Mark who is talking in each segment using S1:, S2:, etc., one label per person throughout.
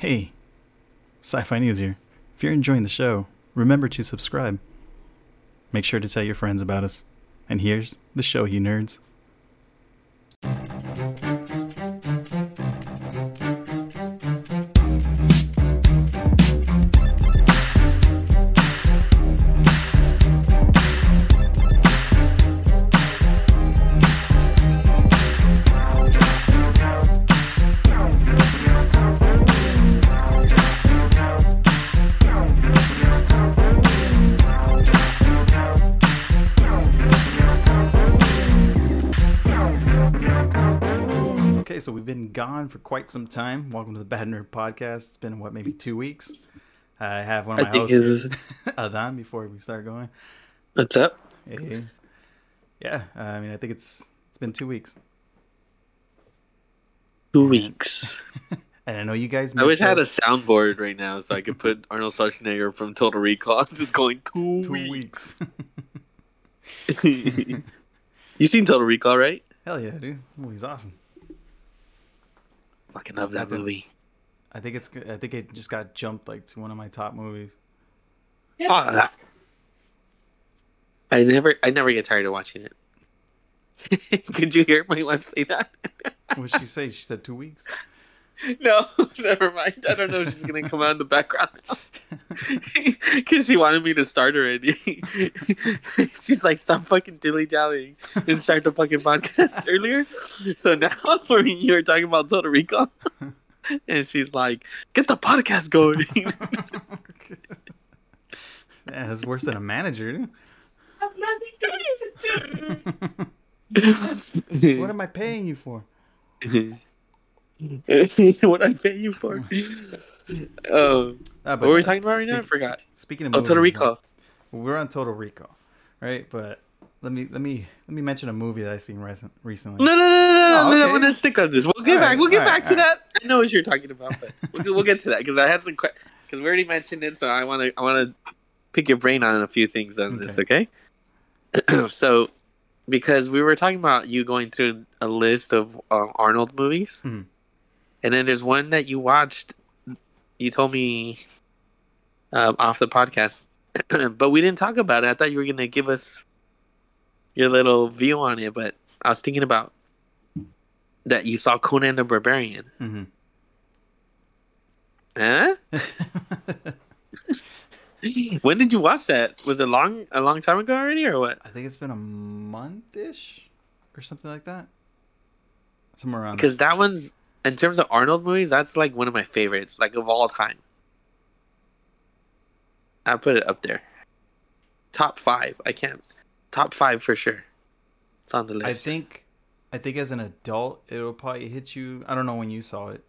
S1: Hey, Sci Fi News here. If you're enjoying the show, remember to subscribe. Make sure to tell your friends about us. And here's the show, you nerds. For quite some time. Welcome to the Bad Nerd Podcast. It's been, what, maybe two weeks? I have one of my
S2: think
S1: hosts. Adan, before we start going.
S2: What's up?
S1: Hey. Yeah, uh, I mean, I think it's it's been two weeks.
S2: Two weeks.
S1: And I know you guys
S3: I wish I had a soundboard right now so I could put Arnold Schwarzenegger from Total Recall just going two,
S1: two
S3: weeks.
S1: weeks.
S3: you seen Total Recall, right?
S1: Hell yeah, dude. Well, he's awesome.
S3: Fucking love that
S1: Second.
S3: movie.
S1: I think it's good. I think it just got jumped like to one of my top movies.
S3: Oh, that- I never, I never get tired of watching it. Could you hear my wife say that?
S1: What did she say? She said two weeks.
S3: no, never mind. I don't know if she's gonna come out in the background. Because she wanted me to start already. She's like, stop fucking dilly dallying and start the fucking podcast earlier. So now, for me, you were talking about Total Recall. And she's like, get the podcast going.
S1: yeah, it's worse than a manager.
S3: I have nothing to listen
S1: What am I paying you for?
S3: what I pay you for? Oh,
S1: Uh,
S3: what were we talking about right now? I forgot.
S1: Speaking of
S3: Oh, Total
S1: movies,
S3: Recall.
S1: We're on Total Recall, right? But let me let me let me mention a movie that I seen recent, recently.
S3: No, no, no, no, no.
S1: Oh,
S3: no,
S1: okay.
S3: I'm gonna stick on this. We'll get
S1: All
S3: back.
S1: right,
S3: We'll get back
S1: right,
S3: to that. I know what you're talking about, but we'll, we'll get to that because I had some because we already mentioned it. So I want to I want to pick your brain on a few things on this. Okay. so, because we were talking about you going through a list of um, Arnold movies,
S1: Mhm.
S3: And then there's one that you watched. You told me um, off the podcast, but we didn't talk about it. I thought you were gonna give us your little view on it, but I was thinking about that you saw Conan the Barbarian.
S1: hmm
S3: Huh? when did you watch that? Was it long a long time ago already, or what?
S1: I think it's been a month-ish or something like that. Somewhere around.
S3: Because that one's in terms of Arnold movies, that's like one of my favorites, like of all time. I put it up there. Top five. I can't. Top five for sure. It's on the list.
S1: I think I think as an adult it'll probably hit you. I don't know when you saw it.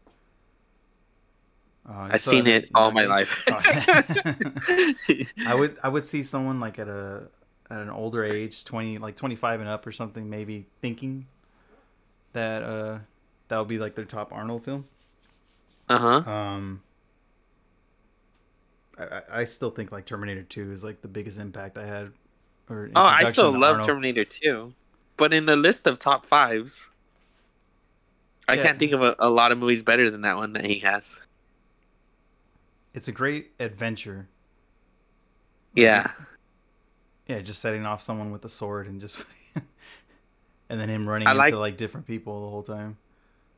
S1: Uh,
S3: I've seen
S1: at
S3: it all my life.
S1: I would I would see someone like at a at an older age, twenty like twenty five and up or something, maybe thinking that uh that would be like their top Arnold film.
S3: uh huh.
S1: Um, I, I- still think like Terminator Two is like the biggest impact I had. Or
S3: Oh, I still love
S1: Arnold.
S3: Terminator 2. But in the list of top fives, I
S1: Yeah.
S3: can't think of a, a lot of movies better than that one that he has.
S1: It's a great adventure.
S3: Yeah.
S1: Yeah, just setting off someone with a sword and just and then him running
S3: I
S1: into
S3: like-
S1: like different people the whole time.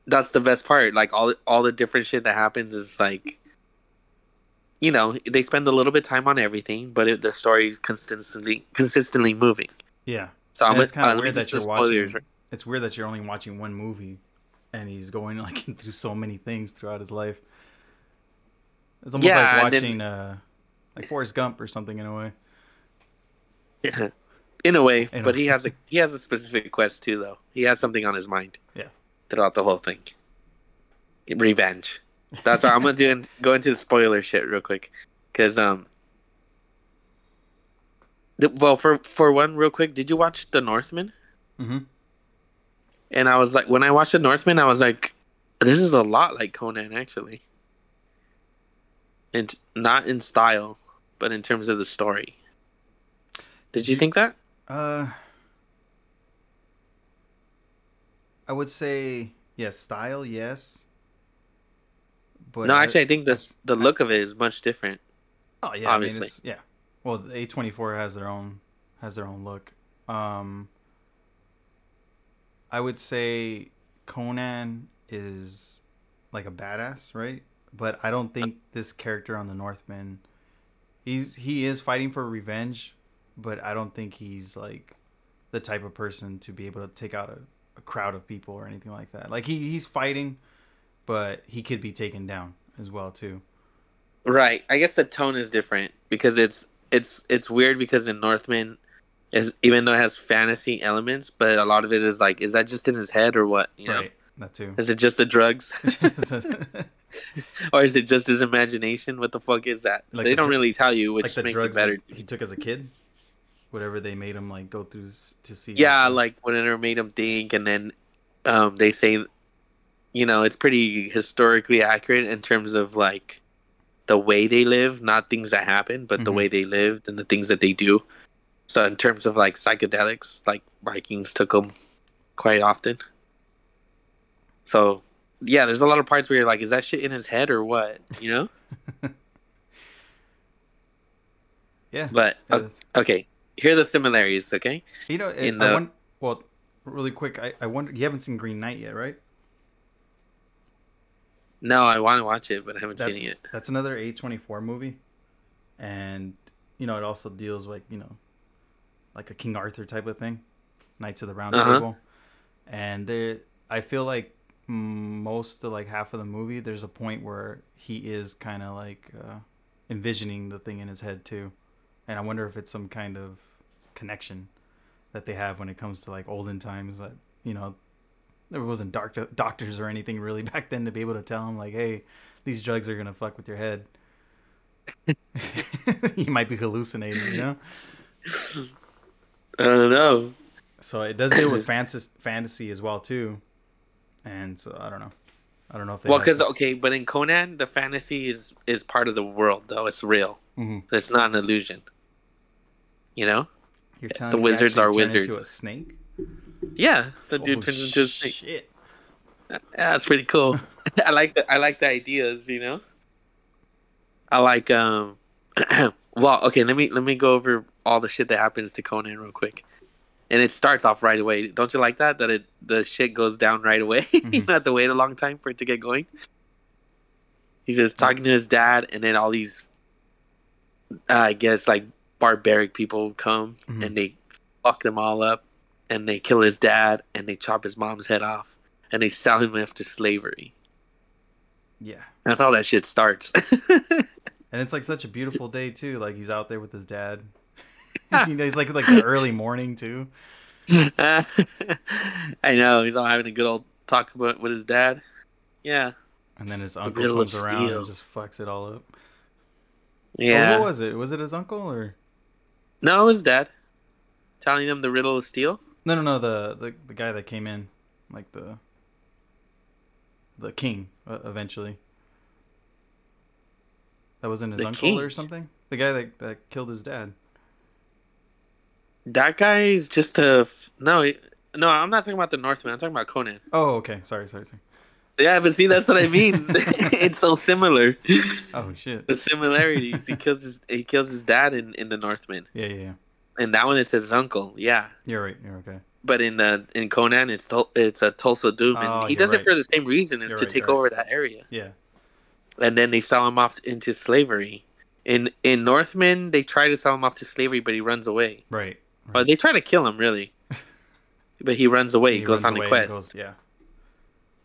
S3: That's the best part. Like all all the different shit that happens is like you know, they spend a little bit of time on everything, but it, the story is consistently consistently moving.
S1: Yeah,
S3: So I'm
S1: it's kind
S3: uh,
S1: of
S3: me
S1: weird that you're
S3: do
S1: watching. It's weird that you're only watching one movie, and he's going like through so many things throughout his life. It's almost
S3: Yeah,
S1: like
S3: and then-
S1: watching uh, like Forrest Gump or something in a way. Yeah.
S3: In a way,
S1: In a
S3: but
S1: way.
S3: he has a he has a specific quest too though. He has something on his mind.
S1: Yeah.
S3: Throughout the whole thing. Revenge. That's why I'm gonna do And go into the spoiler shit real quick, because um. the- Well, for for one, real quick, did you watch The Northman?
S1: Mm-hmm.
S3: And I was like, when I watched The Northman, I was like, this is a lot like Conan, actually. And not in style, but in terms of the story. Did you
S1: You-
S3: think that?
S1: Uh, I would say yes, style, yes, But
S3: no,
S1: I-
S3: actually, I think this the look of it is much different.
S1: Oh yeah, I mean,
S3: Obviously.
S1: it's, yeah. Well, the A24 has their own has their own look. Um, I would say Conan is like a badass, right? But I don't think this character on the Northman, he's he is fighting for revenge, but I don't think he's like the type of person to be able to take out a, a crowd of people or anything like that. Like he he's fighting, but he could be taken down as well too.
S3: Right. I guess the tone is different because it's it's it's weird because in Northman is even though it has fantasy elements, but a lot of it is like, is that just in his head or what? You know,
S1: Right. That too.
S3: is it just the drugs or is it just his imagination? What the fuck is that?
S1: Like
S3: they
S1: the
S3: don't
S1: dr-
S3: really tell you, which
S1: like
S3: makes
S1: drugs
S3: it better.
S1: he took as a kid, whatever they made him like go through to see.
S3: Yeah, like whenever made him think, and then um, they say, you know, it's pretty historically accurate in terms of like the way they live, not things that happen, but the
S1: Mhm.
S3: way they lived and the things that they do. So in terms of like psychedelics, like Vikings took them quite often. So yeah, there's a lot of parts where you're like, is that shit in his head or what? You know?
S1: yeah.
S3: But
S1: yeah,
S3: okay, here are the similarities. Okay,
S1: you know,
S3: in
S1: I
S3: the-
S1: won- well, really quick, I, I wonder you haven't seen Green Knight yet, right?
S3: no, I want to watch it, but I haven't
S1: That's
S3: seen it yet.
S1: that's another A24 movie, and you know it also deals with you know, like a King Arthur type of thing, Knights of the Round
S3: Uh-huh.
S1: Table, and there I feel like most of like half of the movie there's a point where he is kind of like uh, envisioning the thing in his head too, and I wonder if it's some kind of connection that they have when it comes to like olden times that you know there wasn't doctor doctors or anything really back then to be able to tell them like hey these drugs are gonna fuck with your head. You might be hallucinating you know?
S3: I don't know.
S1: so it does deal with fantasy fantasy as well too. And so i don't know i don't know if they
S3: Well, because okay, but in Conan, the fantasy is is part of the world, though it's real.
S1: Mhm.
S3: It's not an illusion. You know?
S1: you're telling
S3: the wizards are
S1: turned into
S3: wizards.
S1: a snake
S3: Yeah, the dude
S1: Oh,
S3: turns into a snake.
S1: shit
S3: Yeah, that's pretty cool. I like the I like the ideas. You know? I like um. well, okay. Let me let me go over all the shit that happens to Conan real quick. And it starts off right away. Don't you like that? That it the shit goes down right away. you
S1: Mhm.
S3: don't have to wait a long time for it to get going. He's just talking to his dad, and then all these, uh, I guess, like barbaric people come
S1: Mhm.
S3: and they fuck them all up, and they kill his dad, and they chop his mom's head off, and they sell him off to slavery.
S1: yeah
S3: That's how that shit starts.
S1: and it's like such a beautiful day too like he's out there with his dad you know he's like like the early morning too
S3: I know he's all having a good old talk about with his dad. Yeah,
S1: and then his uncle
S3: of
S1: comes around
S3: steel.
S1: and just fucks it all up
S3: yeah.
S1: oh, what was it was it his uncle or
S3: No, it was dad telling him the riddle of steel.
S1: No, no, no. The the, the guy that came in, like the the king, uh, eventually. That wasn't his
S3: The
S1: uncle or something. The guy that that killed his dad.
S3: That guy's just a no. he- No, I'm not talking about the Northman. I'm talking about Conan.
S1: Oh, okay. Sorry, sorry, sorry.
S3: Yeah, but see, that's what I mean. it's so similar.
S1: Oh shit.
S3: The similarities. He kills his he kills his dad in, in the Northman,
S1: Yeah, yeah, yeah.
S3: and that one it's his uncle. Yeah,
S1: You're right. You're okay.
S3: but in the in Conan it's it's a Thulsa Doom, and
S1: Oh,
S3: he does
S1: right.
S3: it for the same reason, is
S1: You're
S3: to
S1: right,
S3: take over that area.
S1: Yeah.
S3: and then they sell him off into slavery. In in Northman, they try to sell him off to slavery, but he runs away.
S1: Right.
S3: Or they try to kill him, really, but he runs away. He, goes on the quest,
S1: goes- yeah.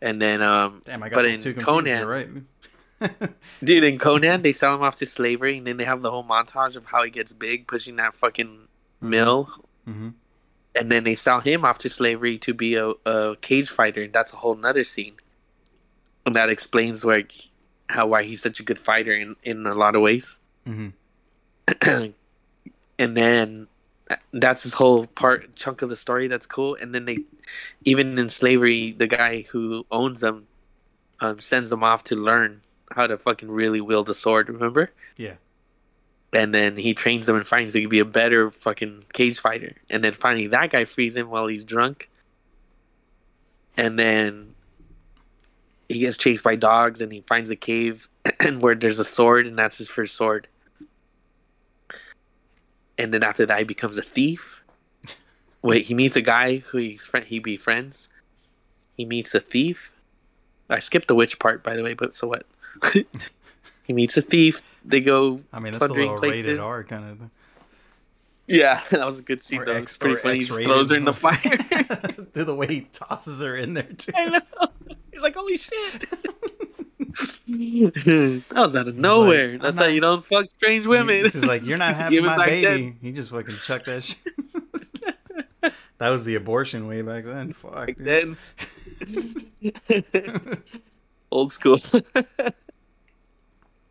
S3: and then um,
S1: Damn, I got
S3: But in
S1: two.
S3: Conan-
S1: You're right.
S3: dude, in Conan, they sell him off to slavery, and then they have the whole montage of how he gets big, pushing that fucking mill,
S1: hmm
S3: and then they sell him off to slavery to be a, a cage fighter, and that's a whole nother scene, and that explains where how why he's such a good fighter in in a lot of ways.
S1: hmm
S3: and then that's his whole part chunk of the story that's cool and then they even in slavery the guy who owns them um, sends them off to learn how to fucking really wield a sword remember
S1: Yeah.
S3: and then he trains them and finds he can be a better fucking cage fighter and then finally that guy frees him while he's drunk and then he gets chased by dogs and he finds a cave and where there's a sword and that's his first sword. And then after that he becomes a thief. Wait, he meets a guy who he's friend he befriends. He meets a thief. I skipped the witch part by the way, but so what? he meets a thief. They go
S1: I mean, that's a little
S3: places.
S1: rated R kind of.
S3: Yeah, that was a good scene
S1: Or
S3: though.
S1: X-
S3: It's pretty funny. He just throws her in the fire.
S1: to the way he tosses her in there too.
S3: I know. He's like, holy shit. That was out of nowhere.
S1: I'm
S3: That's how you don't fuck strange women.
S1: He's like, you're not having my baby.
S3: then.
S1: He just fucking chucked that shit. that was the abortion way back then. Fuck.
S3: Back then. Old school.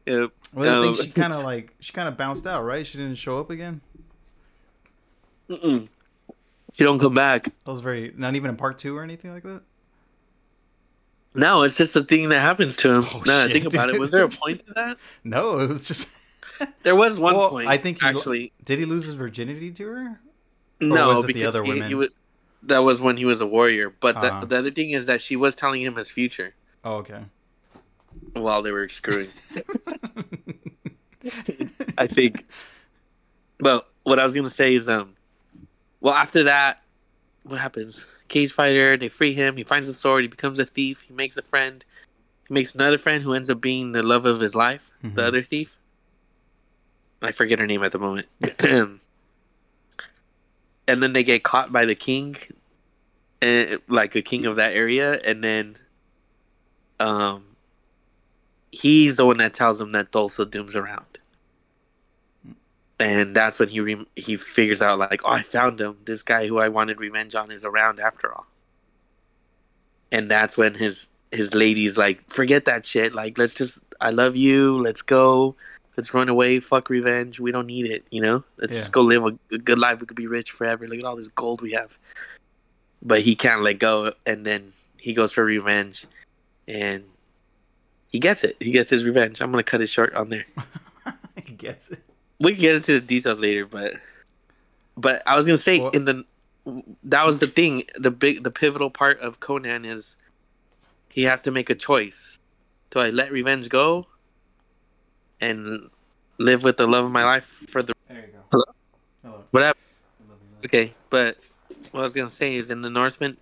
S3: yep.
S1: Well, I think
S3: Um,
S1: she kind of like she kind of bounced out, right? She didn't show up again.
S3: Mm-mm. She don't come back.
S1: That was very not even in part two or anything like that.
S3: No, it's just a thing that happens to him.
S1: Oh,
S3: now that I think about it, was there a point to that?
S1: No, it was just.
S3: There was one
S1: Well,
S3: point.
S1: I think he lo-
S3: actually.
S1: Did he lose his virginity to her?
S3: No,
S1: it the
S3: because
S1: other
S3: he, he was. That was when he was a warrior. But the,
S1: Uh-huh.
S3: the other thing is that she was telling him his future
S1: Oh, okay.
S3: while they were screwing. I think. Well, what I was gonna say is, um, well, after that, what happens? Cage fighter, they free him. He finds a sword. He becomes a thief. He makes a friend. He makes another friend who ends up being the love of his life,
S1: Mhm.
S3: the other thief. I forget her name at the moment. and then they get caught by the king, and like a king of that area, and then, um, he's the one that tells him that Thulsa Doom's around. And that's when he re- he figures out like, oh, I found him. This guy who I wanted revenge on is around after all. And that's when his his lady's like, forget that shit. Like, let's just, I love you. Let's go. Let's run away. Fuck revenge. We don't need it. You know. Let's
S1: Yeah.
S3: just go live a, a good life. We could be rich forever. Look at all this gold we have. But he can't let go, and then he goes for revenge, and he gets it. He gets his revenge. I'm gonna cut it short on there
S1: he gets it.
S3: We can get into the details later, but but I was gonna say
S1: Well-
S3: in the that was the thing. The big the pivotal part of Conan is he has to make a choice. Do I let revenge go and live with the love of my life for the
S1: There you go.
S3: Hello?
S1: Hello.
S3: whatever?
S1: I love you.
S3: Okay, but what I was gonna say is in the Northman,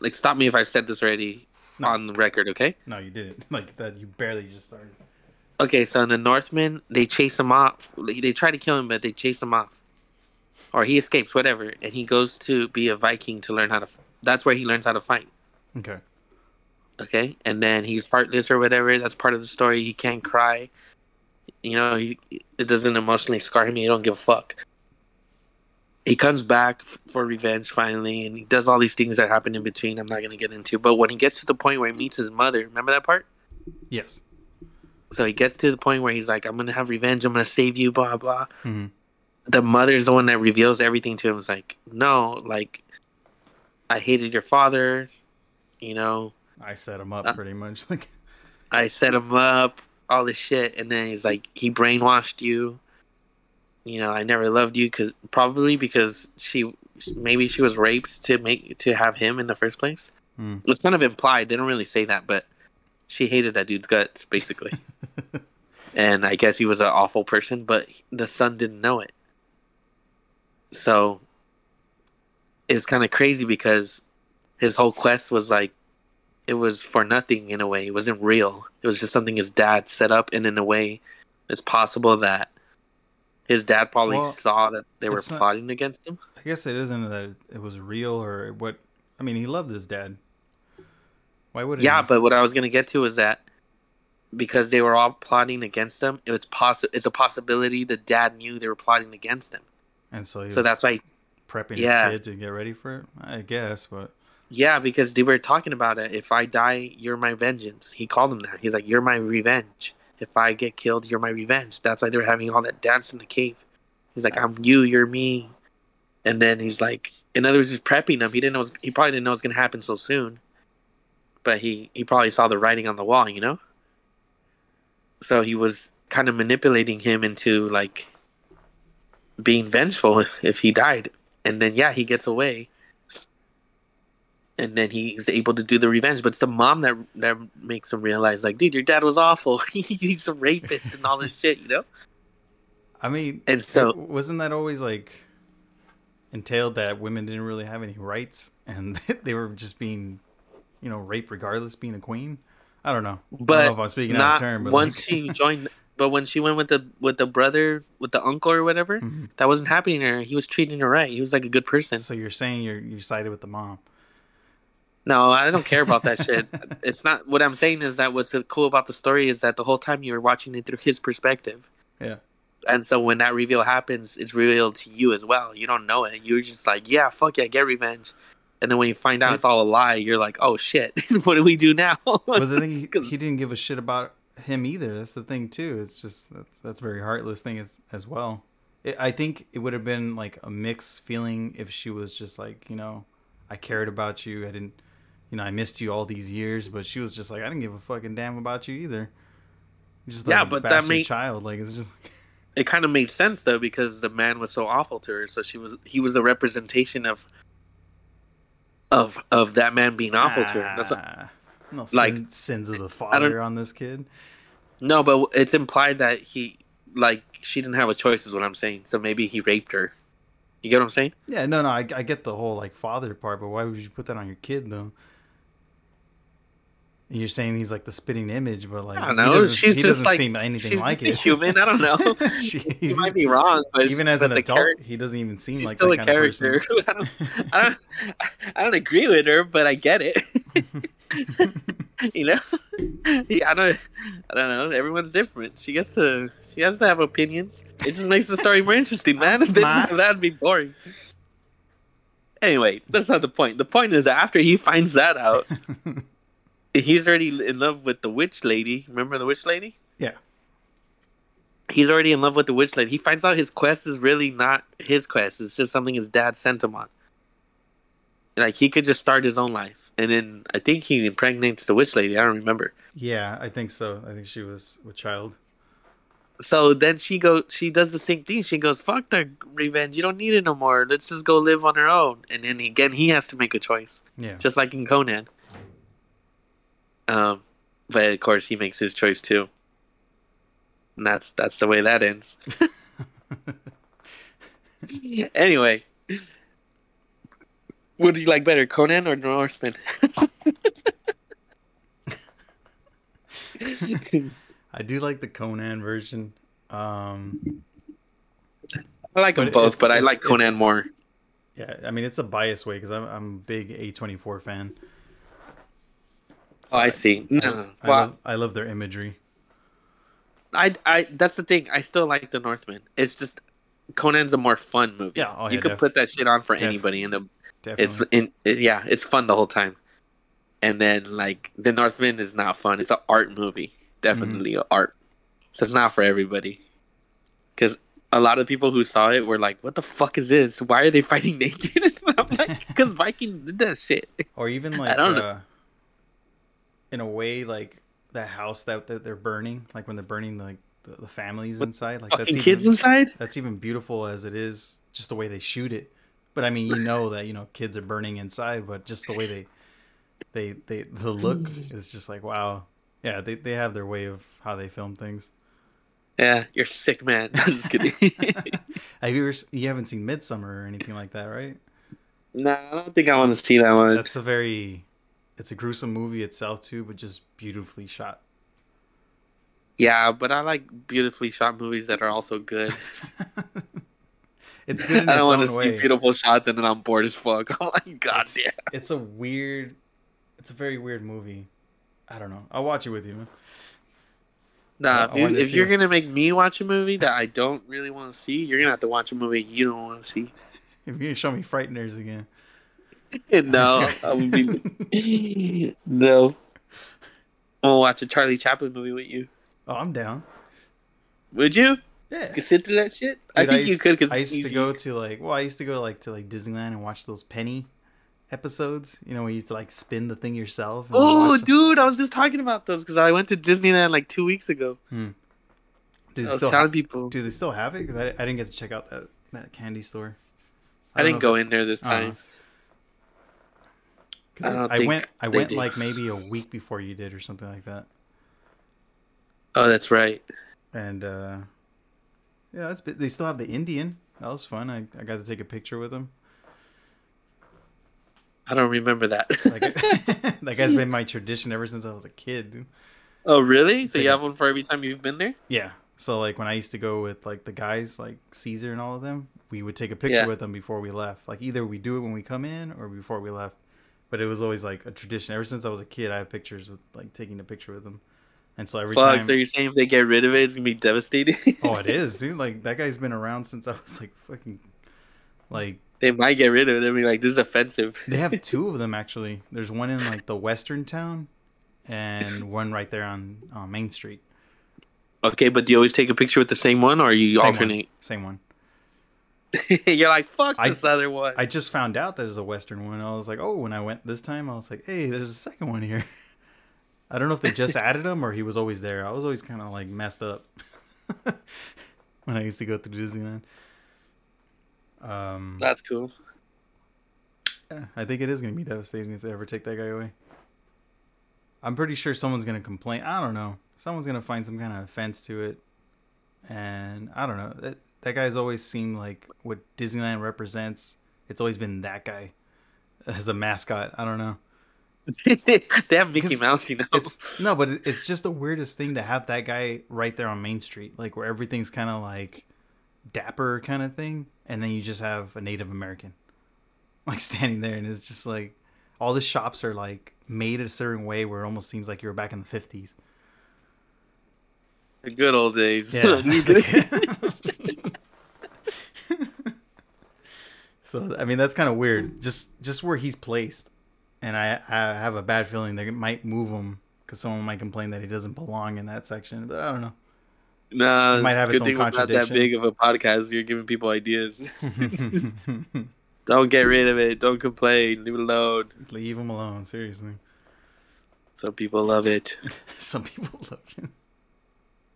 S3: like stop me if I've said this already
S1: No.
S3: on the record, okay?
S1: No, you didn't. Like that. You barely just started.
S3: Okay, so in the Northmen, they chase him off. They try to kill him, but they chase him off, or he escapes, whatever, and he goes to be a Viking to learn how to. That's where he learns how to fight.
S1: Okay.
S3: Okay, and then he's partless or whatever. That's part of the story. He can't cry. You know, he, it doesn't emotionally scar him. He don't give a fuck. He comes back f- for revenge finally, and he does all these things that happen in between. I'm not gonna get into, but when he gets to the point where he meets his mother, remember that part?
S1: Yes.
S3: So he gets to the point where he's like, "I'm gonna have revenge. I'm gonna save you." Blah blah.
S1: hmm
S3: The mother's the one that reveals everything to him. It's like, no, like, I hated your father. You know,
S1: I set him up
S3: Uh,
S1: pretty much. Like.
S3: I set him up, all this shit, and then he's like, he brainwashed you. You know, I never loved you because probably because she maybe she was raped to make to have him in the first place.
S1: Hmm.
S3: It's kind of implied. They don't really say that, but she hated that dude's guts basically. and I guess he was an awful person, but the son didn't know it. So it's kind of crazy because his whole quest was like it was for nothing in a way. It wasn't real. It was just something his dad set up, and in a way, it's possible that his dad probably
S1: Well,
S3: saw that they were
S1: not-
S3: plotting against him.
S1: I guess it isn't that it was real or what. I mean, he loved his dad. Why would
S3: Yeah, but what I was gonna get to is that because they were all plotting against them, it was possi- It's a possibility the dad knew they were plotting against him.
S1: and so he
S3: So
S1: was
S3: that's why
S1: prepping
S3: yeah.
S1: his kid to get ready for it. I guess, but
S3: Yeah, because they were talking about it. If I die, you're my vengeance. He called him that. He's like, you're my revenge. If I get killed, you're my revenge. That's why they were having all that dance in the cave. He's like, I'm you, you're me. And then he's like, in other words, he's prepping him. He didn't know. was- He probably didn't know it was gonna happen so soon. But he he probably saw the writing on the wall, you know. So he was kind of manipulating him into like being vengeful if he died. And then yeah, he gets away and then he's able to do the revenge. But it's the mom that that makes him realize, like, dude, your dad was awful. he's a rapist and all this shit, you know.
S1: I mean,
S3: And so
S1: wasn't that always like entailed that women didn't really have any rights and they were just being, you know, rape regardless, being a queen? I don't know. I don't
S3: But
S1: know if I'm speaking out of turn, but
S3: once
S1: like,
S3: she joined. But when she went with the with the brother with the uncle or whatever,
S1: Mhm.
S3: that wasn't happening to her. He was treating her right. He was like a good person.
S1: so you're saying you're you sided with the mom?
S3: No, I don't care about that shit. It's not what I'm saying is that what's cool about the story is that the whole time you were watching it through his perspective.
S1: Yeah.
S3: And so when that reveal happens, it's revealed to you as well. You don't know it. You're just like, yeah, fuck yeah, get revenge. And then when you find out it's all a lie, you're like, oh shit, what do we do now?
S1: But the thing he, he didn't give a shit about him either. That's the thing too. It's just that's, that's a very heartless thing as as well. It, I think it would have been like a mixed feeling if she was just like you know, I cared about you. I didn't, you know, I missed you all these years. But she was just like I didn't give a fucking damn about you either. Just like
S3: Yeah, but that made-
S1: child. Like it's just
S3: it kind of made sense though because the man was so awful to her. So she was he was a representation of of of that man being awful to her. That's what,
S1: Ah, no
S3: like,
S1: sin- sins of the father on this kid.
S3: no, but it's implied that he like she didn't have a choice is what I'm saying. So maybe he raped her. You get what I'm saying?
S1: Yeah, no, no, I, I get the whole like father part, but why would you put that on your kid though? You're saying he's like the spitting image, but like
S3: I don't
S1: he
S3: know.
S1: doesn't-
S3: She's
S1: he
S3: just
S1: doesn't
S3: like
S1: seem anything
S3: she's
S1: like
S3: just a
S1: it.
S3: human. I don't know.
S1: She-
S3: You might be wrong, but
S1: even as an adult,
S3: char-
S1: he doesn't even seem
S3: she's
S1: like
S3: still
S1: that
S3: a character. I don't, I don't, I don't agree with her, but I get it. you know, yeah, I don't, I don't know. Everyone's different. She gets to, she has to have opinions. It just makes the story more interesting, man. If they didn't
S1: smart.
S3: have that, it'd be boring. Anyway, that's not the point. The point is after he finds that out, he's already in love with the witch lady. Remember the witch lady?
S1: Yeah.
S3: He's already in love with the witch lady. He finds out his quest is really not his quest. It's just something his dad sent him on. Like he could just start his own life, and then I think he impregnates the witch lady. I don't remember.
S1: yeah, I think so. I think she was a child.
S3: So then she go, she does the same thing. She goes, "Fuck the revenge. You don't need it no more. Let's just go live on her own." And then again, he has to make a choice.
S1: Yeah.
S3: just like in Conan. Um, but of course he makes his choice too, and that's that's the way that ends. anyway, what do you like better, Conan or Northman?
S1: I do like the Conan version. Um,
S3: I like them both, but I like Conan more.
S1: yeah, I mean it's a biased way because I'm I'm a big A24 fan.
S3: Oh, I see. No,
S1: I
S3: well,
S1: love, I love their imagery.
S3: I, I, that's the thing. I still like the Northman. It's just Conan's a more fun movie.
S1: Yeah, oh,
S3: you could
S1: def-
S3: put that shit on for
S1: def-
S3: anybody, and it's in it, yeah it's fun the whole time and then like the northman is not fun it's an art movie definitely mm-hmm. a art so it's not for everybody because a lot of people who saw it were like what the fuck is this why are they fighting naked i'm like because vikings did that shit
S1: or even like I
S3: don't know.
S1: Uh, in a way like that house that, that they're burning like when they're burning like the, the families
S3: With
S1: inside like that's even,
S3: kids inside?
S1: that's even beautiful as it is just the way they shoot it. But i mean you know that you know kids are burning inside but just the way they they they the look is just like wow. Yeah they, they have their way of how they film things.
S3: Yeah you're sick man. I'm just kidding.
S1: Have you ever you haven't seen Midsommar or anything like that right?
S3: Nah i don't think i want to see that one.
S1: That's a very it's a gruesome movie itself too but just beautifully shot.
S3: Yeah but i like beautifully shot movies that are also good.
S1: It's good in
S3: i don't
S1: its
S3: want to
S1: own
S3: see beautiful shots and then i'm bored as fuck. Oh I'm like god
S1: it's,
S3: damn.
S1: it's a weird it's a very weird movie. I don't know. I'll watch it with you man.
S3: Nah,
S1: I
S3: if, you, if you're
S1: it.
S3: gonna make me watch a movie that I don't really want to see, you're gonna have to watch a movie you don't want to see.
S1: if you're gonna show me frighteners again
S3: no, I would be no. I'm gonna watch a Charlie Chaplin movie with you.
S1: oh i'm down
S3: Would you?
S1: yeah
S3: You sit through that shit? I
S1: Dude,
S3: think you
S1: used-
S3: could. Cause
S1: I
S3: it's
S1: used to go to like, well, I used to go like to like Disneyland and watch those Penny episodes. You know, where you used to like spin the thing yourself.
S3: Oh,
S1: watch them.
S3: dude, I was just talking about those because I went to Disneyland like two weeks ago.
S1: do
S3: I
S1: they
S3: was
S1: still
S3: telling
S1: have,
S3: people.
S1: do they still have it? Because I, I didn't get to check out that that candy store.
S3: I
S1: don't
S3: didn't go in there this
S1: uh-huh.
S3: I
S1: I went. I went
S3: do.
S1: like maybe a week before you did, or something like that.
S3: Oh, that's right.
S1: And uh, yeah, that's they still have the Indian. That was fun. I, I got to take a picture with him.
S3: I don't remember that.
S1: Like that guy's been my tradition ever since I was a kid.
S3: Oh, really? So
S1: Like
S3: you have one for every time you've been there?
S1: Yeah. So like when I used to go with like the guys like Caesar and all of them, we would take a picture
S3: Yeah.
S1: with them before we left. Like either we do it when we come in or before we left. But it was always like a tradition. Ever since I was a kid, I have pictures with like taking a picture with them. And so every
S3: Fuck.
S1: time
S3: So you're saying if they get rid of it, it's gonna be devastating?
S1: Oh, it is, dude. Like that guy's been around since I was like fucking like
S3: they might get rid of it. They'll be like, this is offensive.
S1: they have two of them actually. There's one in like the western town and one right there on uh, Main Street.
S3: Okay, but do you always take a picture with the same one, or you
S1: Same
S3: alternate?
S1: Same one.
S3: you're like, fuck
S1: I-
S3: this other one.
S1: I just found out that there's a western one. I was like, "Oh, when I went this time, I was like, "Hey, there's a second one here." I don't know if they just added him or he was always there. I was always kind of like messed up when I used to go through Disneyland. Um,
S3: That's cool.
S1: Yeah, I think it is going to be devastating if they ever take that guy away. I'm pretty sure someone's going to complain. I don't know. Someone's going to find some kind of offense to it. And I don't know. That that guy's always seemed like what Disneyland represents. It's always been that guy as a mascot. I don't know.
S3: they have Mickey Mouse, you know.
S1: It's no, but it's just the weirdest thing to have that guy right there on Main Street, like where everything's kind of like dapper kind of thing, and then you just have a Native American like standing there, and it's just like all the shops are like made a certain way where it almost seems like you're back in the fifties.
S3: the good old days.
S1: Yeah. so I mean that's kind of weird. Hmm. Just just where he's placed, and I I have a bad feeling they might move him because someone might complain that he doesn't belong in that section. But I don't know.
S3: nah,
S1: It might have its
S3: good
S1: own
S3: thing we're not that big of a podcast. You're giving people ideas. Don't get rid of it. Don't complain. Leave it alone.
S1: Leave him alone. Seriously.
S3: Some people love it.
S1: Some people love him.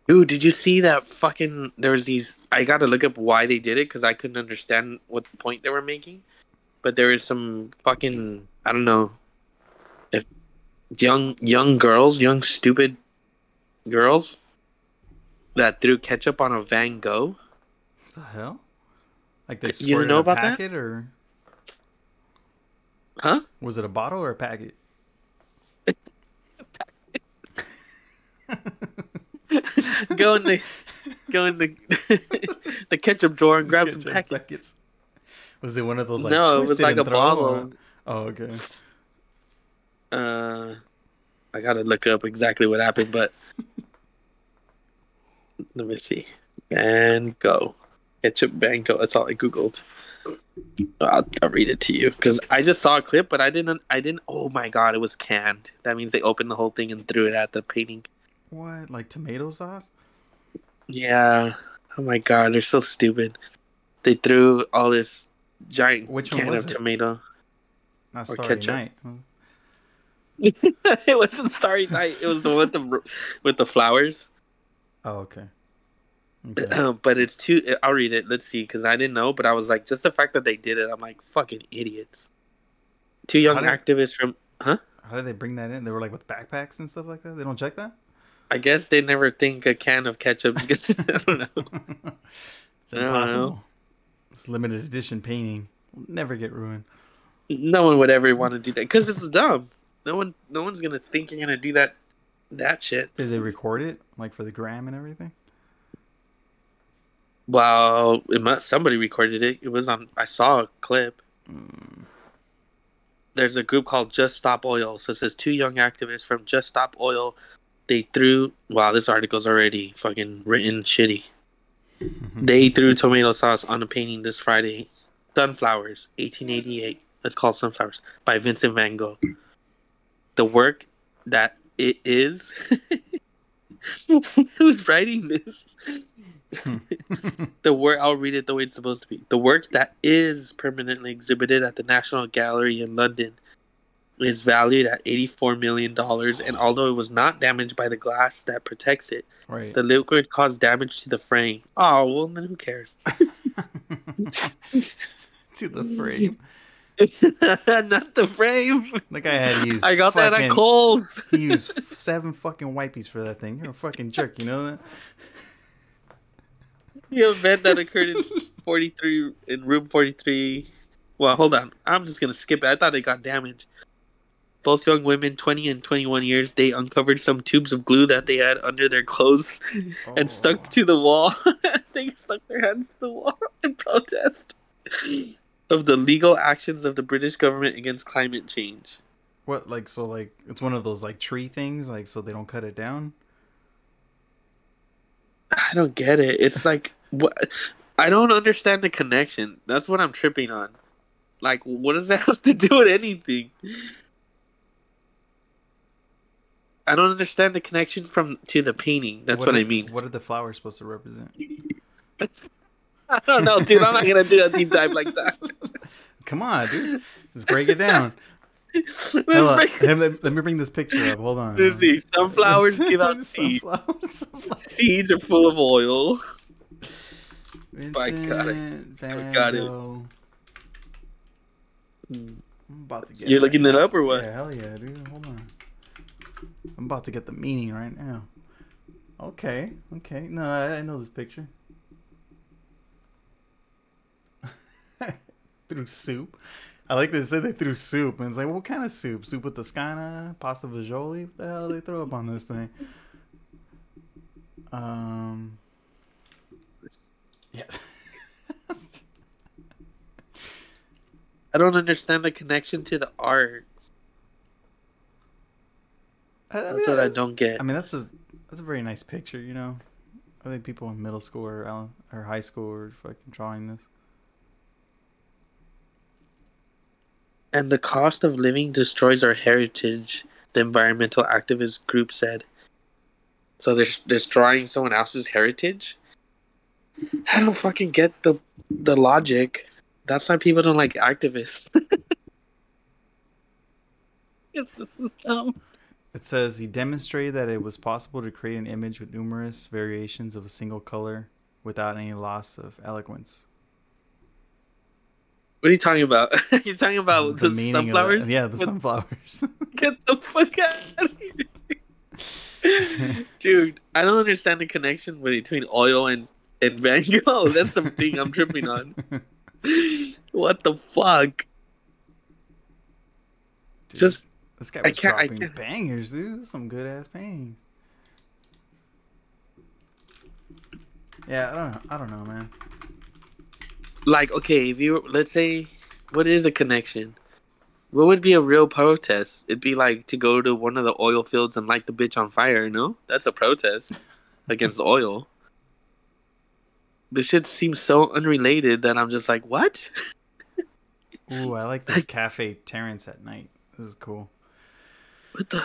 S3: Dude, did you see that fucking? There was these. I got to look up why they did it because I couldn't understand what point they were making. But there was some fucking. I don't know. If young young girls, young stupid girls, that threw ketchup on a Van Gogh.
S1: What the hell? Like they
S3: You know
S1: a
S3: about that?
S1: packet or
S3: Huh?
S1: was it a bottle or a packet?
S3: go in the go in the the ketchup drawer and grab some packets.
S1: packets. Was it one of those like
S3: no, it was like a bottle.
S1: or- Oh, okay.
S3: Uh, I gotta look up exactly what happened, but let me see. Van Gogh, ketchup Gogh. That's all I googled. I'll, I'll read it to you because I just saw a clip, but I didn't. I didn't. Oh my god, it was canned. That means they opened the whole thing and threw it at the painting.
S1: What? Like tomato sauce?
S3: Yeah. Oh my god, they're so stupid. They threw all this giant
S1: Which
S3: can of
S1: it?
S3: tomato.
S1: Not
S3: Or
S1: Starry
S3: ketchup.
S1: Night.
S3: it wasn't Starry Night. It was the one with the with the flowers.
S1: Oh, okay. Okay.
S3: But it's too. I'll read it. Let's see, because I didn't know, but I was like, just the fact that they did it, I'm like, fucking idiots. Two young
S1: did-
S3: activists from, huh?
S1: How did they bring that in? They were like with backpacks and stuff like that. They don't check that.
S3: I guess they never think a can of ketchup. Because I don't know.
S1: it's impossible. It's limited edition painting. Will never get ruined.
S3: No one would ever want to do that because it's dumb. No one, no one's gonna think you're gonna do that, that shit.
S1: Did they record it like for the gram and everything?
S3: Well, it must, somebody recorded it. It was on. I saw a clip.
S1: Mm.
S3: There's a group called Just Stop Oil. So it says two young activists from Just Stop Oil. They threw. Wow, this article's already fucking written shitty. Mm-hmm. They threw tomato sauce on a painting this Friday. Sunflowers, 1888. It's called Sunflowers by Vincent Van Gogh. The work that it is. Who's writing this? The work, I'll read it the way it's supposed to be. The work that is permanently exhibited at the National Gallery in London is valued at $84 million, and although it was not damaged by the glass that protects it,
S1: right.
S3: the liquid caused damage to the frame. Oh, well, then who cares?
S1: to the frame.
S3: Not the frame.
S1: The guy had to use.
S3: I got that at Kohl's.
S1: He used seven fucking wipies for that thing. You're a fucking jerk, you know that?
S3: The event that occurred in 43 in room 43. Well, hold on. I'm just gonna skip it. I thought it got damaged. Both young women, 20 and 21 years, they uncovered some tubes of glue that they had under their clothes and
S1: Oh.
S3: stuck to the wall. they stuck their hands to the wall in protest of the legal actions of the British government against climate change.
S1: What, like, so, like, it's one of those, like, tree things, like, so they don't cut it down?
S3: I don't get it. It's like what I don't understand the connection. That's what I'm tripping on. Like, what does that have to do with anything? I don't understand the connection from to the painting. That's what,
S1: are-
S3: I mean.
S1: What are the flowers supposed to represent?
S3: I don't know, dude. I'm not gonna do a deep dive like that.
S1: Come on, dude. Let's break it down.
S3: Let's
S1: Hold on.
S3: break-
S1: Hey, let, me bring this picture up. Hold on.
S3: Let's see. Sunflowers give out seeds.
S1: Sunflowers, sunflowers.
S3: Seeds are full of oil.
S1: Vincent
S3: I got it.
S1: Van
S3: got it.
S1: I'm about to get
S3: You're looking it up or what?
S1: Yeah, hell yeah, dude. Hold on. I'm about to get the meaning right now. Okay, okay. No, I, I know this picture. threw soup. I like they said they threw soup, and it's like, what kind of soup? Soup with Toscana, pasta fagioli? What the hell they throw up on this thing? Um. Yeah.
S3: I don't understand the connection to the art.
S1: I- I
S3: That's
S1: mean,
S3: what I
S1: I-
S3: don't get.
S1: I mean, that's a that's a very nice picture, you know. I think people in middle school or or high school are fucking drawing this.
S3: And the cost of living destroys our heritage, the environmental activist group said. So they're destroying someone else's heritage? I don't fucking get the the logic. That's why people don't like activists. Yes, this is dumb.
S1: It says he demonstrated that it was possible to create an image with numerous variations of a single color without any loss of eloquence.
S3: What are you talking about? You're talking about the,
S1: of
S3: sunflowers?
S1: yeah, the
S3: With-
S1: sunflowers.
S3: Get the fuck out of here. Dude, I don't understand the connection between oil and, and Van Gogh. That's the thing I'm tripping on. What the fuck?
S1: Dude,
S3: Just
S1: this guy
S3: I
S1: was
S3: can't- I
S1: dropping
S3: can't-
S1: bangers, dude. Some good ass paintings. Yeah, I don't know. I don't know, man.
S3: like okay, if you let's say what is a connection? What would be a real protest? It'd be like to go to one of the oil fields and light the bitch on fire, no? That's a protest against oil. This shit seems so unrelated that I'm just like, what?
S1: Ooh, I like this Cafe Terrace at night. This is cool.
S3: What the?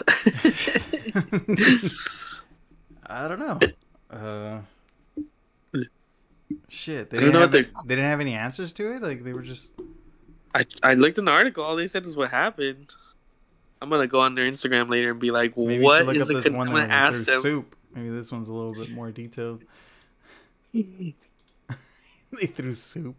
S1: I don't know. Uh, shit, they
S3: I
S1: didn't,
S3: don't know
S1: have, they didn't have any answers to it. Like they were just.
S3: I I looked in the article. All they said was what happened. I'm gonna go on their Instagram later and be like,
S1: Maybe
S3: what
S1: you should
S3: is
S1: look up this
S3: Con-
S1: one
S3: I'm gonna ask
S1: through
S3: them.
S1: soup. Maybe this one's a little bit more detailed. they threw soup.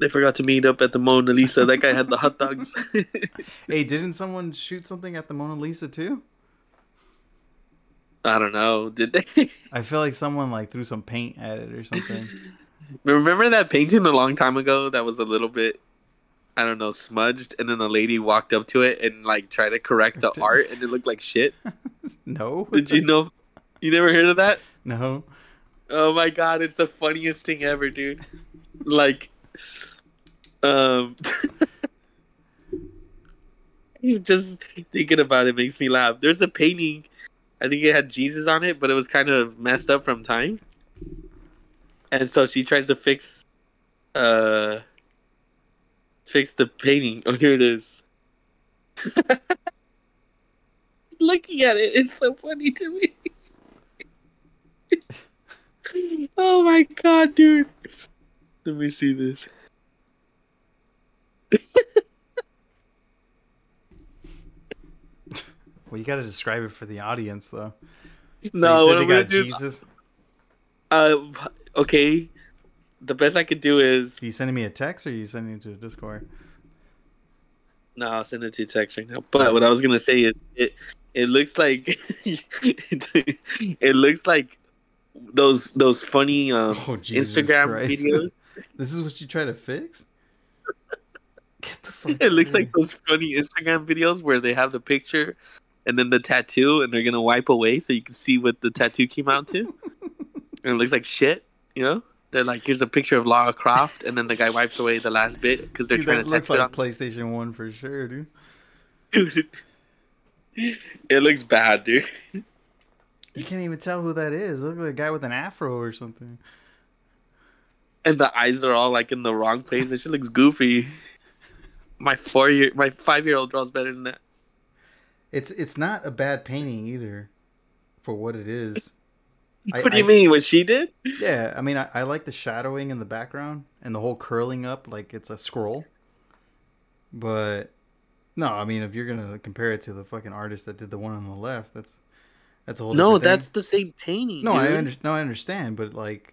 S3: They forgot to meet up at the Mona Lisa. That guy had the hot dogs.
S1: Hey, didn't someone shoot something at the Mona Lisa too?
S3: I don't know. Did they?
S1: I feel like someone like threw some paint at it or something.
S3: Remember that painting a long time ago that was a little bit, I don't know, smudged, and then the lady walked up to it and like tried to correct the art, and it looked like shit.
S1: no.
S3: Did you know? You never heard of that?
S1: No.
S3: Oh my god, it's the funniest thing ever, dude. Like, um, just thinking about it makes me laugh. There's a painting, I think it had Jesus on it, but it was kind of messed up from time. And so she tries to fix, uh, fix the painting. Oh, here it is. Looking at it, it's so funny to me. oh my god, dude. Let me see this.
S1: Well, you got to describe it for the audience though. So
S3: no, what I'm gonna do
S1: Jesus.
S3: uh, okay. the best I could do is
S1: Are you sending me a text or are you sending it to Discord?
S3: no, I'll send it to text right now. But what I was gonna say is it it looks like it looks like those those funny um,
S1: Oh,
S3: Instagram
S1: Christ.
S3: videos.
S1: This is what you try to fix? Get the fuck
S3: It looks like those funny Instagram videos where they have the picture and then the tattoo and they're gonna wipe away so you can see what the tattoo came out to. and it looks like shit, you know? They're like, here's a picture of Lara Croft, and then the guy wipes away the last bit because they're
S1: Dude,
S3: trying to
S1: looks like
S3: it
S1: PlayStation 1 for sure, dude.
S3: Dude, it looks bad, dude.
S1: You can't even tell who that is. It looks like a guy with an afro or something.
S3: And the eyes are all like in the wrong place. That shit looks goofy. My four year, my five year old draws better than that.
S1: It's it's not a bad painting either, for what it is. I-
S3: what do you
S1: I-
S3: mean? What she did?
S1: Yeah, I mean, I, I like the shadowing in the background and the whole curling up like it's a scroll. But no, I mean, if you're gonna compare it to the fucking artist that did the one on the left, that's that's a whole
S3: No,
S1: different thing.
S3: that's the same painting.
S1: no, I under, no, I understand, but like,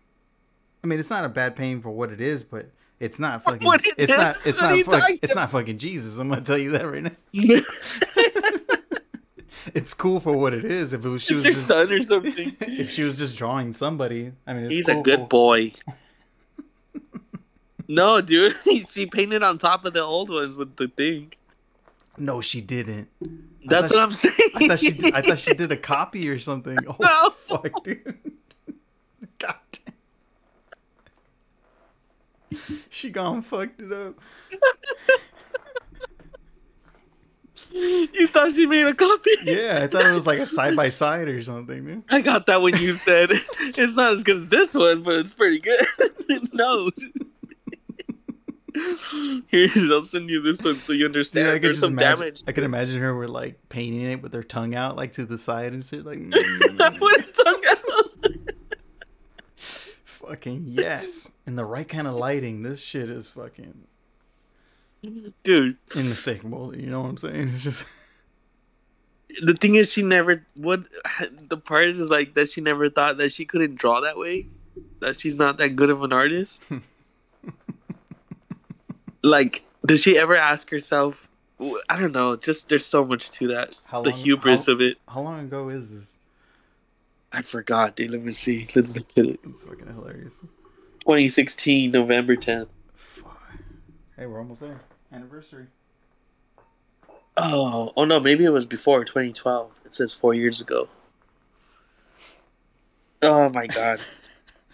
S1: I mean, it's not a bad painting for what it is, but it's not fucking.
S3: What it
S1: it's not. It's
S3: What
S1: not.
S3: you
S1: Fuck, it's not fucking Jesus. I'm gonna tell you that right now. It's cool for what it is. If it was, she
S3: it's
S1: was
S3: your
S1: just,
S3: son or something.
S1: if she was just drawing somebody, I mean, it's
S3: He's
S1: cool
S3: a good
S1: for-
S3: boy. no, dude, she painted on top of the old ones with the thing.
S1: No, she didn't.
S3: That's
S1: thought
S3: what I'm saying.
S1: I thought she did, I thought she did a copy or something. Oh
S3: No.
S1: fuck, dude. God damn. She gone fucked it up.
S3: you thought she made a copy?
S1: Yeah, I thought it was like a side by side or something, dude.
S3: I got that when you said it's not as good as this one, but it's pretty good. no. Here, I'll send you this one so you understand.
S1: Dude, I
S3: There's some
S1: imagine.
S3: damage.
S1: I could imagine her with like painting it with her tongue out, like to the side and shit, like.
S3: What tongue out?
S1: Fucking yes. And the right kind of lighting. This shit is fucking
S3: Dude,
S1: unmistakable. You know what I'm saying? It's just.
S3: the thing is, she never. What the part is like that she never thought that she couldn't draw that way. That she's not that good of an artist. like, did she ever ask herself? I don't know. Just there's so much to that.
S1: How
S3: the
S1: long-
S3: hubris
S1: how-
S3: of it.
S1: How long ago is this?
S3: I forgot, dude. Let me see. Let's look at it.
S1: It's fucking hilarious.
S3: 2016, November 10th.
S1: Hey, we're almost there. Anniversary.
S3: Oh, oh no, maybe it was before 2012. It says four years ago. Oh my god.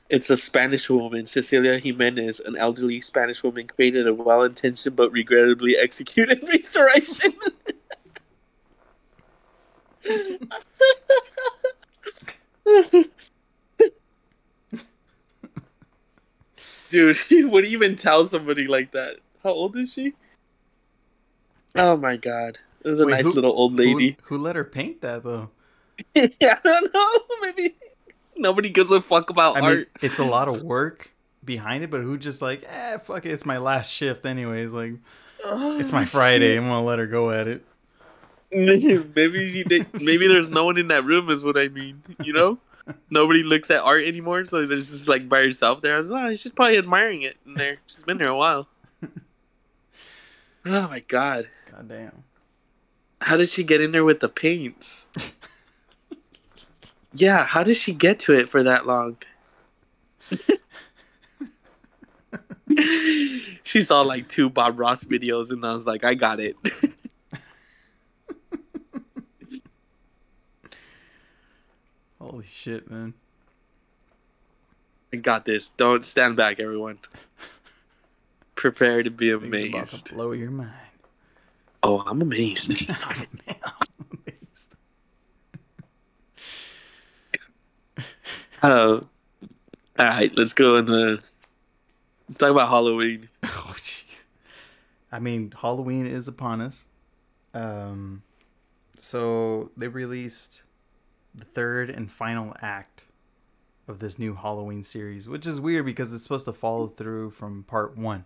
S3: It's a Spanish woman, Cecilia Jimenez, an elderly Spanish woman, created a well intentioned but regrettably executed restoration. Dude, what do you even tell somebody like that? How old is she? Oh my god. It was a
S1: Wait,
S3: nice
S1: who-
S3: little old lady.
S1: Who, who let her paint that though?
S3: yeah, I don't know. Maybe nobody gives a fuck about
S1: I mean,
S3: art.
S1: it's a lot of work behind it, but who just like, eh, fuck it, it's my last shift anyways. Like, it's my Friday. I'm gonna let her go at it.
S3: maybe she did, maybe there's no one in that room is what I mean. You know, nobody looks at art anymore, so there's just like by herself there. I was like, oh, she's probably admiring it in there. She's been there a while. Oh my god,
S1: God damn.
S3: how did she get in there with the paints? Yeah, how did she get to it for that long? she saw like two Bob Ross videos and I was like, I got it.
S1: Holy shit, man.
S3: I got this. Don't stand back, everyone. Prepare to be
S1: Things about
S3: amazed.
S1: to blow your mind.
S3: Oh, I'm amazed.
S1: I'm amazed.
S3: Oh, all right. Let's go in the. Let's talk about Halloween.
S1: Oh, jeez. I mean, Halloween is upon us. Um, so they released the third and final act of this new Halloween series, which is weird because it's supposed to follow through from part one.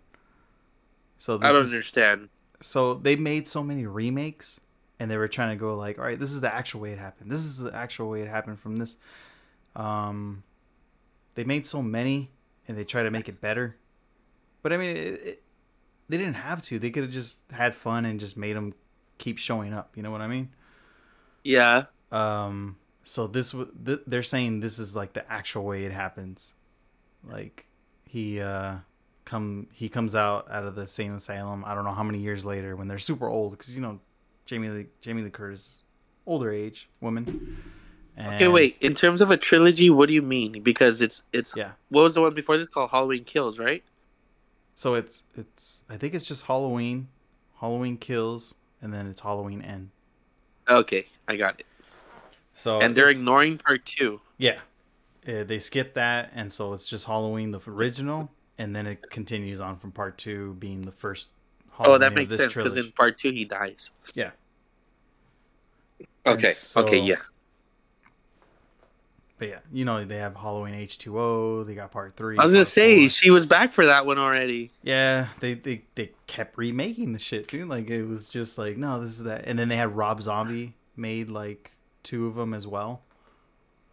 S1: So this
S3: I don't
S1: is-
S3: understand.
S1: so they made so many remakes and they were trying to go like all right this is the actual way it happened this is the actual way it happened from this um they made so many and they try to make it better. But I mean, it, it, they didn't have to. They could have just had fun and just made them keep showing up. You know what I mean?
S3: Yeah.
S1: Um. So this w- th- they're saying this is like the actual way it happens. Like he uh come he comes out out of the same asylum. I don't know how many years later when they're super old because you know Jamie Lee Jamie Lee Curtis older age woman.
S3: Okay, wait. In terms of a trilogy, what do you mean? Because it's it's
S1: Yeah.
S3: what was the one before this called Halloween Kills, right?
S1: So it's it's I think it's just Halloween, Halloween Kills, and then it's Halloween End.
S3: Okay, I got it.
S1: So
S3: and they're ignoring part two.
S1: yeah, Uh, they skip that, and so it's just Halloween the original, and then it continues on from part two being the first. Halloween
S3: Oh, that makes sense because in part two he dies.
S1: Yeah.
S3: Okay.
S1: So-
S3: Okay. Yeah.
S1: But yeah, you know they have Halloween H two O. They got part three.
S3: I was gonna say
S1: four.
S3: she was back for that one already.
S1: Yeah, they, they they kept remaking the shit, dude. Like it was just like no, this is that, and then they had Rob Zombie made like two of them as well.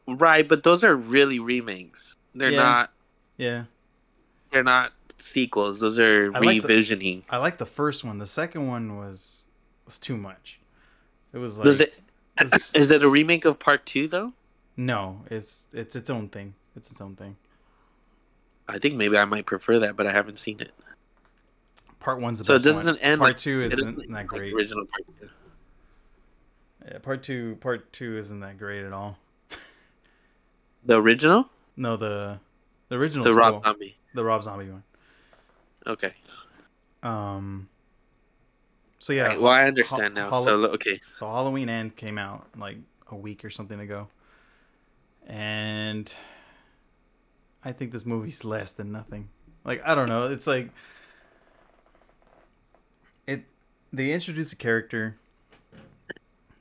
S3: Right, but those are really remakes. They're
S1: Yeah.
S3: not.
S1: Yeah,
S3: They're not sequels. Those are
S1: I like the-
S3: revisioning.
S1: I like the first one. The second one was was too much. It was like
S3: Does it?
S1: this-
S3: Is it a remake of part two though?
S1: no, it's it's its own thing. It's its own thing.
S3: I think maybe I might prefer that, but I haven't seen it.
S1: Part one's the
S3: So it doesn't
S1: one.
S3: end
S1: Part two
S3: It
S1: isn't
S3: isn't
S1: that great.
S3: original part two.
S1: Yeah, part two part two isn't that great at all.
S3: The original,
S1: No, the the original
S3: the Rob. Zombie.
S1: the Rob Zombie one.
S3: Okay.
S1: Um. So yeah,
S3: Right, well, I understand
S1: Hol-
S3: now.
S1: Hol-
S3: so okay.
S1: So Halloween End came out like a week or something ago, and I think this movie's less than nothing. Like I don't know, it's like it. They introduced a character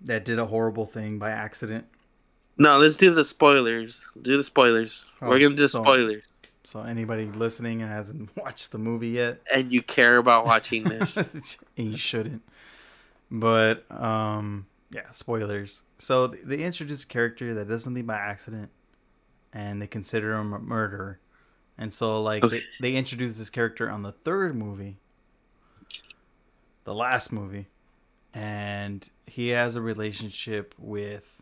S1: that did a horrible thing by accident.
S3: No, let's do the spoilers. Do the spoilers.
S1: Oh,
S3: We're gonna do
S1: so-
S3: spoilers,
S1: So anybody listening and hasn't watched the movie yet,
S3: and you care about watching this.
S1: and you shouldn't. But um, yeah, spoilers. So th- they introduce a character that does something by accident, and they consider him a murderer. And so like
S3: Okay.
S1: they, they introduce this character on the third movie, the last movie, and he has a relationship with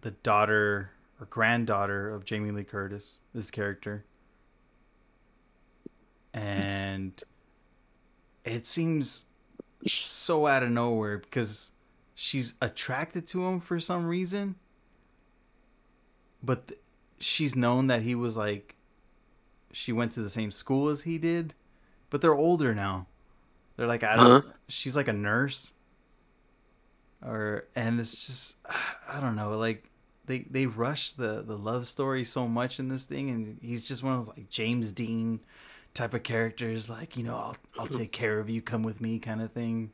S1: the daughter or granddaughter of Jamie Lee Curtis, this character. And it seems so out of nowhere because she's attracted to him for some reason. But th- she's known that he was like she went to the same school as he did, but they're older now. They're like I don't. Uh-huh. She's like a nurse. Or and it's just I don't know like they they rush the the love story so much in this thing and he's just one of those like James Dean type of characters like you know I'll I'll take care of you come with me kind of thing.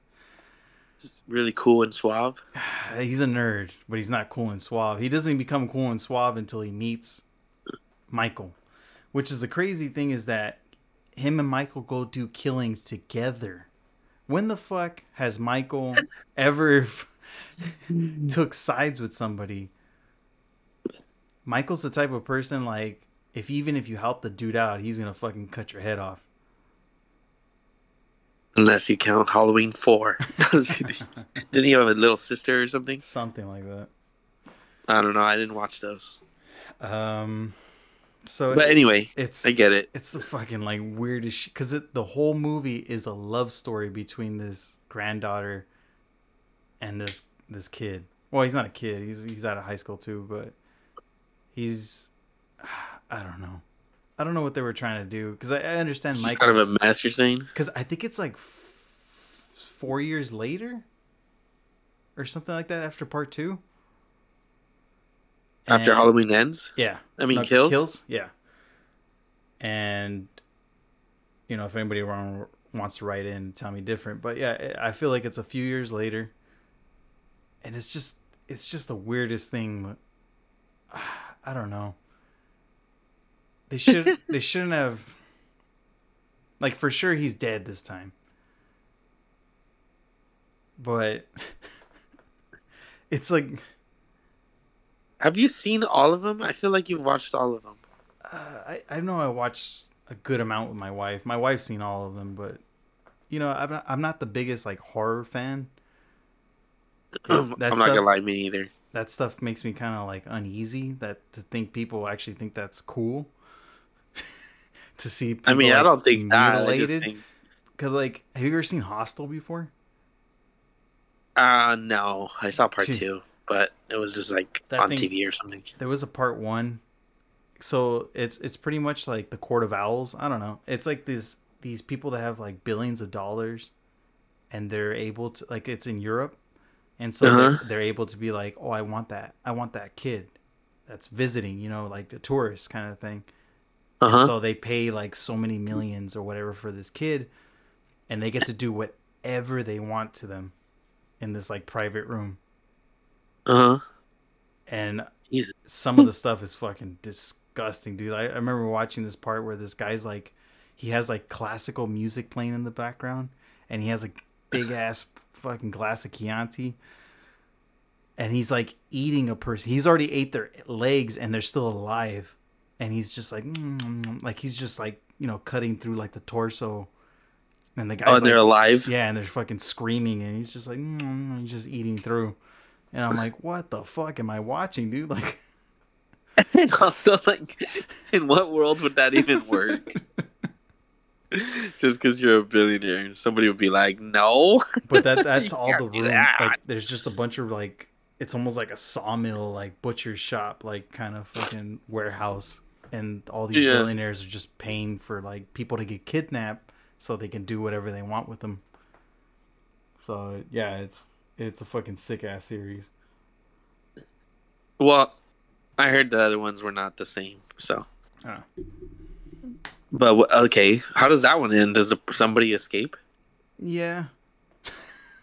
S3: really cool and suave.
S1: He's a nerd, but he's not cool and suave. He doesn't become cool and suave until he meets Michael. Which is the crazy thing is that him and Michael go do killings together. When the fuck has Michael ever took sides with somebody? Michael's the type of person like if even if you help the dude out, he's gonna fucking cut your head off.
S3: Unless you count Halloween four. Didn't he have a little sister or something?
S1: Something like that.
S3: I don't know. I didn't watch those.
S1: Um, so
S3: But
S1: it-
S3: anyway,
S1: it's
S3: I get it.
S1: it's the fucking like weirdest shit because the whole movie is a love story between this granddaughter and this this kid. Well, he's not a kid. He's he's out of high school too, but he's I don't know. I don't know what they were trying to do because I, I understand
S3: It's
S1: Michael.
S3: kind of a mess. You're saying?
S1: Because I think it's like f- four years later, or something like that after part two.
S3: After
S1: And-
S3: Halloween ends,
S1: Yeah.
S3: I mean
S1: No,
S3: kills.
S1: Kills, yeah. And you know, if anybody wrong wants to write in tell me different, but yeah, I feel like it's a few years later, and it's just it's just the weirdest thing. I don't know. They should they shouldn't have. Like for sure, he's dead this time. But it's like
S3: Have you seen all of them? I feel like you've watched all of them.
S1: Uh, I I know I watched a good amount with my wife. My wife's seen all of them, but you know, I'm not, I'm not the biggest like horror fan.
S3: I'm
S1: That
S3: not
S1: stuff-
S3: gonna lie, to me either.
S1: that stuff makes me kind of like uneasy that to think people actually think that's cool to see people,
S3: I mean, I don't think that.
S1: Mutilated
S3: think,
S1: cuz like have you ever seen Hostel before
S3: uh, no, I saw part
S1: Two.
S3: two, but it was just like
S1: That
S3: on
S1: thing-
S3: TV or something.
S1: there was a part 1 so it's it's pretty much like the court of owls I don't know it's like these these people that have like billions of dollars and they're able to like it's in Europe and so
S3: Uh-huh.
S1: they're, they're able to be like oh I want that I want that kid that's visiting you know like a tourist kind of thing
S3: Uh-huh.
S1: So they pay like so many millions or whatever for this kid, and they get to do whatever they want to them in this like private room.
S3: Uh huh.
S1: And
S3: Jesus.
S1: some of the stuff is fucking disgusting, dude. I, I remember watching this part where this guy's like, he has like classical music playing in the background, and he has a big ass fucking glass of Chianti. And he's like eating a person. He's already ate their legs, and they're still alive. And he's just like, mm, like he's just like you know cutting through like the torso. And the guy's
S3: Oh, and they're
S1: like,
S3: alive.
S1: yeah, and they're fucking screaming, and he's just like, mm, he's just eating through. And I'm like, what the fuck am I watching, dude? Like,
S3: And also, like, in what world would that even work? Just because you're a billionaire, somebody would be like, "No."
S1: but that that's all the room. Like, there's just a bunch of like, it's almost like a sawmill, like butcher shop, like kind of fucking warehouse, and all these
S3: Yeah.
S1: billionaires are just paying for like people to get kidnapped so they can do whatever they want with them. So yeah, it's it's a fucking sick ass series.
S3: Well, I heard the other ones were not the same. So,
S1: Oh.
S3: But okay, how does that one end? Does somebody escape?
S1: Yeah.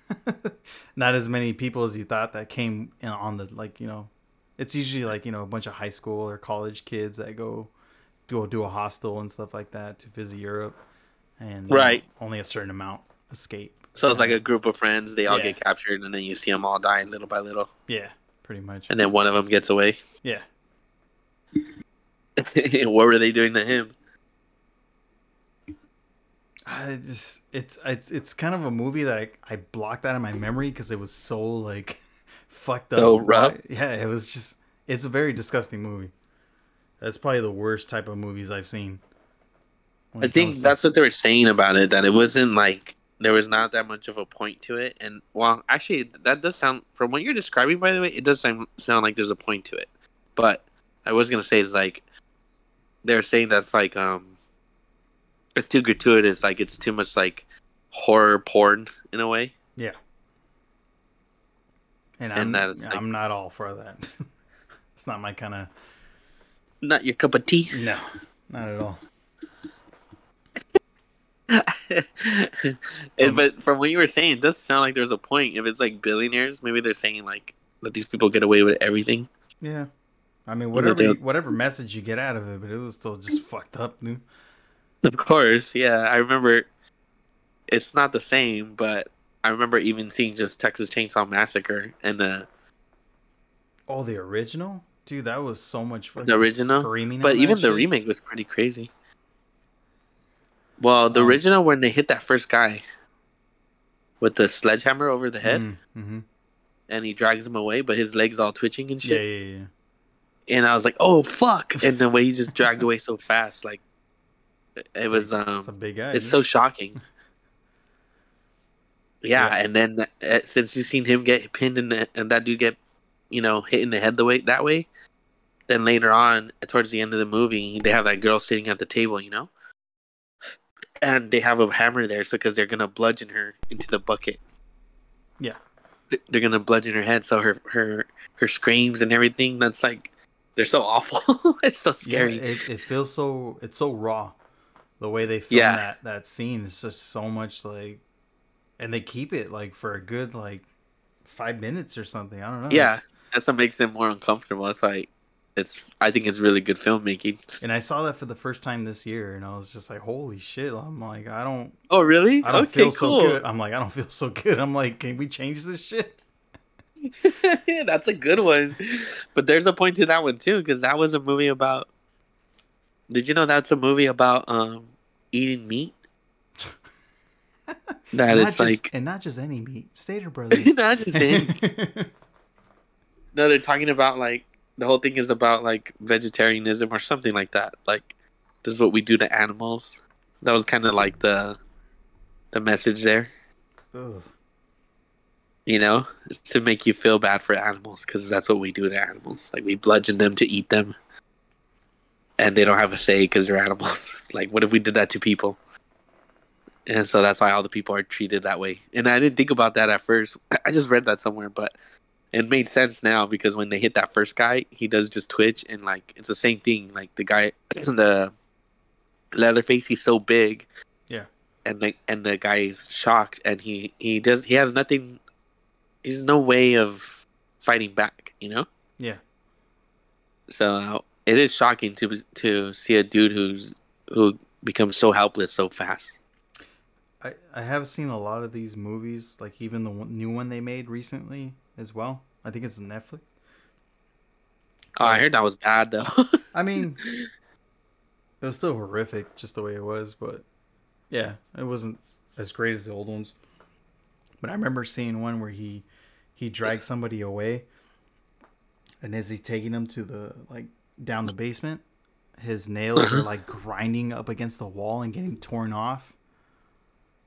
S1: Not as many people as you thought that came in on the like you know, it's usually like you know a bunch of high school or college kids that go go do a hostel and stuff like that to visit Europe, and you know,
S3: Right.
S1: only a certain amount escape.
S3: So it's like a group of friends. They all
S1: Yeah.
S3: get captured, and then you see them all dying little by little,
S1: Yeah, pretty much.
S3: and then one of them gets away.
S1: Yeah.
S3: what were they doing to him?
S1: I just it's it's it's kind of a movie that I, I blocked out of my memory because it was so like fucked up.
S3: So rough?
S1: Yeah, it was just it's a very disgusting movie. That's probably the worst type of movies I've seen.
S3: I think
S1: comes to-
S3: that's what they were saying about it. That it wasn't like there was not that much of a point to it. And well, actually, that does sound from what you're describing. By the way, it does sound sound like there's a point to it. But I was gonna say is like they're saying that's like um it's too gratuitous. Like it's too much like horror porn in a way.
S1: and,
S3: and
S1: I'm
S3: that like-
S1: I'm not all for that. it's not my kind of
S3: Not your cup of tea.
S1: no, not at all.
S3: And- but from what you were saying, it does sound like there's a point. If it's like billionaires, maybe they're saying like let these people get away with everything.
S1: Yeah, I mean whatever whatever message you get out of it, but it was still just fucked up, dude.
S3: Of course, yeah. I remember it's not the same, but I remember even seeing just Texas Chainsaw Massacre and the
S1: Oh, the original, dude, that was so much fun.
S3: The original?
S1: screaming.
S3: but even the
S1: shit.
S3: remake was pretty crazy. Well, the
S1: Oh.
S3: original when they hit that first guy with the sledgehammer over the head
S1: Mm, mhm.
S3: and he drags him away, but his legs all twitching and shit.
S1: Yeah, yeah, yeah.
S3: And I was like, "Oh fuck!" And the way he just dragged away so fast, like it was um
S1: It's a big guy.
S3: It's
S1: dude.
S3: so shocking. Yeah,
S1: Yeah.
S3: and then uh, since you've seen him get pinned in the, and that dude get, you know, hit in the head the way that way, then later on, towards the end of the movie, they have that girl sitting at the table, you know, and they have a hammer there, so because they're gonna bludgeon her into the bucket.
S1: Yeah.
S3: They- They're gonna bludgeon her head, so her her her screams and everything. That's like, they're so awful. it's so
S1: Yeah,
S3: scary.
S1: it, it feels so it's so raw. The way they film
S3: Yeah.
S1: that that scene is just so much like, and they keep it like for a good like five minutes or something. I don't know.
S3: Yeah.
S1: It's-
S3: That's what makes it more uncomfortable. That's why it's. I think it's really good filmmaking.
S1: and I saw that for the first time this year, and I was just like, holy shit! I'm like, I don't,
S3: Oh, really?
S1: I don't
S3: okay,
S1: feel
S3: cool.
S1: so good. I'm like, I don't feel so good. I'm like, can we change this shit?
S3: That's a good one. But there's a point to that one too, because that was a movie about did you know that's a movie about um eating meat? That it's
S1: just-
S3: like
S1: and not just any meat, Stater Brothers.
S3: not just any. No, they're talking about like the whole thing is about like vegetarianism or something like that. Like this is what we do to animals. That was kind of like the the message there.
S1: Ugh.
S3: You know, it's to make you feel bad for animals because that's what we do to animals. Like we bludgeon them to eat them, and they don't have a say because they're animals. like what if we did that to people? And so that's why all the people are treated that way. And I didn't think about that at first. I just read that somewhere, but it made sense now because when they hit that first guy, he does just twitch and like it's the same thing. Like the guy, the Leatherface, he's so big.
S1: Yeah.
S3: And the and the guy is shocked, and he he does he has nothing. He's no way of fighting back, you know.
S1: Yeah.
S3: So it is shocking to to see a dude who's who becomes so helpless so fast.
S1: I, I have seen a lot of these movies, like even the one, new one they made recently as well. I think it's Netflix.
S3: Oh, I heard that was bad though.
S1: I mean, it was still horrific, just the way it was, but yeah, it wasn't as great as the old ones. But I remember seeing one where he he dragged somebody away, and as he's taking them to the like down the basement, his nails mm-hmm. are like grinding up against the wall and getting torn off.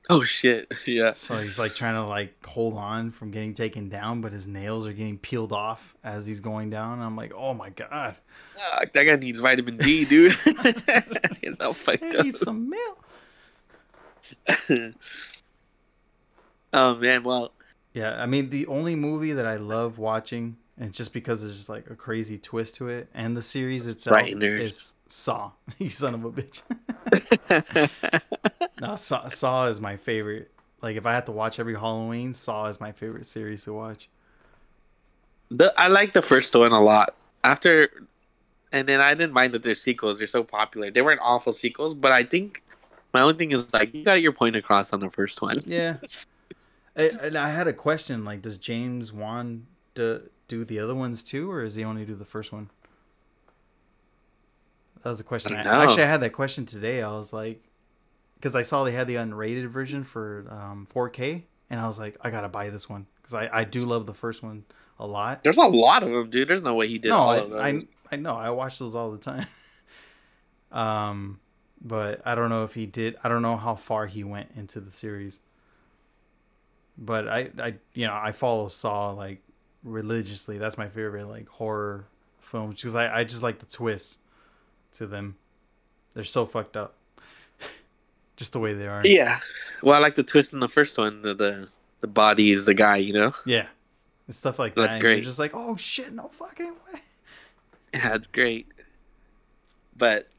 S3: oh shit! Yeah.
S1: So he's like trying to like hold on from getting taken down, but his nails are getting peeled off as he's going down. I'm like, oh my god,
S3: Fuck, that guy needs vitamin D, dude. He's all fucked
S1: I
S3: up.
S1: need some milk.
S3: oh man, well,
S1: Yeah, I mean the only movie that I love watching, and just because there's just like a crazy twist to it, and the series itself
S3: Frighteners.
S1: is Saw. you son of a bitch. no, Saw, Saw is my favorite. Like if I had to watch every Halloween, Saw is my favorite series to watch.
S3: the, I like the first one a lot. After, and then I didn't mind that they're sequels. They're so popular. They weren't awful sequels, but I think my only thing is like you got your point across on the first one.
S1: Yeah. I, and I had a question like, does James Wan do, do the other ones too, or does he only do the first one? That was a question.
S3: I
S1: I. Actually, I had that question today. I was like, because I saw they had the unrated version for um, 4K, and I was like, I gotta buy this one because I, I do love the first one a lot.
S3: There's a lot of them, dude. There's no way he did
S1: no,
S3: all
S1: I,
S3: of those.
S1: I I know I watch those all the time. um, but I don't know if he did. I don't know how far he went into the series. But I I you know I follow Saw like religiously. That's my favorite like horror film because I I just like the twist to them. They're so fucked up. just the way they are.
S3: Yeah. Well, I like the twist in the first one. The the, the body is the guy, you know.
S1: Yeah. And stuff like
S3: That's
S1: that. you're
S3: great.
S1: just like, oh shit, no fucking way.
S3: Yeah, it's great. But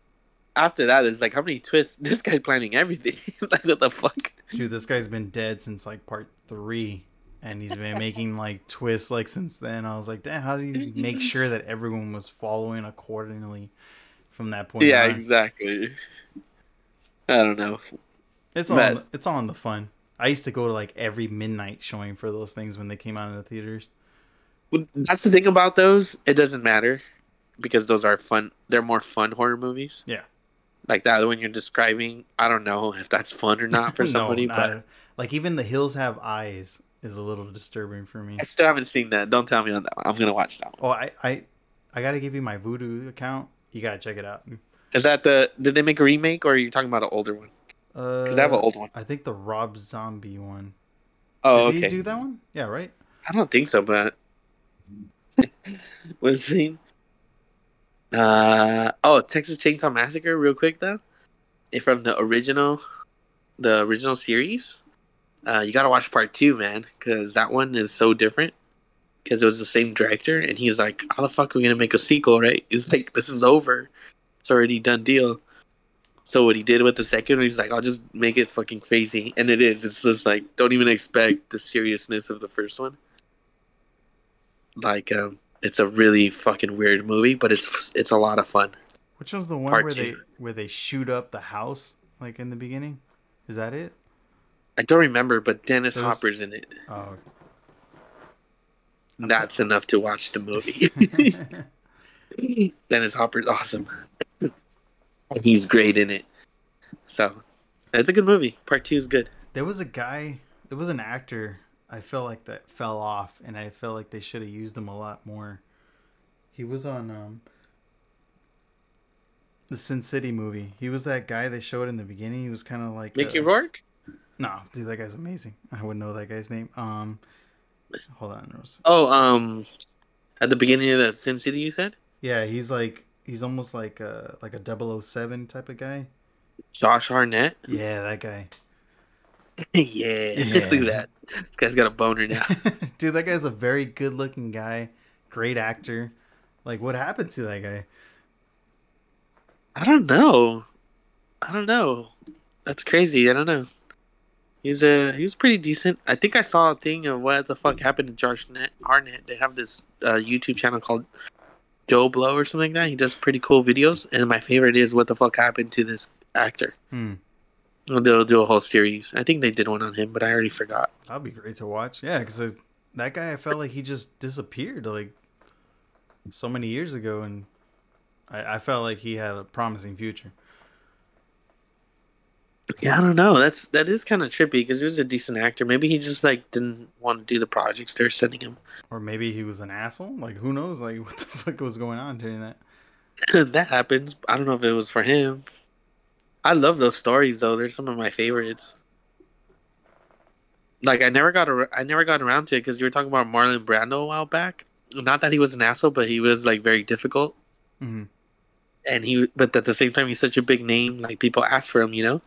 S3: after that, it's like how many twists? This guy planning everything. like what the fuck?
S1: Dude, this guy's been dead since like part three, and he's been making like twists like since then. I was like, damn, how do you make sure that everyone was following accordingly from that point?
S3: yeah,
S1: on?
S3: exactly. I don't know.
S1: It's all it's all in the fun. I used to go to like every midnight showing for those things when they came out in the theaters.
S3: Well, That's the thing about those. It doesn't matter because those are fun. They're more fun horror movies.
S1: Yeah.
S3: Like that one you're describing. I don't know if that's fun or not for
S1: No,
S3: somebody,
S1: not-
S3: but
S1: like even the hills have eyes is a little disturbing for me.
S3: I still haven't seen that. Don't tell me on that one. I'm gonna watch that one.
S1: Oh, I I I gotta give you my Vudu account. You gotta check it out.
S3: Is that the? Did they make a remake, or are you talking about an older one?
S1: Uh,
S3: Because I have an old one.
S1: I think the Rob Zombie one.
S3: Oh,
S1: Did
S3: okay.
S1: he do that one? Yeah, right.
S3: I don't think so, but was he? Uh oh, Texas Chainsaw Massacre. Real quick though, from the original, the original series, uh, you gotta watch part two, man, because that one is so different. Because it was the same director, and he's like, "How the fuck are we gonna make a sequel?" Right? He's like, "This is over. It's already done deal." So what he did with the second, one, he's like, "I'll just make it fucking crazy," and it is. It's just like, don't even expect the seriousness of the first one like um it's a really fucking weird movie but it's it's a lot of fun
S1: Which was the one
S3: Part
S1: where
S3: two.
S1: they where they shoot up the house like in the beginning? Is that it?
S3: I don't remember but dennis
S1: There's-
S3: hopper's in it
S1: Oh.
S3: that's enough to watch the movie dennis hopper's awesome he's great in it. So it's a good movie. Part two is good.
S1: There was a guy, there was an actor. I felt like that fell off, and I felt like they should have used him a lot more. He was on um, the Sin City movie. He was that guy they showed in the beginning. He was kind of like
S3: Mickey
S1: uh,
S3: Rourke.
S1: No, dude, that guy's amazing. I wouldn't know that guy's name. Um, hold on, Rose.
S3: Oh, um, at the beginning of the Sin City, you said
S1: Yeah, he's like he's almost like a like a 007 type of guy.
S3: Josh Hartnett.
S1: Yeah, that guy.
S3: yeah,
S1: Yeah.
S3: look at that. This guy's got a boner now.
S1: Dude, that guy's a very good looking guy. Great actor. Like, what happened to that guy?
S3: I don't know. I don't know. That's crazy. I don't know. He's a he was pretty decent. I think I saw a thing of what the fuck happened to Josh Net, Hartnett. They have this uh, YouTube channel called Joe Blow or something like that. He does pretty cool videos, and my favorite is what the fuck happened to this actor.
S1: Hmm.
S3: They'll do a whole series. I think they did one on him, but I already forgot.
S1: That'd be great to watch. Yeah, because that guy, I felt like he just disappeared like so many years ago, and I, I felt like he had a promising future.
S3: Yeah, I don't know. That's that is kind of trippy because he was a decent actor. Maybe he just like didn't want to do the projects they're sending him.
S1: Or maybe he was an asshole. Like, who knows? Like, what the fuck was going on during that?
S3: that happens. I don't know if it was for him. I love those stories though. They're some of my favorites. Like I never got ar- I never got around to it because you were talking about Marlon Brando a while back. Not that he was an asshole, but he was like very difficult,
S1: hmm
S3: and he but at the same time he's such a big name. Like people ask for him, you know.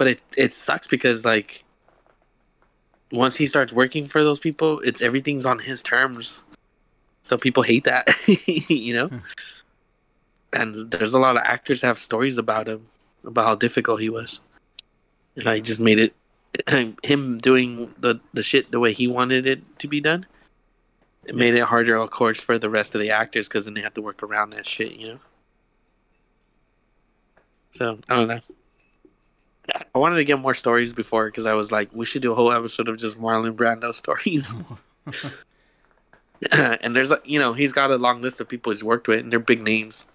S3: But it it sucks because like once he starts working for those people, it's everything's on his terms. So people hate that, you know.
S1: Hmm.
S3: and there's a lot of actors have stories about him, about how difficult he was. And I just made it him doing the the shit the way he wanted it to be done. It made it harder, of course, for the rest of the actors because then they have to work around that shit, you know. So I don't know. I wanted to get more stories before because I was like, we should do a whole episode of just Marlon Brando stories. and there's a, you know, he's got a long list of people he's worked with, and they're big names.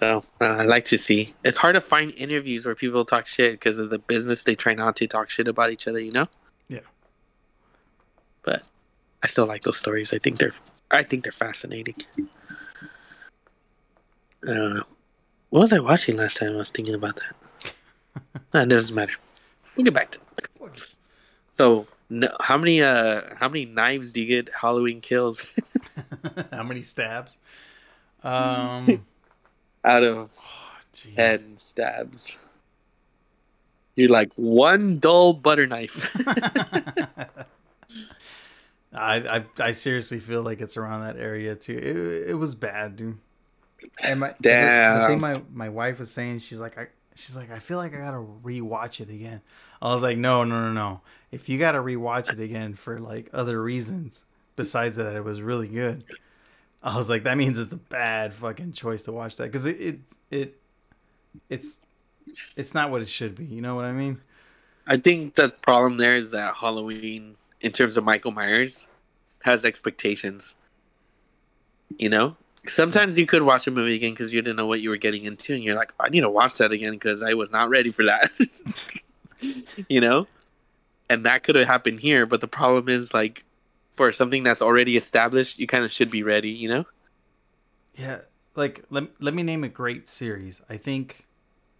S3: So uh, I like to see. It's hard to find interviews where people talk shit because of the business. They try not to talk shit about each other, you know.
S1: Yeah.
S3: But I still like those stories. I think they're, I think they're fascinating. Uh, what was I watching last time? I was thinking about that. nah, it doesn't matter. We'll get back to. It. So, no, how many uh, how many knives do you get Halloween kills
S1: How many stabs? Um,
S3: out of
S1: oh,
S3: ten stabs? You're like one dull butter knife.
S1: I, I I seriously feel like it's around that area too. It, it was bad, dude. And my, the- The, thing my my wife was saying, she's like, I she's like, I feel like I gotta rewatch it again. I was like, no, no, no, no. If you gotta rewatch it again for like other reasons besides that it was really good, I was like, that means it's a bad fucking choice to watch that because it, it it it's it's not what it should be. You know what I mean?
S3: I think the problem there is that Halloween, in terms of Michael Myers, has expectations. You know, sometimes you could watch a movie again because you didn't know what you were getting into, and you're like, I need to watch that again because I was not ready for that. you know, and that could have happened here, but the problem is like, for something that's already established, you kind of should be ready. You know?
S1: Yeah, like let let me name a great series. I think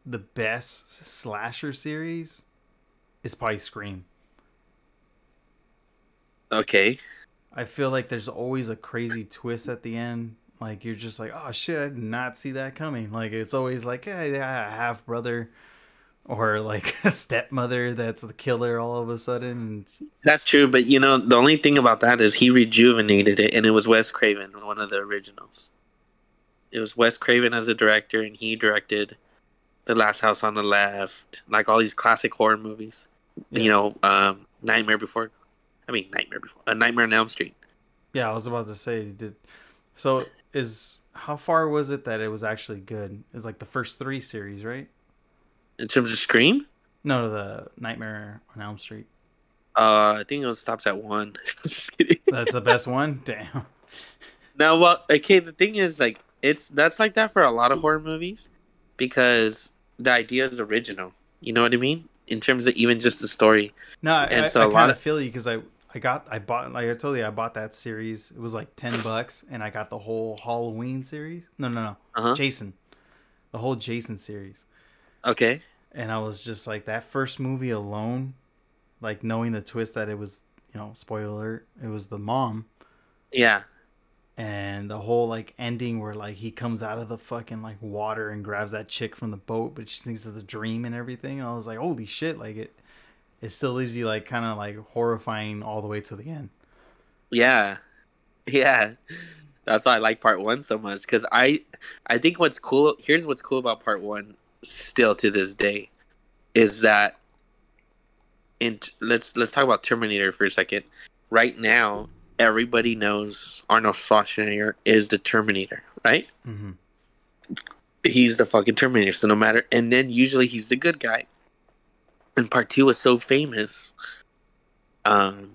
S1: the best slasher series is probably Scream.
S3: Okay.
S1: I feel like there's always a crazy twist at the end. Like you're just like, oh shit, I did not see that coming. Like it's always like, yeah, yeah, a half brother, or like a stepmother that's the killer all of a sudden.
S3: That's true, but you know the only thing about that is he rejuvenated it, and it was Wes Craven, one of the originals. It was Wes Craven as a director, and he directed The Last House on the Left, like all these classic horror movies. You know, um, Nightmare Before, I mean Nightmare Before, A Nightmare on Elm Street.
S1: Yeah, I was about to say he did. So is how far was it that it was actually good? It was like the first three series, right?
S3: In terms of Scream,
S1: No, the Nightmare on Elm Street.
S3: uh, I think it stops at one. Just kidding.
S1: That's the best one. Damn.
S3: Now, well, okay, the thing is, like, it's that's like that for a lot of horror movies because the idea is original. You know what I mean? In terms of even just the story.
S1: No, I,
S3: And
S1: I,
S3: so
S1: I
S3: a lot
S1: kind
S3: of
S1: feel you because I I got I bought like I told you I bought that series. It was like ten bucks, and I got the whole Halloween series. No, no, no,
S3: Uh-huh.
S1: Jason, the whole Jason series.
S3: Okay.
S1: And I was just like that first movie alone, like knowing the twist that it was, you know, spoiler alert, it was the mom,
S3: Yeah.
S1: and the whole like ending where like he comes out of the fucking like water and grabs that chick from the boat, but she thinks it's a dream and everything. I was like, holy shit! Like it, it still leaves you like kind of like horrifying all the way to the end.
S3: Yeah. Yeah. That's why I like part one so much because I I think what's cool here's what's cool about part one still to this day is that in let's let's talk about Terminator for a second. Right now, everybody knows Arnold Schwarzenegger is the Terminator, right?
S1: Mm-hmm.
S3: he's the fucking Terminator. So no matter, and then usually he's the good guy. And part two was so famous, um,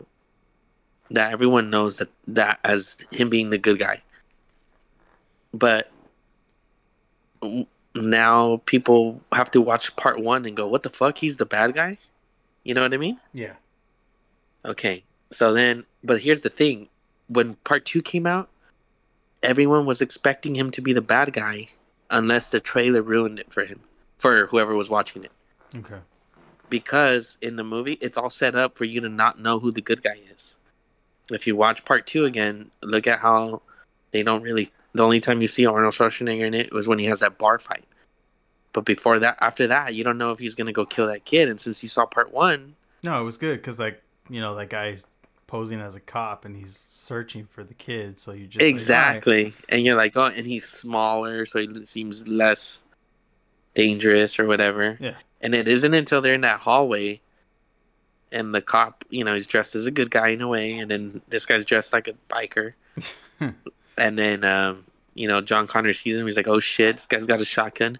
S3: that everyone knows that that as him being the good guy. But now people have to watch part one and go, "What the fuck? He's the bad guy." You know what I mean?
S1: Yeah.
S3: Okay. So then, but here's the thing: when part two came out, everyone was expecting him to be the bad guy, unless the trailer ruined it for him, for whoever was watching it.
S1: Okay.
S3: Because in the movie, it's all set up for you to not know who the good guy is. If you watch part two again, look at how they don't really. The only time you see Arnold Schwarzenegger in it was when he has that bar fight. But before that, after that, you don't know if he's gonna go kill that kid. And since you saw part one,
S1: No, it was good because like you know that guy's posing as a cop and he's searching for the kid, so you just like, all right.
S3: exactly and you're like oh and he's smaller so he seems less dangerous or whatever
S1: Yeah.
S3: And it isn't until they're in that hallway and the cop you know he's dressed as a good guy in a way and then this guy's dressed like a biker. And then um you know john connor sees him. He's like oh shit this guy's got a shotgun.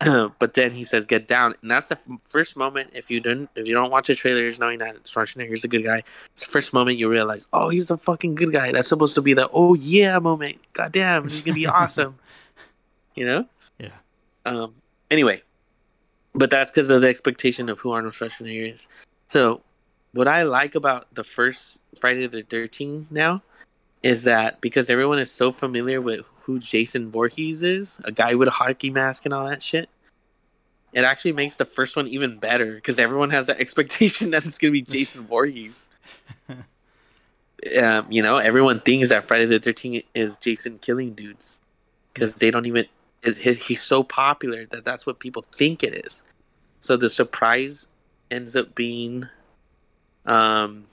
S3: But then he says get down. And that's the f- first moment if you didn't if you don't watch the trailers knowing that schwarzenegger's a good guy it's the first moment you realize oh he's a fucking good guy. That's supposed to be the oh yeah moment. God damn this is gonna be awesome. You know?
S1: Yeah.
S3: um anyway but that's because of the expectation of who arnold schwarzenegger is so what i like about the first friday the 13th now is that because everyone is so familiar with who Jason Voorhees is, a guy with a hockey mask and all that shit, it actually makes the first one even better because everyone has that expectation that it's gonna be Jason Voorhees. Um, you know, everyone thinks that Friday the Thirteenth is Jason killing dudes because they don't even. It, he- he's so popular that that's what people think it is. So the surprise ends up being, um,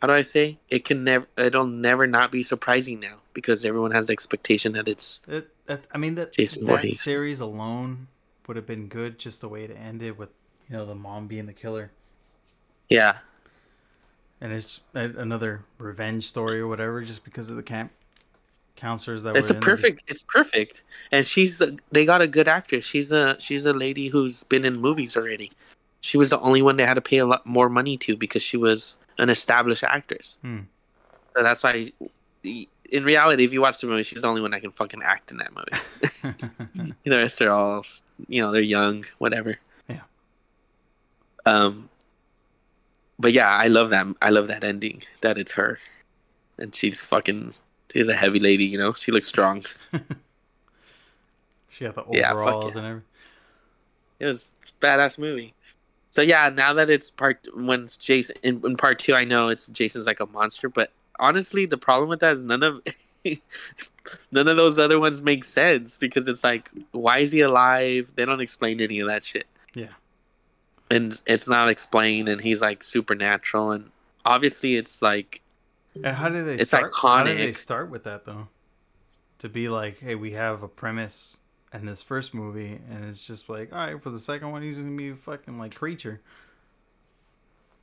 S3: how do I say? It can never. It'll never not be surprising now because everyone has the expectation that it's
S1: That, that, I mean that
S3: Jason
S1: that
S3: Voorhees.
S1: series alone would have been good, just the way it ended with you know the mom being the killer,
S3: yeah,
S1: and it's another revenge story or whatever, just because of the camp counselors that
S3: it's
S1: were
S3: a perfect. It's perfect, and she's a, they got a good actress. She's a she's a lady who's been in movies already. She was the only one they had to pay a lot more money to because she was an established actress.
S1: Hmm.
S3: So that's why, in reality, if you watch the movie, she's the only one that can fucking act in that movie. the rest are all, you know, they're young, whatever.
S1: Yeah.
S3: Um. But yeah, I love that. I love that ending. That it's her, and she's fucking. She's a heavy lady, you know. She looks strong.
S1: she had the
S3: Yeah,
S1: overalls
S3: yeah.
S1: and everything.
S3: It was a badass movie. So yeah, now that it's part when Jason in, in part two, I know it's Jason's like a monster, but honestly, the problem with that is none of none of those other ones make sense because it's like, why is he alive? They don't explain any of that shit.
S1: Yeah.
S3: and it's not explained, and he's like supernatural, and obviously it's like
S1: And how did they
S3: It's
S1: start? How did they start with that though? To be like, hey, we have a premise in this first movie, and it's just like, all right, for the second one, he's gonna be a fucking like creature.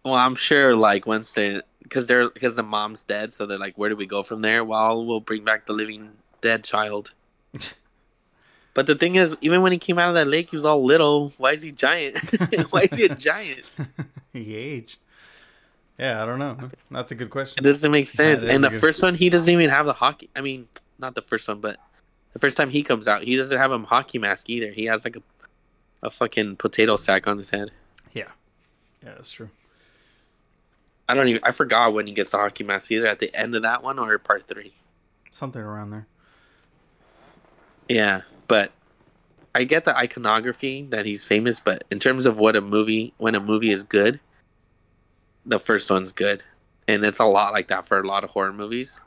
S3: Well, I'm sure like once they because they're because the mom's dead, so they're like, where do we go from there? Well, we'll bring back the living dead child. but the thing is, even when he came out of that lake, he was all little. Why is he giant? Why is he a giant?
S1: he aged. Yeah, I don't know. That's a good
S3: It
S1: question.
S3: doesn't make sense.
S1: that is
S3: and the
S1: good-
S3: first one, he doesn't even have the hockey. I mean, not the first one, but The first time he comes out, he doesn't have a hockey mask either. He has like a a fucking potato sack on his head.
S1: Yeah, yeah, that's true.
S3: I don't even. I forgot when he gets the hockey mask. Either at the end of that one or part three.
S1: Something around there.
S3: Yeah, but I get the iconography that he's famous, but in terms of what a movie, when a movie is good, the first one's good, and it's a lot like that for a lot of horror movies.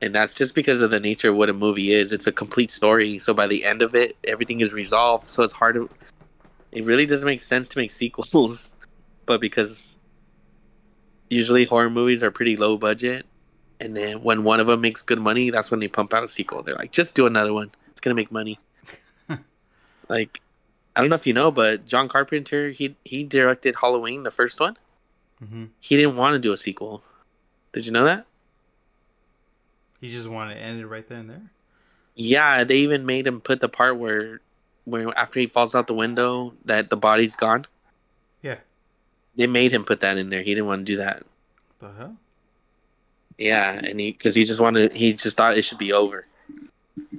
S3: And that's just because of the nature of what a movie is. It's a complete story, so by the end of it, everything is resolved. So it's hard to. It really doesn't make sense to make sequels, but because usually horror movies are pretty low budget, and then when one of them makes good money, that's when they pump out a sequel. They're like, just do another one. It's gonna make money. like, I don't know if you know, but John Carpenter he he directed Halloween, the first one.
S1: Hmm
S3: He didn't want to do a sequel. Did you know that?
S1: He just wanted to end it right there and there.
S3: Yeah, they even made him put the part where, where after he falls out the window, that the body's gone.
S1: Yeah.
S3: They made him put that in there. He didn't want to do that.
S1: What the hell?
S3: Yeah, and he because he just wanted he just thought it should be over,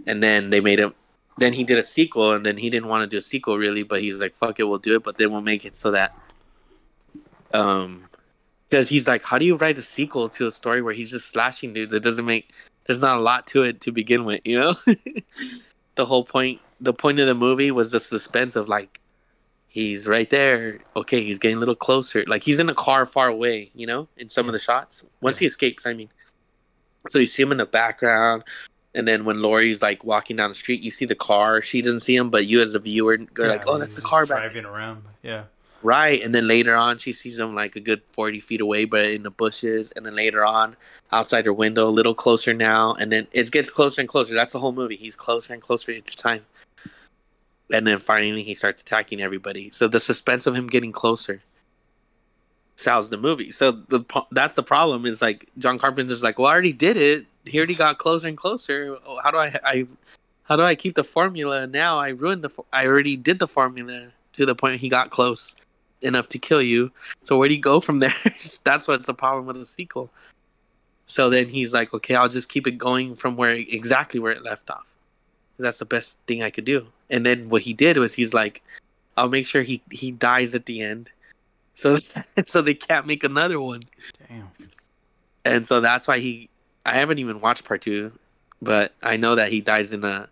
S3: and then they made him. Then he did a sequel, and then he didn't want to do a sequel really, but he's like, "Fuck it, we'll do it." But then we'll make it so that, um, because he's like, "How do you write a sequel to a story where he's just slashing dudes? It doesn't make. There's not a lot to it to begin with, you know." the whole point, the point of the movie was the suspense of like, he's right there. Okay, he's getting a little closer. Like he's in a car far away, you know, in some of the shots. Once he escapes, I mean. So you see him in the background, and then when Laurie's like walking down the street, you see the car. She doesn't see him, but you as a viewer go
S1: Yeah,
S3: like, "Oh, that's the car back
S1: driving around. Yeah.
S3: Right, and then later on, she sees him like a good forty feet away, but in the bushes. And then later on, outside her window, a little closer now, and then it gets closer and closer. That's the whole movie. He's closer and closer each time. And then finally, he starts attacking everybody. So the suspense of him getting closer sells the movie. So the that's the problem. Is like John Carpenter's like, well, I already did it. He already got closer and closer. Oh, How do I I how do I keep the formula now? I ruined the. I already did the formula to the point he got close enough to kill you. So where do you go from there? That's what's the problem with a sequel. So then he's like, okay, I'll just keep it going from where exactly where it left off. That's the best thing I could do. And then what he did was he's like, I'll make sure he he dies at the end, so so they can't make another one.
S1: Damn.
S3: And so that's why he. I haven't even watched part two, but I know that he dies in a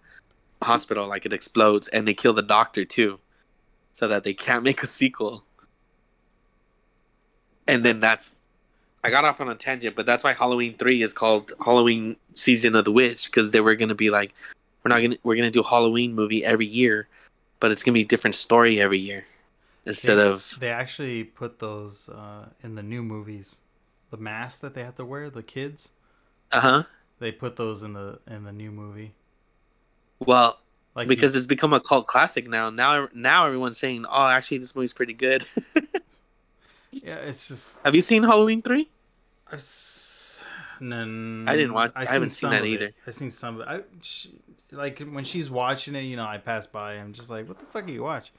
S3: hospital, like it explodes, and they kill the doctor too, so that they can't make a sequel. And then that's. I got off on a tangent, but that's why Halloween three is called Halloween Season of the Witch because they were gonna be like, we're not gonna we're gonna do a Halloween movie every year, but it's gonna be a different story every year, instead
S1: They-
S3: of
S1: They actually put those uh, in the new movies. The masks that they have to wear, the kids,
S3: uh huh.
S1: they put those in the in the new movie.
S3: Well,
S1: Like
S3: because it's become a cult classic now. Now, now everyone's saying, "Oh, actually, this movie's pretty good."
S1: yeah, it's just
S3: Have you seen Halloween three?
S1: I've s- n-
S3: I didn't watch- I
S1: I've
S3: haven't seen that either.
S1: I've seen some. Of it. I she, like when she's watching it, you know, I pass by. I'm just like, what the fuck are you watch?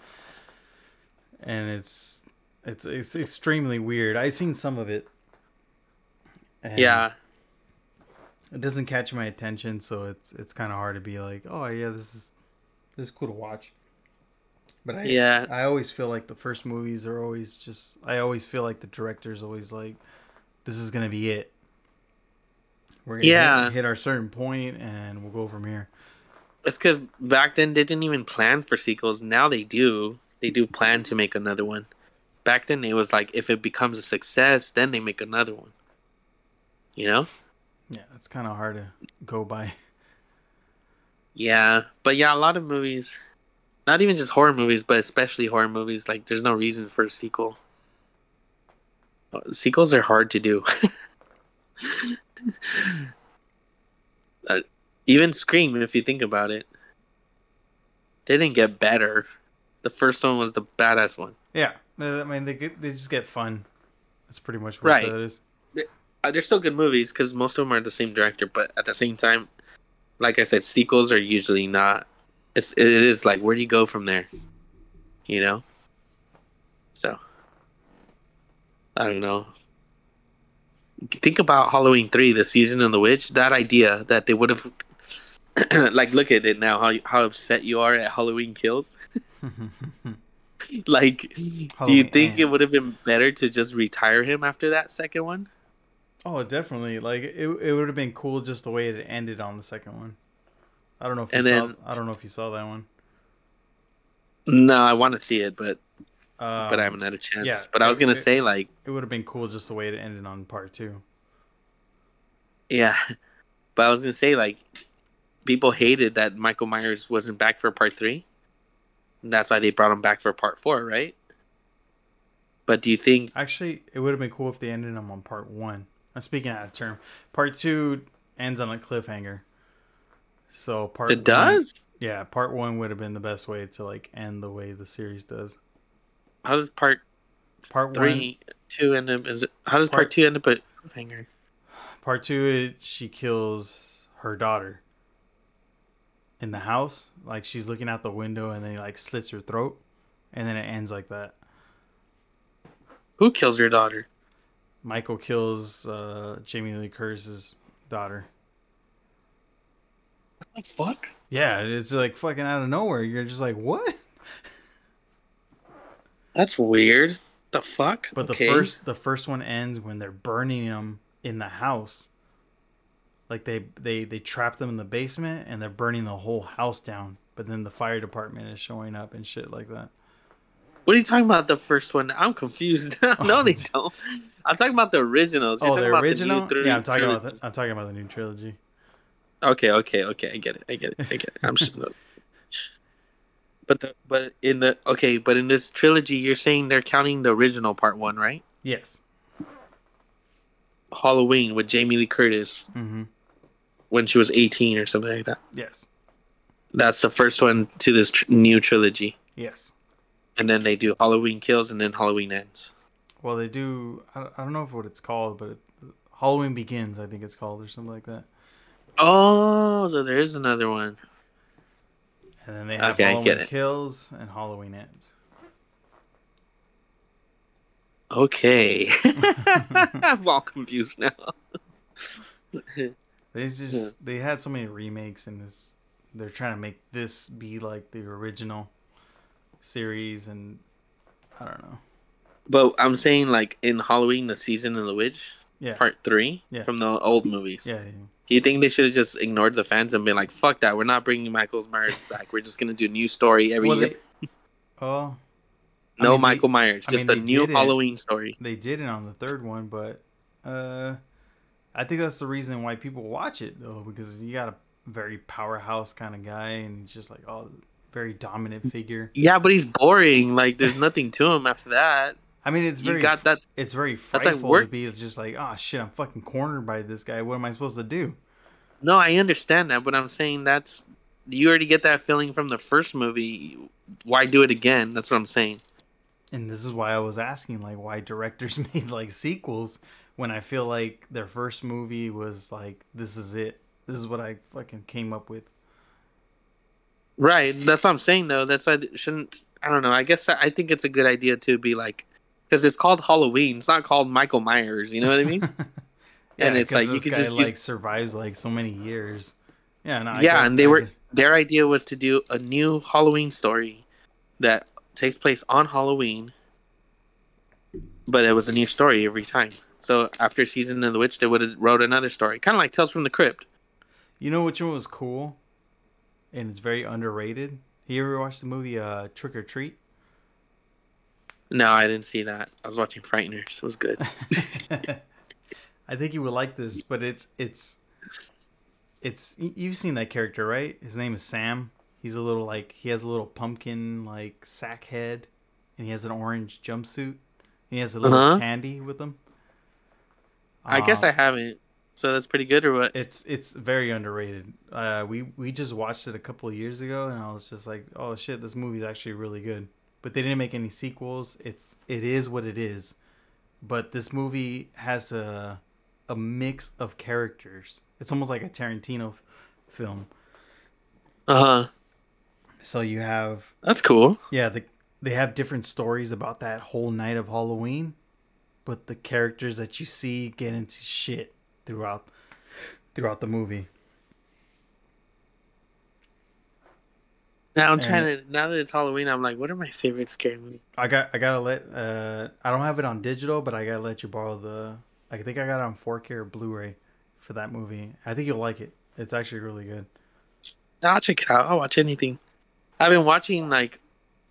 S1: And it's it's it's extremely weird. I've seen some of it. and
S3: Yeah,
S1: It doesn't catch my attention, so it's it's kind of hard to be like, oh yeah, this is this is cool to watch. But I
S3: Yeah.
S1: I always feel like the first movies are always just. I always feel like the director's always like, this is gonna be it. We're gonna
S3: Yeah.
S1: hit, hit our certain point, and we'll go from here.
S3: it's because back then they didn't even plan for sequels. Now they do. They do plan to make another one. Back then it was like if it becomes a success, then they make another one. You know?
S1: Yeah, it's kind of hard to go by.
S3: Yeah, but yeah, a lot of movies, not even just horror movies, but especially horror movies, like there's no reason for a sequel. Sequels are hard to do. uh, even Scream, if you think about it, they didn't get better. The first one was the badass one.
S1: Yeah, I mean they get they just get fun. That's pretty much what
S3: Right.
S1: that is.
S3: Uh, they're still good movies because most of them are the same director, but at the same time, like I said, sequels are usually not. It's it is like where do you go from there? You know. So. I don't know. Think about Halloween three, the season of the witch. That idea that they would have like look at it now how how upset you are at Halloween Kills. like, do you
S1: Halloween
S3: think it would have been better to just retire him after that second one?
S1: Oh, definitely. Like it, it would have been cool just the way it ended on the second one. I don't know if you
S3: And
S1: saw.
S3: then-
S1: I don't know if you saw that one.
S3: No, I want to see it, but
S1: Um,
S3: but I haven't had a chance.
S1: yeah,
S3: but I was gonna
S1: it-
S3: say like,
S1: It would have been cool just the way it ended on part two.
S3: yeah, but I was gonna say like, people hated that Michael Myers wasn't back for part three. And that's why they brought him back for part four, right? But do you think?
S1: Actually, it would have been cool if they ended them on part one. I'm speaking out of term. Part two ends on a cliffhanger. So part
S3: It does.
S1: One, yeah, part one would have been the best way to like end the way the series does.
S3: How does part
S1: Part one,
S3: three, two end up? Is it, how does part,
S1: Part-
S3: two end up at cliffhanger?
S1: part two, it, she kills her daughter in the house. Like she's looking out the window and then he like slits her throat, and then it ends like that.
S3: Who kills your daughter?
S1: Michael kills uh, Jamie Lee Curtis's daughter.
S3: What the fuck?
S1: Yeah, it's like fucking out of nowhere. You're just like, what?
S3: That's weird. The fuck?
S1: But
S3: Okay.
S1: the first the first one ends when they're burning them in the house. Like they they they trap them in the basement and they're burning the whole house down. But then the fire department is showing up and shit like that.
S3: What are you talking about? The first one? I'm confused. no,
S1: Oh,
S3: they don't. I'm talking about the originals. You're
S1: oh,
S3: talking
S1: the
S3: about
S1: original?
S3: The new three
S1: yeah, I'm talking about the, I'm talking about the new trilogy.
S3: Okay, okay, okay. I get it. I get it. I get it. I'm just. But the but in the okay, but in this trilogy, you're saying they're counting the original part one, right?
S1: Yes.
S3: Halloween with Jamie Lee Curtis
S1: Mm-hmm.
S3: when she was 18 or something like that.
S1: Yes.
S3: That's the first one to this tr- new trilogy,
S1: Yes.
S3: and then they do Halloween Kills and then Halloween Ends.
S1: Well, they do. I don't, I don't know if what it's called, but it, Halloween Begins, I think it's called, or something like that.
S3: Oh, so there is another one.
S1: And then they have
S3: Okay,
S1: Halloween. Kills and Halloween Ends.
S3: Okay. I'm all confused now.
S1: They just
S3: Yeah.
S1: they had so many remakes in this. They're trying to make this be like the original series, and I don't know.
S3: But I'm saying, like, in Halloween, the season of the witch,
S1: Yeah,
S3: part three,
S1: Yeah.
S3: from the old movies.
S1: yeah, yeah.
S3: You think they should have just ignored the fans and been like, fuck that, we're not bringing Michael Myers back. We're just going to do a new story every
S1: Well,
S3: year.
S1: they, oh, I
S3: no
S1: mean, they-
S3: Michael Myers,
S1: I
S3: just
S1: mean,
S3: a new
S1: did it.
S3: Halloween story.
S1: they did it on the third one, but uh, I think that's the reason why people watch it though, because you got a very powerhouse kind of guy and just like oh, very dominant figure.
S3: Yeah, but he's boring. Like, there's nothing to him after that.
S1: I mean, it's
S3: You
S1: very
S3: got that.
S1: it's very
S3: That's like
S1: frightful to be just like oh shit, I'm fucking cornered by this guy. What am I supposed to do?
S3: No, I understand that, but I'm saying that's. You already get that feeling from the first movie. Why do it again? That's what I'm saying.
S1: And this is why I was asking, like, why directors made like sequels when I feel like their first movie was like, this is it. This is what I fucking came up with.
S3: Right. That's what I'm saying, though. That's why it shouldn't. I don't know. I guess I I think it's a good idea to be like, because it's called Halloween. It's not called Michael Myers. You know what I mean?
S1: yeah,
S3: And it's like, you could
S1: guy,
S3: just use-
S1: like survives like so many years. Yeah, no, I
S3: yeah, and they were their idea was to do a new Halloween story that takes place on Halloween, but it was a new story every time. So after season of the witch, they would have wrote another story, kind of like Tales from the Crypt.
S1: You know which one was cool, and it's very underrated. You ever watched the movie uh, Trick or Treat?
S3: No, I didn't see that. I was watching Frighteners. It was good.
S1: I think you would like this, but it's it's it's you've seen that character, right? His name is Sam. He's a little like he has a little pumpkin like sack head, and he has an orange jumpsuit. He has a little
S3: Uh-huh.
S1: candy with him.
S3: I guess
S1: Um,
S3: I haven't. So that's pretty good, or what?
S1: It's it's very underrated. Uh, we we just watched it a couple of years ago, and I was just like, oh shit, this movie's actually really good. But they didn't make any sequels. It's it is what it is. But this movie has a a mix of characters. It's almost like a Tarantino f- film.
S3: Uh huh.
S1: So you have
S3: That's cool.
S1: yeah, the, they have different stories about that whole night of Halloween, but the characters that you see get into shit throughout throughout the movie.
S3: Now I'm
S1: And-
S3: trying to. Now that it's Halloween, I'm like, what are my favorite scary movies?
S1: I got I gotta let uh I don't have it on digital, but I gotta let you borrow the I think I got it on 4K or Blu-ray for that movie. I think you'll like it. It's actually really good.
S3: I'll check it out. I'll watch anything. I've been watching like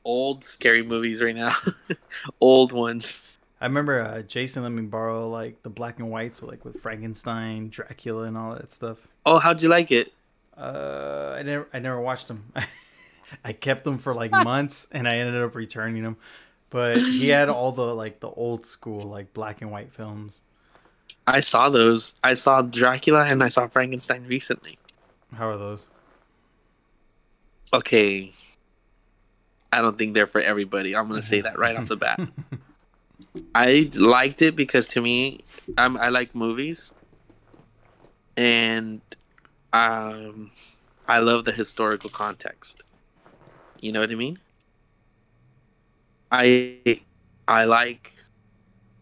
S3: old scary movies right now, old ones.
S1: I remember uh, Jason let me borrow like the black and whites with like with Frankenstein, Dracula, and all that stuff.
S3: Oh, how'd you like it?
S1: Uh, I never I never watched them. I kept them for like months, and I ended up returning them. But he had all the like the old school like black and white films.
S3: I saw those. I saw Dracula and I saw Frankenstein recently.
S1: How are those?
S3: Okay. I don't think they're for everybody. I'm gonna say that right off the bat. I liked it because to me, I'm, I like movies, and um, I love the historical context. You know what I mean? I I like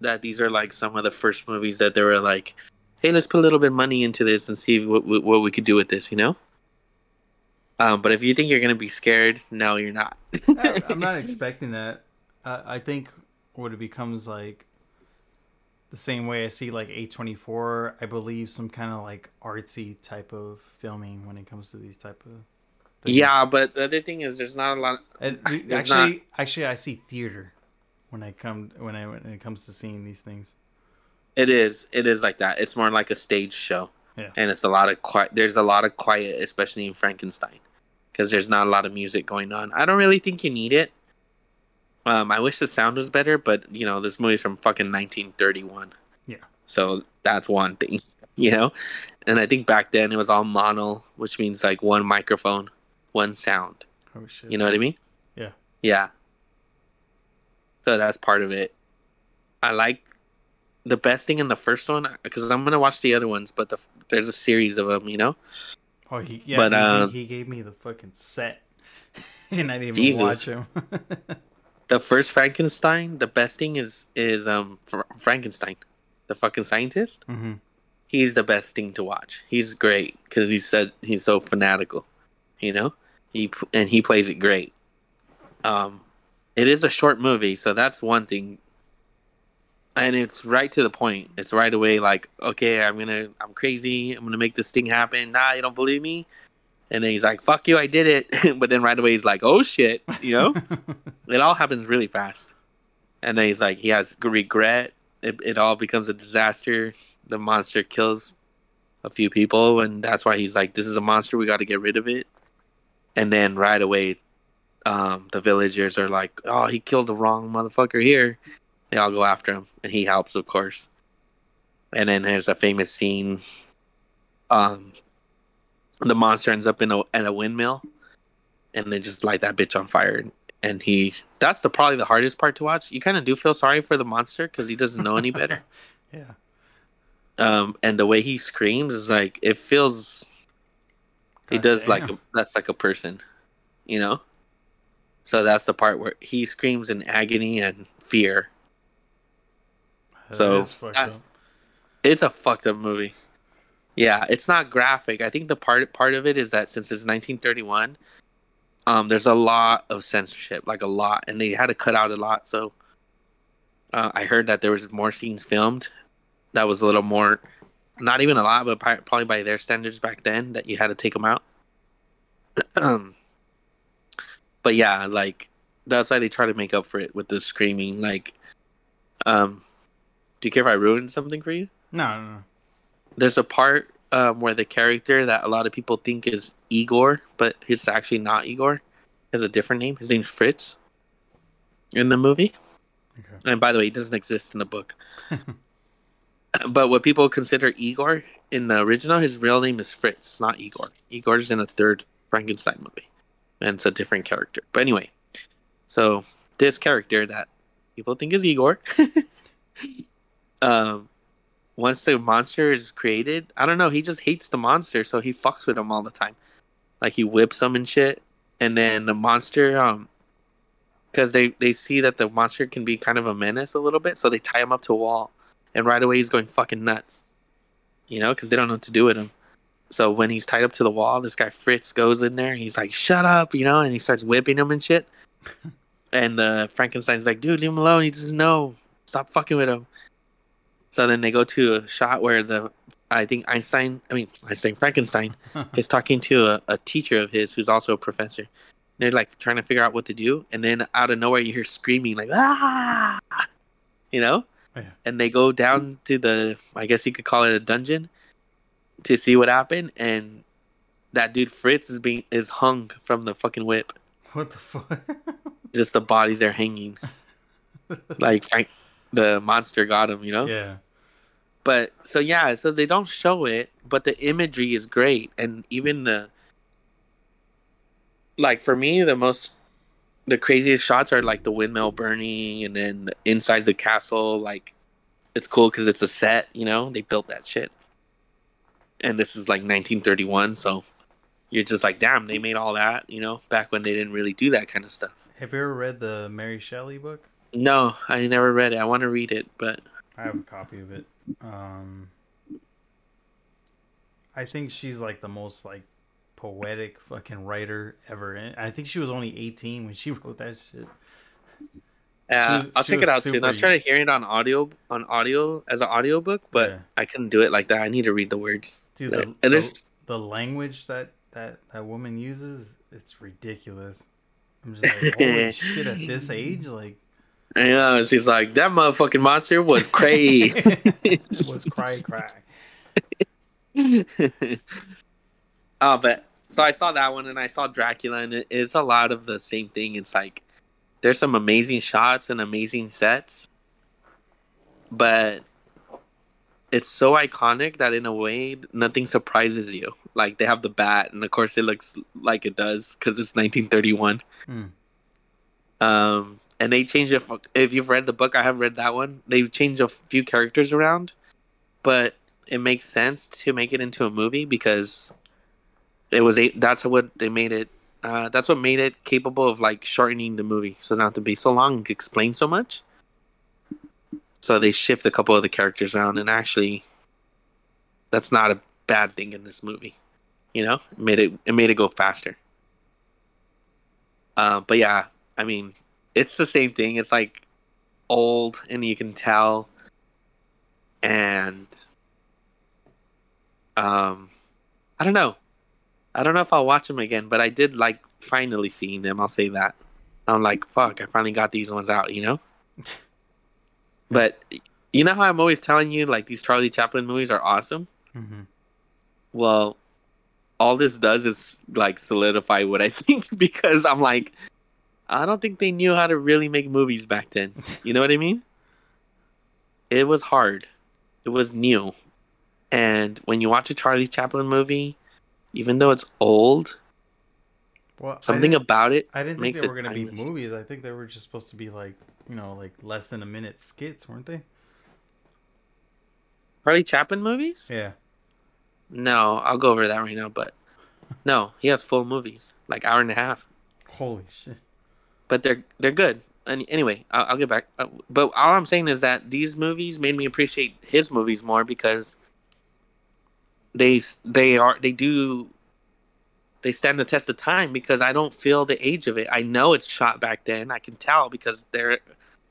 S3: that these are like some of the first movies that they were like, hey, let's put a little bit of money into this and see what what what we could do with this. You know. Um, but if you think you're gonna be scared, no, you're not.
S1: I- I'm not expecting that. Uh, I think what it becomes like the same way I see like A24, I believe some kind of like artsy type of filming when it comes to these type of.
S3: Yeah, but the other thing is, there's not a lot. There's
S1: actually, actually, I see theater when I come when I when it comes to seeing these things.
S3: It is. It is like that. It's more like a stage show.
S1: Yeah.
S3: And it's a lot of quiet. There's a lot of quiet, especially in Frankenstein, because there's not a lot of music going on. I don't really think you need it. Um, I wish the sound was better, but you know, this movie's from fucking 1931.
S1: Yeah.
S3: So that's one thing, you know. And I think back then it was all mono, which means like one microphone, one sound.
S1: Oh shit!
S3: You know what I mean?
S1: Yeah.
S3: Yeah. So that's part of it. I like the best thing in the first one because I'm gonna watch the other ones, but the, there's a series of them, you know.
S1: Oh, he yeah.
S3: But,
S1: he,
S3: uh,
S1: he, gave me the fucking set, and I didn't even
S3: Jesus.
S1: watch him.
S3: The first Frankenstein, the best thing is is um Frankenstein, the fucking scientist.
S1: hmm
S3: He's the best thing to watch. He's great because he said he's so fanatical, you know. He and he plays it great. Um, it is a short movie, so that's one thing. And it's right to the point. It's right away like, okay, I'm gonna, I'm crazy. I'm gonna make this thing happen. Nah, you don't believe me. And then he's like, "Fuck you, I did it." but then right away he's like, "Oh shit," you know. it all happens really fast. And then he's like, he has regret. It, it all becomes a disaster. The monster kills a few people, and that's why he's like, this is a monster. We got to get rid of it. And then right away, um, the villagers are like, oh, he killed the wrong motherfucker here. They all go after him, and he helps, of course. And then there's a famous scene. Um, the monster ends up in a, in a windmill, and they just light that bitch on fire and he that's the probably the hardest part to watch you kind of do feel sorry for the monster because he doesn't know any better
S1: yeah.
S3: um and the way he screams is like it feels he does like a, that's like a person you know? So that's the part where he screams in agony and fear.
S1: That
S3: So, that's- it's a fucked up movie. Yeah it's not graphic. I think the part part of it is that since it's 1931 um there's a lot of censorship like a lot and they had to cut out a lot. So uh, i heard that there was more scenes filmed that was a little more not even a lot but probably by their standards back then that you had to take them out but yeah like that's why they try to make up for it with the screaming like um do you care if i ruin something for you
S1: No, no, no.
S3: there's a part um, where the character that a lot of people think is Igor, but it's actually not Igor. He has a different name. His name's Fritz in the movie.
S1: Okay.
S3: And by the way, he doesn't exist in the book. but what people consider Igor in the original, his real name is Fritz, not Igor. Igor's in a third Frankenstein movie, and it's a different character. But anyway, so this character that people think is Igor, um, once the monster is created, I don't know, he just hates the monster, so he fucks with him all the time. Like he whips him and shit. And then the monster, um, because they they see that the monster can be kind of a menace a little bit, so they tie him up to a wall, and right away he's going fucking nuts. You know, because they don't know what to do with him. So when he's tied up to the wall, this guy Fritz goes in there. and He's like, "Shut up," you know, and he starts whipping him and shit. and uh, Frankenstein's like, "Dude, leave him alone. He doesn't know. Stop fucking with him." So then they go to a shot where the I think Einstein, I mean Einstein Frankenstein, is talking to a, a teacher of his who's also a professor. They're like trying to figure out what to do, and then out of nowhere you hear screaming like ah, you know,
S1: Yeah.
S3: and they go down to the I guess you could call it a dungeon to see what happened, and that dude Fritz is being is hung from the fucking whip.
S1: What the fuck?
S3: Just the bodies there hanging, like Frank, the monster got him, you know.
S1: yeah.
S3: but so yeah so they don't show it but the imagery is great and even the like for me the most the craziest shots are like the windmill burning and then inside the castle like it's cool because it's a set you know they built that shit and this is like 1931 so you're just like damn they made all that you know back when they didn't really do that kind of stuff
S1: Have you ever read the Mary Shelley book?
S3: no i never read it i want to read it but
S1: I have a copy of it. Um, I think she's like the most like poetic fucking writer ever. And I think she was only 18 when she wrote that shit.
S3: Yeah,
S1: was-
S3: I'll check it out soon. I was trying to hear it on audio on audio as an audiobook, but
S1: Yeah.
S3: I couldn't do it like that. I need to read the words.
S1: Dude,
S3: and
S1: the, the,
S3: there's
S1: the language that, that that woman uses, it's ridiculous. I'm just like, holy shit! At this age, like,
S3: I know she's like that motherfucking monster was crazy.
S1: was cry cry.
S3: oh, but so I saw that one and I saw Dracula and it, it's a lot of the same thing. It's like there's some amazing shots and amazing sets, but it's so iconic that in a way nothing surprises you. Like they have the bat and of course it looks like it does because it's 1931.
S1: Hmm.
S3: Um, and they changed it. If you've read the book, I have read that one. They've changed a few characters around, but it makes sense to make it into a movie because it was a. That's what they made it. Uh, that's what made it capable of like shortening the movie, so not to be so long and explain so much. So they shift a couple of the characters around, and actually, that's not a bad thing in this movie. You know, it made it it made it go faster. Uh, but yeah, I mean, it's the same thing. It's like old, and you can tell, and um, I don't know. I don't know if I'll watch them again, but I did like finally seeing them. I'll say that. I'm like, fuck, I finally got these ones out, you know. but you know how I'm always telling you like these Charlie Chaplin movies are awesome.
S1: hmm
S3: Well, all this does is like solidify what I think because I'm like, I don't think they knew how to really make movies back then. You know what I mean? It was hard. It was new. And when you watch a Charlie Chaplin movie, even though it's old,
S1: Well,
S3: something about it
S1: I didn't think they were gonna be movies. I think they were just supposed to be like, you know, like less than a minute skits, weren't they?
S3: Charlie Chaplin movies?
S1: Yeah.
S3: No, I'll go over that right now, but no, he has full movies, like hour and a half.
S1: Holy shit.
S3: but they're they're good. And anyway, I'll, I'll get back. Uh, but all I'm saying is that these movies made me appreciate his movies more because they they are they do they stand the test of time because I don't feel the age of it. I know it's shot back then. I can tell because they're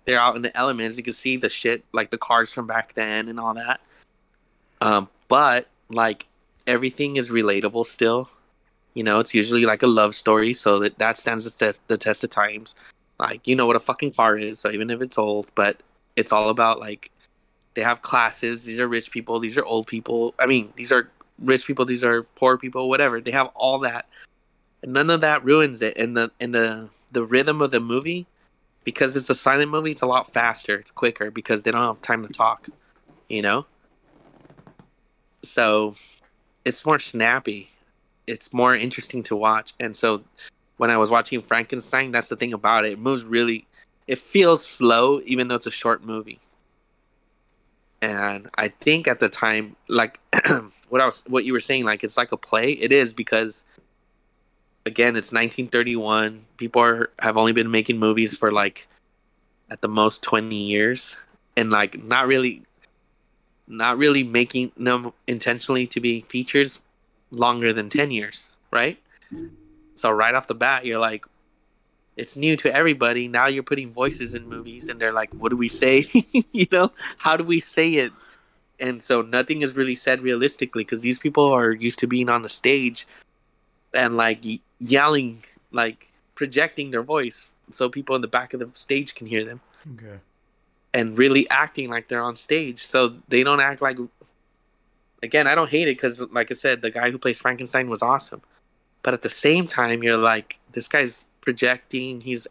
S3: they're out in the elements. You can see the shit like the cars from back then and all that. Um, but like everything is relatable still. You know, it's usually like a love story, so that that stands the, the test of times. Like, you know what a fucking car is, so even if it's old, but it's all about like they have classes. These are rich people. These are old people. I mean, these are rich people. These are poor people. Whatever. They have all that, and none of that ruins it. And the and the the rhythm of the movie, because it's a silent movie, it's a lot faster. It's quicker because they don't have time to talk. You know. So, it's more snappy it's more interesting to watch. And so when I was watching Frankenstein, that's the thing about it. It moves really it feels slow even though it's a short movie. And I think at the time like what I was what you were saying like it's like a play. It is because again, it's 1931. People are have only been making movies for like at the most 20 years and like not really not really making them intentionally to be features longer than 10 years, right? So right off the bat, you're like, it's new to everybody. Now you're putting voices in movies, and they're like, what do we say? you know, how do we say it? And so nothing is really said realistically because these people are used to being on the stage and like yelling, like projecting their voice so people in the back of the stage can hear them.
S1: Okay.
S3: And really acting like they're on stage. So they don't act like. Again, I don't hate it because, like I said, the guy who plays Frankenstein was awesome. But at the same time, you're like, this guy's projecting. He's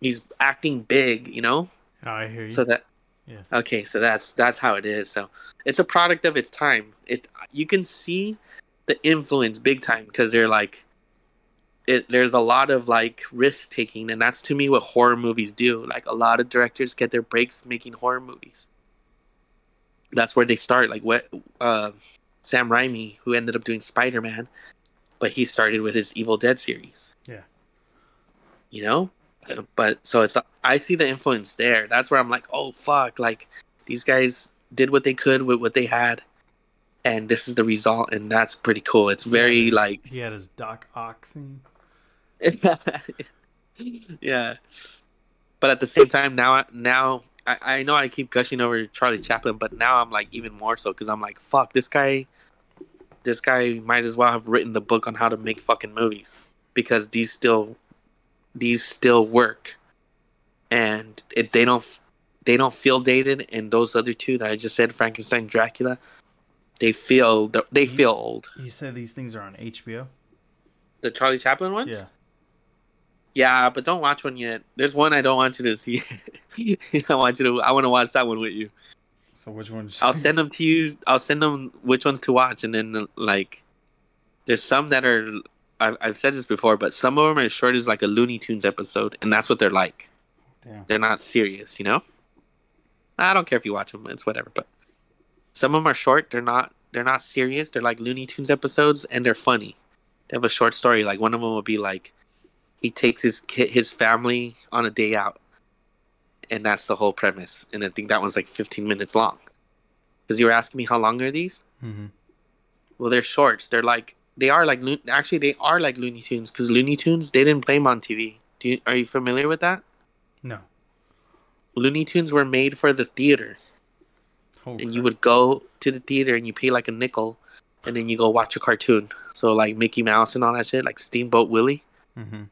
S3: he's acting big, you know.
S1: Oh, I hear you.
S3: So that
S1: Yeah.
S3: Okay, so that's that's how it is. So it's a product of its time. It you can see the influence big time because they're like it there's a lot of like risk taking and that's to me what horror movies do. Like a lot of directors get their breaks making horror movies. That's where they start like what uh Sam Raimi who ended up doing Spider-Man, but he started with his Evil Dead series.
S1: Yeah.
S3: You know? but so it's I see the influence there. That's where I'm like, oh fuck, like these guys did what they could with what they had, and this is the result, and that's pretty cool. It's very
S1: his-
S3: like,
S1: he had his Doc Oxy.
S3: yeah. But at the same time, now now I, I know I keep gushing over Charlie Chaplin, but now I'm like even more so because I'm like, fuck, this guy, this guy might as well have written the book on how to make fucking movies because these still these still work and it, they don't they don't feel dated and those other two that i just said frankenstein dracula they feel they feel old
S1: You said these things are on HBO.
S3: the charlie chaplin ones
S1: Yeah.
S3: yeah but don't watch one yet there's one i don't want you to see i want you to i want to watch that one with you
S1: So which ones?
S3: i'll send them to you i'll send them which ones to watch and then like there's some that are I've, I've said this before but some of them are as short as like a looney tunes episode and that's what they're like they're not serious, you know. I don't care if you watch them; it's whatever. But some of them are short. They're not. They're not serious. They're like Looney Tunes episodes, and they're funny. They have a short story. Like one of them will be like, he takes his kid, his family on a day out, and that's the whole premise. And I think that one's like 15 minutes long. Because you were asking me how long are these?
S1: hmm
S3: Well, they're shorts. They're like they are like actually they are like Looney Tunes because Looney Tunes they didn't play them on TV. Do you, are you familiar with that?
S1: No.
S3: Looney Tunes were made for the theater.
S1: Oh,
S3: and you would go to the theater and you pay like a nickel and then you go watch a cartoon so like mickey mouse and all that shit like steamboat willie
S1: Mm-hmm.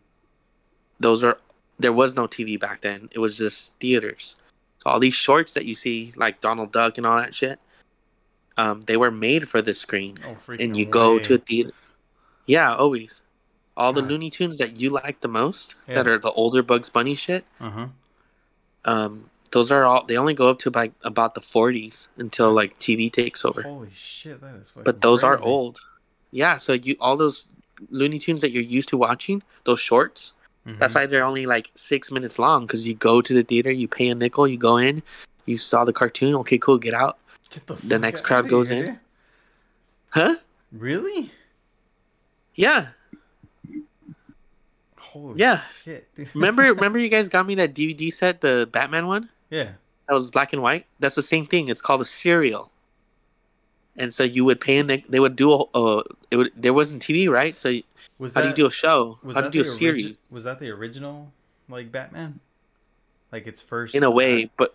S3: those are there was no tv back then it was just theaters so all these shorts that you see like donald duck and all that shit um, they were made for the screen
S1: Oh,
S3: and you go to a theater yeah always all the
S1: God.
S3: looney tunes that you like the most
S1: Yeah.
S3: that are the older bugs bunny shit
S1: Uh-huh.
S3: um, those are all they only go up to like about the 40s until like tv takes over
S1: Holy shit, that is fucking
S3: but those are old. Yeah, so you all those Looney Tunes that you're used to watching, those shorts,
S1: Mhm.
S3: that's why they're only like six minutes long. Because you go to the theater, you pay a nickel, you go in, you saw the cartoon, okay, cool, get out,
S1: Get the,
S3: the next crowd goes
S1: here,
S3: in. huh?
S1: Really?
S3: Yeah.
S1: Holy
S3: Yeah.
S1: shit.
S3: Remember, remember you guys got me that DVD set, the Batman one
S1: yeah.
S3: that was black and white. That's the same thing. It's called a serial. And so you would pay and nic- they would do a, uh, it would there wasn't TV, right? So
S1: Was
S3: how do you do a show?
S1: was
S3: How do you do a
S1: the
S3: series?
S1: was that the original like Batman? Like its first
S3: in a way, but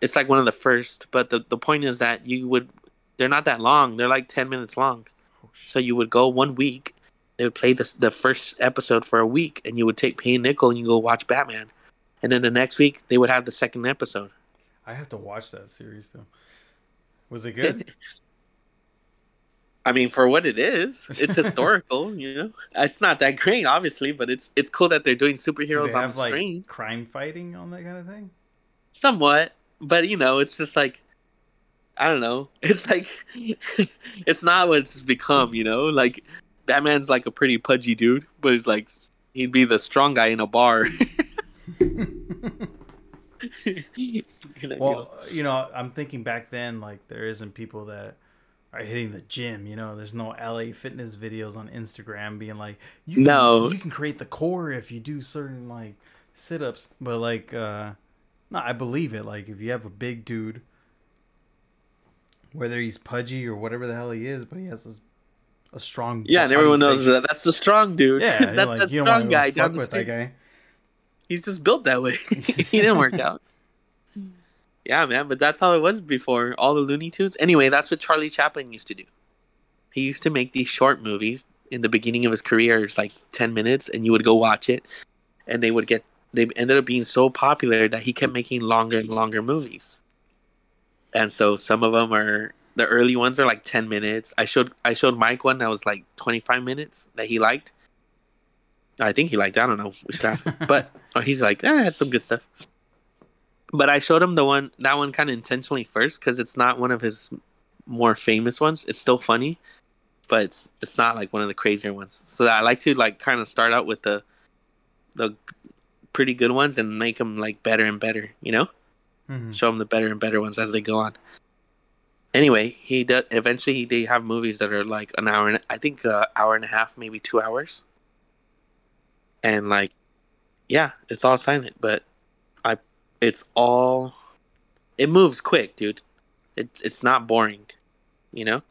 S3: it's like one of the first. But the the point is that you would they're not that long. They're like ten minutes long.
S1: Oh.
S3: So you would go one week. They would play the the first episode for a week, and you would take pay nickel and you go watch Batman. And then the next week they would have the second episode.
S1: I have to watch that series though. Was it good?
S3: I mean, for what it is, it's historical. you know, it's not that great, obviously, but it's it's cool that they're doing
S1: Do
S3: superheroes
S1: they
S3: on
S1: have
S3: the
S1: like
S3: screen.
S1: crime fighting on that kind of thing?
S3: Somewhat but you know it's just like i don't know it's like it's not what it's become you know like batman's like a pretty pudgy dude but he's like he'd be the strong guy in a bar You know,
S1: well, you know, I'm thinking back then, like there isn't people that are hitting the gym. You know, there's no LA fitness videos on Instagram being like, you can,
S3: No.
S1: you can create the core if you do certain like sit-ups. But like, uh, no, I believe it. Like if you have a big dude, whether he's pudgy or whatever the hell he is, but he has this a strong.
S3: Yeah, and everyone knows that that's the strong dude.
S1: Yeah,
S3: that's
S1: like,
S3: that
S1: you
S3: strong guy
S1: fuck
S3: down the
S1: with that
S3: street.
S1: guy.
S3: He's just built that way. he didn't work out. Yeah, man, but that's how it was before all the Looney Tunes. Anyway, that's what Charlie Chaplin used to do. He used to make these short movies in the beginning of his career, it's like 10 minutes, and you would go watch it, and they would get, they ended up being so popular that he kept making longer and longer movies. And so some of them are, the early ones are like 10 minutes. I showed, I showed Mike one that was like 25 minutes that he liked. I think he liked, I don't know, we should ask him. But oh, he's like, eh, that's some good stuff. But I showed him the one, that one kind of intentionally first because it's not one of his more famous ones. It's still funny, but it's it's not like one of the crazier ones. So I like to like kind of start out with the the pretty good ones and make them like better and better. You know,
S1: Mhm.
S3: show them the better and better ones as they go on. Anyway, he does. Eventually, they have movies that are like an hour and I think uh, hour and a half, maybe two hours. And like, yeah, it's all silent, but I, it's all, it moves quick, dude. It it's not boring, you know.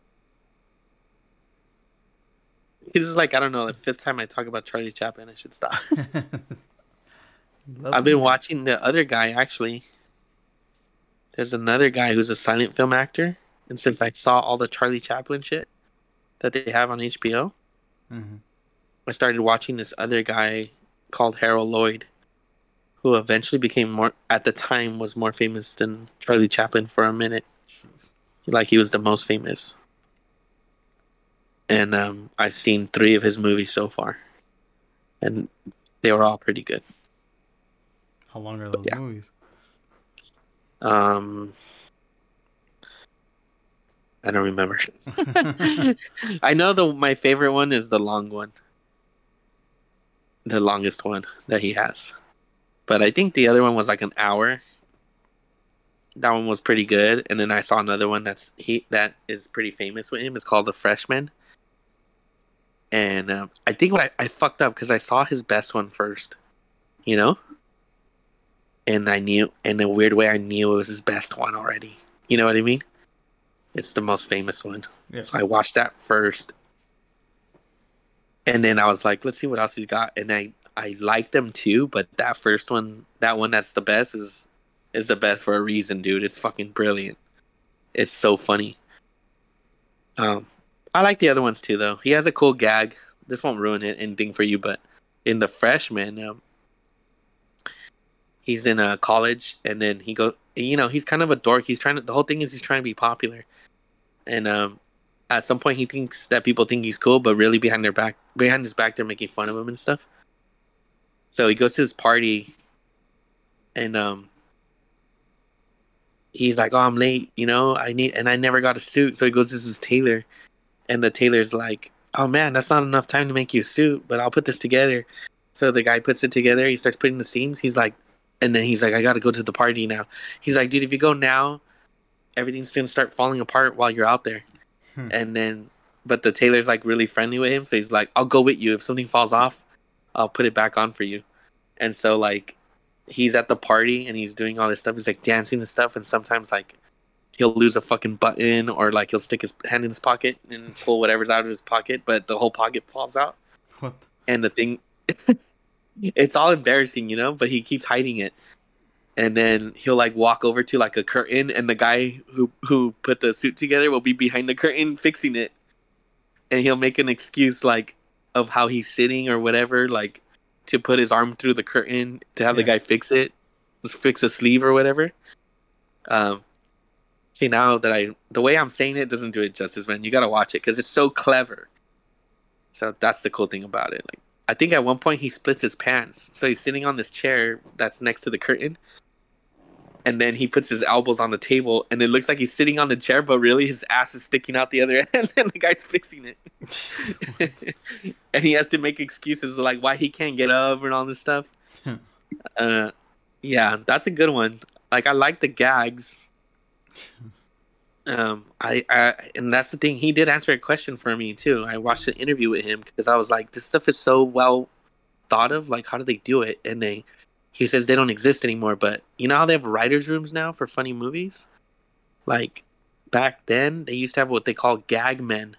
S3: This is like I don't know the fifth time I talk about Charlie Chaplin. I should stop. I've been watching the other guy actually. There's another guy who's a silent film actor, and since I saw all the Charlie Chaplin shit that they have on HBO,
S1: Mhm.
S3: I started watching this other guy called Harold Lloyd, who eventually became more at the time was more famous than Charlie Chaplin for a minute. Like he was the most famous. And um, I've seen three of his movies so far, and they were all pretty good.
S1: How long are those
S3: Yeah.
S1: movies?
S3: Um, I don't remember. I know the my favorite one is the long one, the longest one that he has. But I think the other one was like an hour. That one was pretty good, and then I saw another one that's he that is pretty famous with him. It's called The Freshman. And um, I think what I, I fucked up because I saw his best one first, you know. And I knew, in a weird way, I knew it was his best one already. You know what I mean? It's the most famous one.
S1: Yeah.
S3: So I watched that first. And then I was like, let's see what else he's got. And I, I liked them too, but that first one, that one that's the best is is the best for a reason, dude. It's fucking brilliant. It's so funny. Um I like the other ones too though. He has a cool gag. This won't ruin it, anything for you, but in the freshman, um, he's in a college and then he go you know, he's kind of a dork. He's trying to the whole thing is he's trying to be popular. And um at some point he thinks that people think he's cool, but really behind their back behind his back they're making fun of him and stuff. So he goes to this party and um he's like, Oh, I'm late, you know, I need and I never got a suit. So he goes, This is tailor and the tailor's like, Oh man, that's not enough time to make you a suit, but I'll put this together. So the guy puts it together, he starts putting the seams, he's like and then he's like, I gotta go to the party now. He's like, dude, if you go now, everything's gonna start falling apart while you're out there.
S1: Hmm.
S3: And then, but the tailor's like really friendly with him, so he's like, I'll go with you. If something falls off, I'll put it back on for you. And so like, he's at the party and he's doing all this stuff. He's like dancing and stuff, and sometimes like, he'll lose a fucking button or like he'll stick his hand in his pocket and pull whatever's out of his pocket, but the whole pocket falls out
S1: What?
S3: and the thing it's all embarrassing you know but he keeps hiding it. And then he'll like walk over to like a curtain and the guy who who put the suit together will be behind the curtain fixing it. And he'll make an excuse like of how he's sitting or whatever like to put his arm through the curtain to have the guy fix it just fix a sleeve or whatever. Um okay now that i the way i'm saying it doesn't do it justice man. You gotta watch it because it's so clever. So that's the cool thing about it like I think at one point he splits his pants. So he's sitting on this chair that's next to the curtain. And then he puts his elbows on the table and it looks like he's sitting on the chair, but really his ass is sticking out the other end and the guy's fixing it. and he has to make excuses like why he can't get up and all this stuff. uh, yeah, that's a good one. Like I like the gags. Um, I, I and that's the thing. He did answer a question for me too. I watched an interview with him because I was like, this stuff is so well thought of. Like, how do they do it? And they, he says they don't exist anymore. But you know how they have writers' rooms now for funny movies? Like back then, they used to have what they call gag men,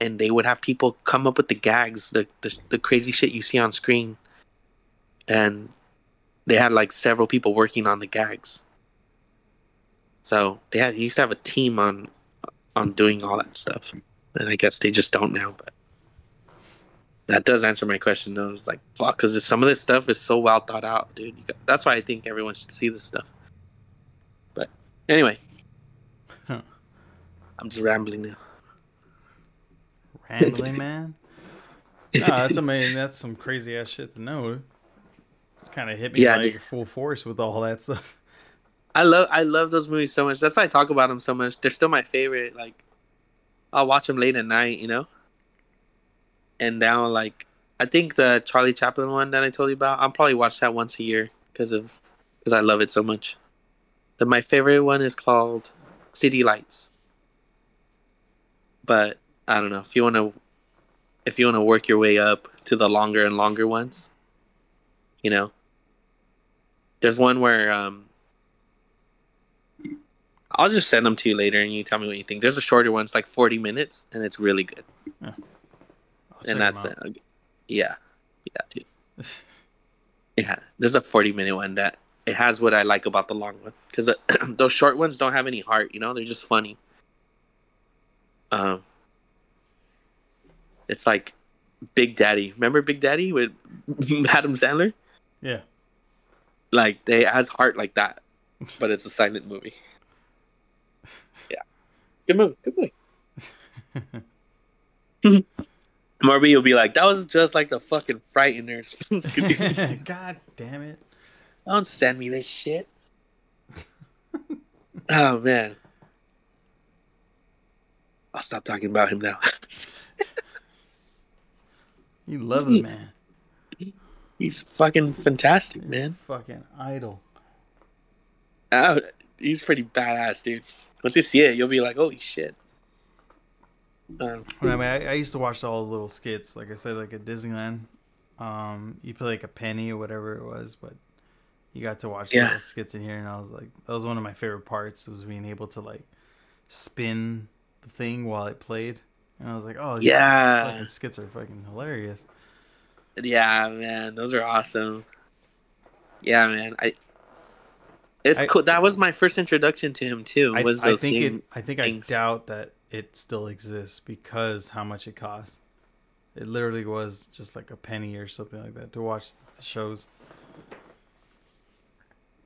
S3: and they would have people come up with the gags, the the, the crazy shit you see on screen, and they had like several people working on the gags. So they had he used to have a team on on doing all that stuff, and I guess they just don't now. But that does answer my question though. It's like fuck, because some of this stuff is so well thought out, dude. Got, that's why I think everyone should see this stuff. But anyway,
S1: Huh.
S3: I'm just rambling now.
S1: Rambling man. No, that's amazing. That's some crazy ass shit to know. It's kind of hit me
S3: Yeah,
S1: like
S3: dude.
S1: full force with all that stuff.
S3: I love I love those movies so much. That's why I talk about them so much. They're still my favorite. Like I'll watch them late at night, you know. And now, like I think the Charlie Chaplin one that I told you about, I'll probably watch that once a year because of because I love it so much. The my favorite one is called City Lights. But I don't know if you want to if you want to work your way up to the longer and longer ones, you know. There's one where um I'll just send them to you later, and you tell me what you think. There's a shorter one; it's like 40 minutes, and it's really good.
S1: Check
S3: and that's it. Yeah, yeah, dude. Yeah, there's a 40 minute one that it has what I like about the long one because those short ones don't have any heart. You know, they're just funny. Um, it's like Big Daddy. Remember Big Daddy with Adam Sandler?
S1: Yeah.
S3: Like they has heart like that, but it's a silent movie. Yeah, good movie. Good movie. Marby will be like, that was just like the fucking frighteners. Scooby-Doo.
S1: God damn it.
S3: Don't send me this shit. oh man. I'll stop talking about him now.
S1: You love the man.
S3: he's fucking fantastic, man.
S1: Fucking idol.
S3: Oh, he's pretty badass, dude. Once you see it, you'll be like, holy shit. Um,
S1: I mean, I, I used to watch all the little skits, like I said, like at Disneyland. Um, you pay like a penny or whatever it was, but you got to watch the
S3: Yeah.
S1: little skits in here, and I was like, that was one of my favorite parts was being able to like spin the thing while it played, and I was like, oh,
S3: Yeah.
S1: skits are fucking hilarious.
S3: yeah, man, those are awesome. Yeah, man. I. It's
S1: I-
S3: cool. That was my first introduction to him too.
S1: I,
S3: Was
S1: I
S3: those
S1: think it, I think
S3: things.
S1: I doubt that it still exists because how much it costs. It literally was just like a penny or something like that to watch the shows.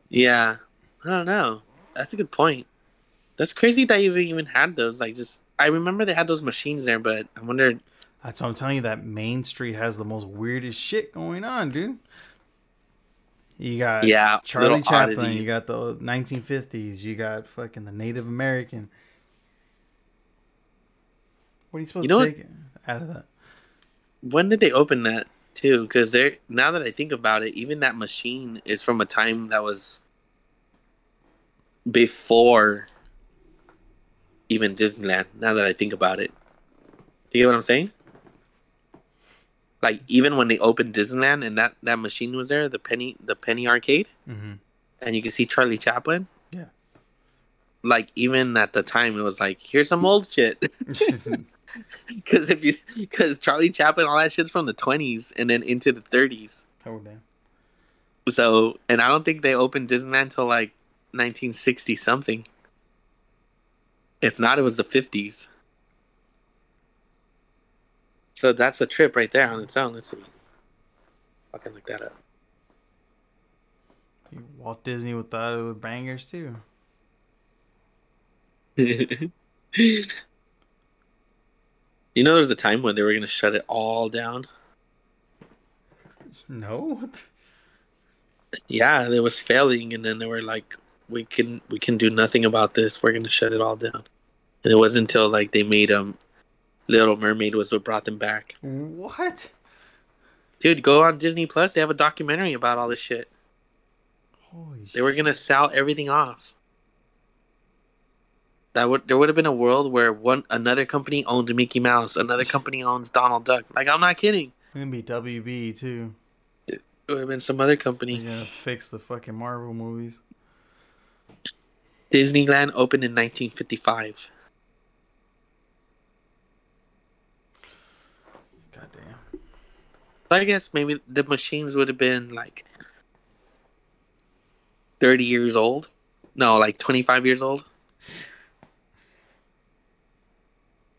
S3: Yeah, I don't know. That's a good point. That's crazy that you even had those. Like, just I remember they had those machines there, but I wondered.
S1: That's what I'm telling you. That Main Street has the most weirdest shit going on, dude. You got
S3: Yeah,
S1: Charlie Chaplin.
S3: oddities.
S1: You got the 1950s. You got fucking the Native American. What are you supposed
S3: You
S1: to
S3: what-
S1: take out of that?
S3: When did they open that too? Because they're now that I think about it, even that machine is from a time that was before even Disneyland. Now that I think about it, do you get what I'm saying? Like even when they opened Disneyland and that that machine was there, the penny the penny arcade.
S1: hmm
S3: and you can see Charlie Chaplin.
S1: Yeah.
S3: Like even at the time, it was like, here's some old shit. Because if you, because Charlie Chaplin, all that shit's from the 20s and then into the 30s.
S1: oh damn.
S3: So, and I don't think they opened Disneyland until like 1960 something. If not, it was the 50s. So that's a trip right there on its own. Let's see. Fucking look that up.
S1: Walt Disney with the with bangers too.
S3: you know, there's a time when they were gonna shut it all down.
S1: No.
S3: Yeah, it was failing, and then they were like, "We can, we can do nothing about this. We're gonna shut it all down." And it wasn't until like they made um, Little Mermaid was what brought them back.
S1: What?
S3: Dude, go on Disney Plus. They have a documentary about all this shit.
S1: Holy
S3: They were gonna sell everything off. That would there would have been a world where one another company owned Mickey Mouse, another company owns Donald Duck. Like I'm not kidding.
S1: Gonna be WB too.
S3: It would have been some other company.
S1: gonna fix the fucking Marvel movies.
S3: Disneyland opened in 1955.
S1: God damn.
S3: But I guess maybe the machines would have been like 30 years old. No, like 25 years old.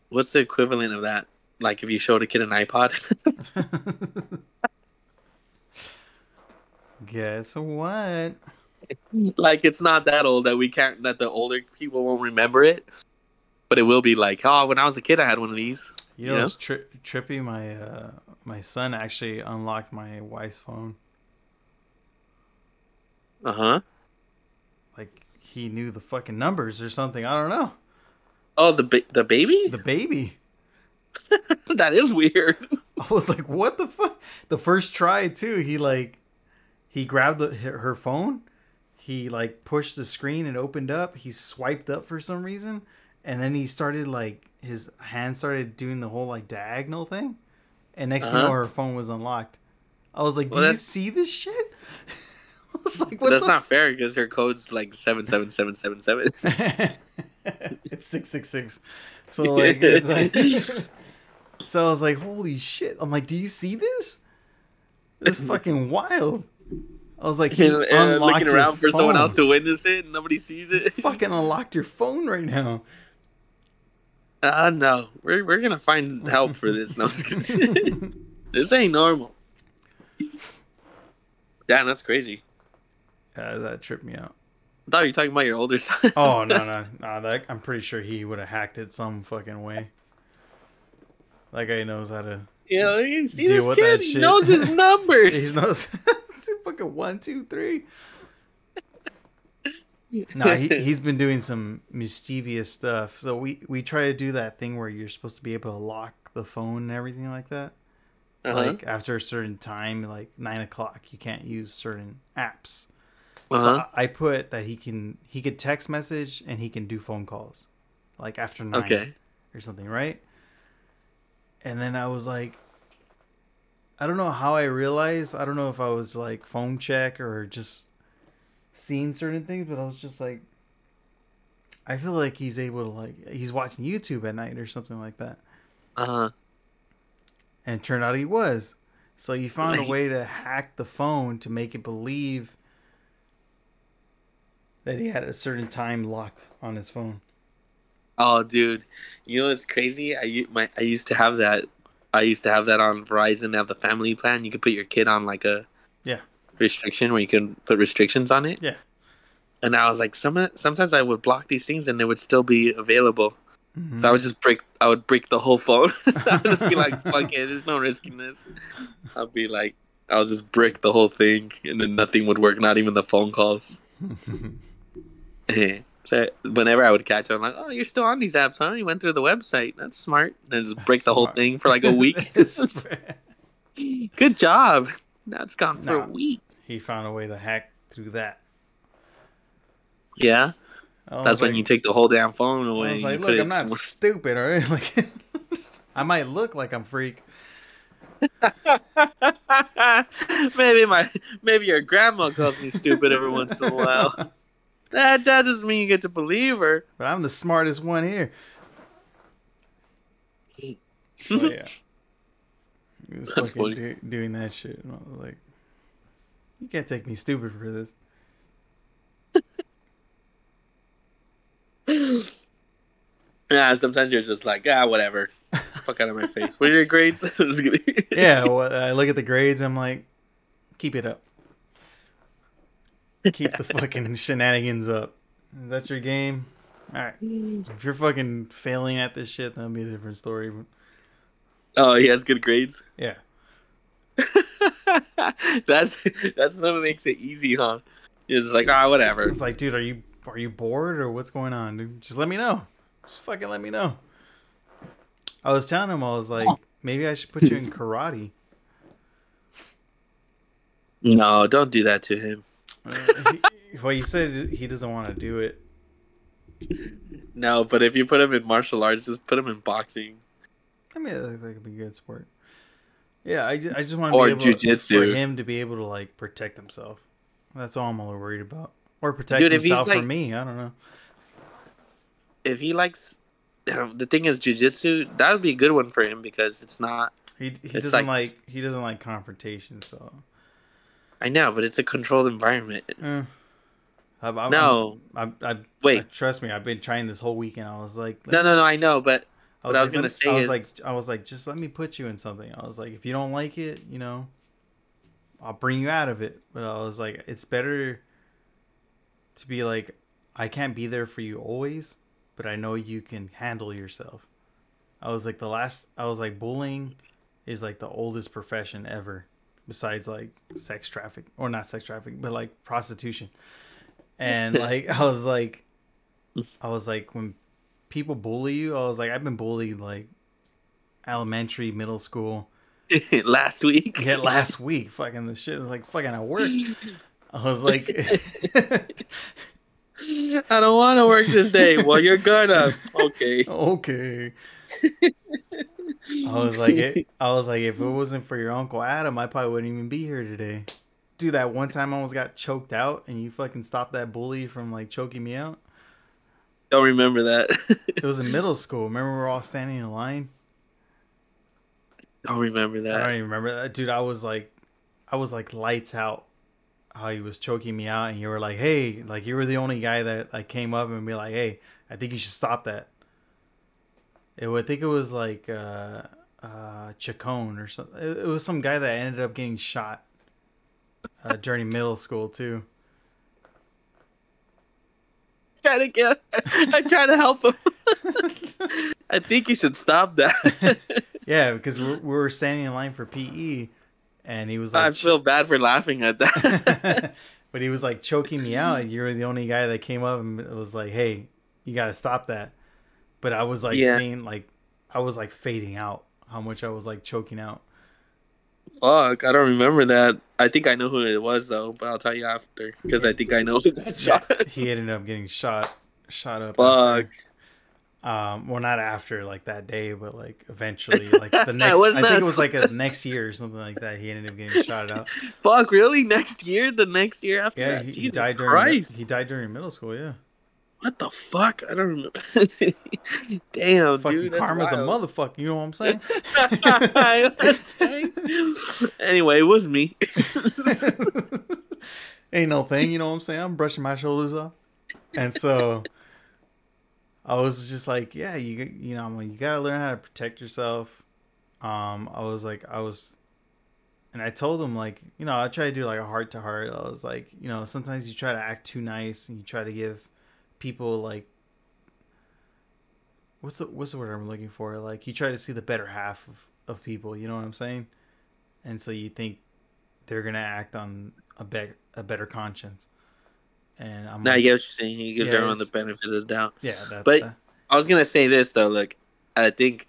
S3: What's the equivalent of that? Like if you showed a kid an iPod?
S1: Guess what?
S3: like it's not that old that we can't that the older people won't remember it. But it will be like, oh, when I was a kid, I had one of these.
S1: You know,
S3: Yeah.
S1: it's tri- trippy. My uh, my son actually unlocked my wife's phone.
S3: Uh huh.
S1: Like he knew the fucking numbers or something. I don't know.
S3: Oh, the ba- the baby?
S1: The baby.
S3: that is weird.
S1: I was like, what the fuck? The first try too. He like, he grabbed the, her her phone. He like pushed the screen and opened up. He swiped up for some reason, and then he started like his hand started doing the whole like diagonal thing. And next thing you know,
S3: Uh-huh.
S1: her phone was unlocked. I was like, do
S3: Well,
S1: you see this shit? I was like, what
S3: that's
S1: the
S3: not fair because her code's like seven seven seven seven seven.
S1: it's six six six. So like, it's like, so I was like, holy shit! I'm like, do you see this? It's fucking wild. I was like, he
S3: And, looking around for someone else to witness it, and nobody sees it.
S1: fucking unlocked your phone right now.
S3: Uh no, we're we're gonna find help for this. No, I'm just kidding. this ain't normal. Damn, that's crazy.
S1: Yeah, that tripped me out.
S3: I thought you were talking about your older son.
S1: Oh no no no! That I'm pretty sure he would have hacked it some fucking way. That guy knows how to.
S3: Know, you see this kid? He knows his numbers.
S1: He knows fucking one two three. No, he, he's been doing some mischievous stuff. So we we try to do that thing where you're supposed to be able to lock the phone and everything like that.
S3: Uh-huh.
S1: Like after a certain time, like nine o'clock, you can't use certain apps.
S3: uh-huh.
S1: So I, I put that he can he could text message and he can do phone calls, like after nine
S3: okay.
S1: or something, right? And then I was like, I don't know how I realized. I don't know if I was like phone check or just seeing certain things, but I was just like, I feel like he's able to like he's watching YouTube at night or something like that.
S3: Uh-huh.
S1: And it turned out he was. So he found a way to hack the phone to make it believe that he had a certain time locked on his phone.
S3: Oh, dude, you know what's crazy? I my I used to have that. I used to have that on Verizon. Have the family plan. You could put your kid on like a. restriction where you can put restrictions on it.
S1: Yeah.
S3: And I was like, some sometimes I would block these things and they would still be available.
S1: Mhm.
S3: So I would just break. I would break the whole phone. I would just be like, "Fuck it, there's no risking this." I'll be like, I'll just brick the whole thing, and then nothing would work, not even the phone calls. so whenever I would catch, I'm like, "Oh, you're still on these apps, huh? You went through the website. That's smart." And I just break the whole thing for like a week. Good job. Now it's gone for a week.
S1: He found a way to hack through that.
S3: Yeah, that's when you take the whole damn phone away.
S1: I
S3: was
S1: like, look, I'm not
S3: somewhere-
S1: stupid, all right? Like, I might look like I'm freak.
S3: maybe my maybe your grandma calls me stupid every once in a while. That that doesn't mean you get to believe her.
S1: But I'm the smartest one here. So yeah, he was
S3: That's
S1: fucking do, doing that shit, and I was like, "You can't take me stupid for this."
S3: yeah, sometimes you're just like, ah, whatever. Fuck out of my face. What are your grades?
S1: Yeah, well, I look at the grades. I'm like, keep it up. Keep the fucking shenanigans up. Is that your game? All right. If you're fucking failing at this shit, that'll be a different story.
S3: Oh, he has good grades.
S1: yeah.
S3: that's that's what makes it easy, huh? You're just like, ah, whatever.
S1: It's like, dude, are you are you bored or what's going on, dude? Just let me know. Just fucking let me know. I was telling him, I was like, maybe I should put you in karate.
S3: No, don't do that to him.
S1: Uh, he, well, he said he doesn't want to do it.
S3: No, but if you put him in martial arts, just put him in boxing.
S1: I mean, that, that could be a good sport. Yeah, I just, I just want to
S3: Or
S1: be able to,
S3: jujitsu.
S1: for him to be able to like protect himself. That's all I'm a little worried about. Or protect
S3: Dude,
S1: himself
S3: like-
S1: from me. I don't know.
S3: If he likes, the thing is jujitsu, that would be a good one for him because it's not
S1: He he doesn't
S3: like-
S1: like, he doesn't like confrontation. So
S3: I know, but it's a controlled environment.
S1: eh. I, I,
S3: No.
S1: I, I, I
S3: Wait.
S1: trust me. I've been trying this whole weekend. I was like,
S3: No, no, no. I know, but
S1: I
S3: what I was
S1: like,
S3: gonna say
S1: I was
S3: is-
S1: like, I was like, just let me put you in something. I was like, if you don't like it, you know, I'll bring you out of it. But I was like, it's better to be like, I can't be there for you always, but I know you can handle yourself. I was like, the last, I was like, bullying is like the oldest profession ever, besides like sex traffic or not sex traffic, but like prostitution. And like, I was like, I was like, when people bully you, I was like, I've been bullied like elementary, middle school.
S3: last week.
S1: Yeah, last week, fucking the shit was like fucking at work. I was like,
S3: I don't want to work this day. Well, you're gonna. Okay.
S1: okay. I was like, it, I was like, if it wasn't for your uncle Adam, I probably wouldn't even be here today. Dude, that one time I almost got choked out, and you fucking stopped that bully from like choking me out.
S3: Don't remember that.
S1: It was in middle school. Remember, we were all standing in line.
S3: don't remember that.
S1: I don't even remember that, dude. I was like, I was like lights out. How he was choking me out, and you were like, "Hey," like you were the only guy that like came up and be like, "Hey, I think you should stop that." It, I think it was like uh, uh, Chacon or something. It, it was some guy that ended up getting shot uh, during middle school too.
S3: Try to get. I'm trying to help him. I think you should stop that.
S1: yeah, because we, we were standing in line for PE, and he was like,
S3: I feel bad for laughing at that.
S1: but he was like choking me out. You were the only guy that came up and was like, "Hey, you got to stop that." But I was like
S3: Yeah.
S1: seeing like I was like fading out how much I was like choking out.
S3: Fuck, I don't remember that. I think I know who it was though, but I'll tell you after because I think I know who got shot.
S1: he ended up getting shot, shot up.
S3: Fuck.
S1: Um, well, not after like that day, but like eventually, like the next. I think it was like a next year or something like that. He ended up getting shot up.
S3: Fuck, really? Next year? The next year after
S1: Yeah,
S3: that?
S1: he, he died during. He died during middle school. Yeah,
S3: What the fuck? I don't remember. Damn,
S1: fucking
S3: dude.
S1: Karma's a motherfucker. You know what I'm saying?
S3: anyway, it was me.
S1: Ain't no thing, you know what I'm saying? I'm brushing my shoulders off. And so I was just like, yeah, you you know, I'm like, you gotta learn how to protect yourself. Um, I was like, I was, and I told him like, you know, I try to do like a heart to heart. I was like, you know, sometimes you try to act too nice and you try to give people like, what's the what's the word I'm looking for? Like, you try to see the better half of of people. You know what I'm saying? And so you think they're gonna act on a be- a better conscience. And I'm
S3: no, I get what you're saying. He gives
S1: Yeah,
S3: everyone the benefit of the doubt.
S1: yeah, that,
S3: But-
S1: that-
S3: I was gonna say this though. Look, I think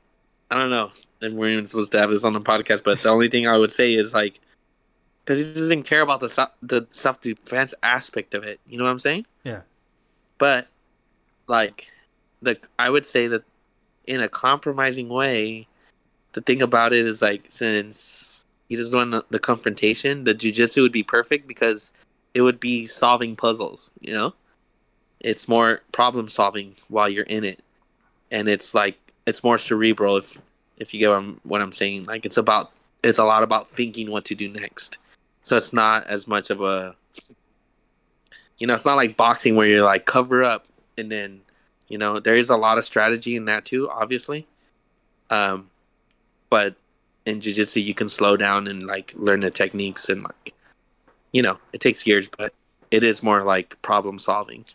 S3: I don't know. And we're even supposed to have this on the podcast, but the only thing I would say is like, because he doesn't care about the the self defense aspect of it. You know what I'm saying?
S1: Yeah.
S3: But like, the I would say that in a compromising way, the thing about it is like since he doesn't want the- confrontation, the jujitsu would be perfect because it would be solving puzzles. You know, it's more problem solving while you're in it and it's like it's more cerebral if if you get what I'm saying. Like it's about it's a lot about thinking what to do next. So it's not as much of a you know, it's not like boxing where you're like cover up and then you know, there is a lot of strategy in that too, obviously. Um but in jiu-jitsu you can slow down and like learn the techniques and like you know, it takes years but it is more like problem solving.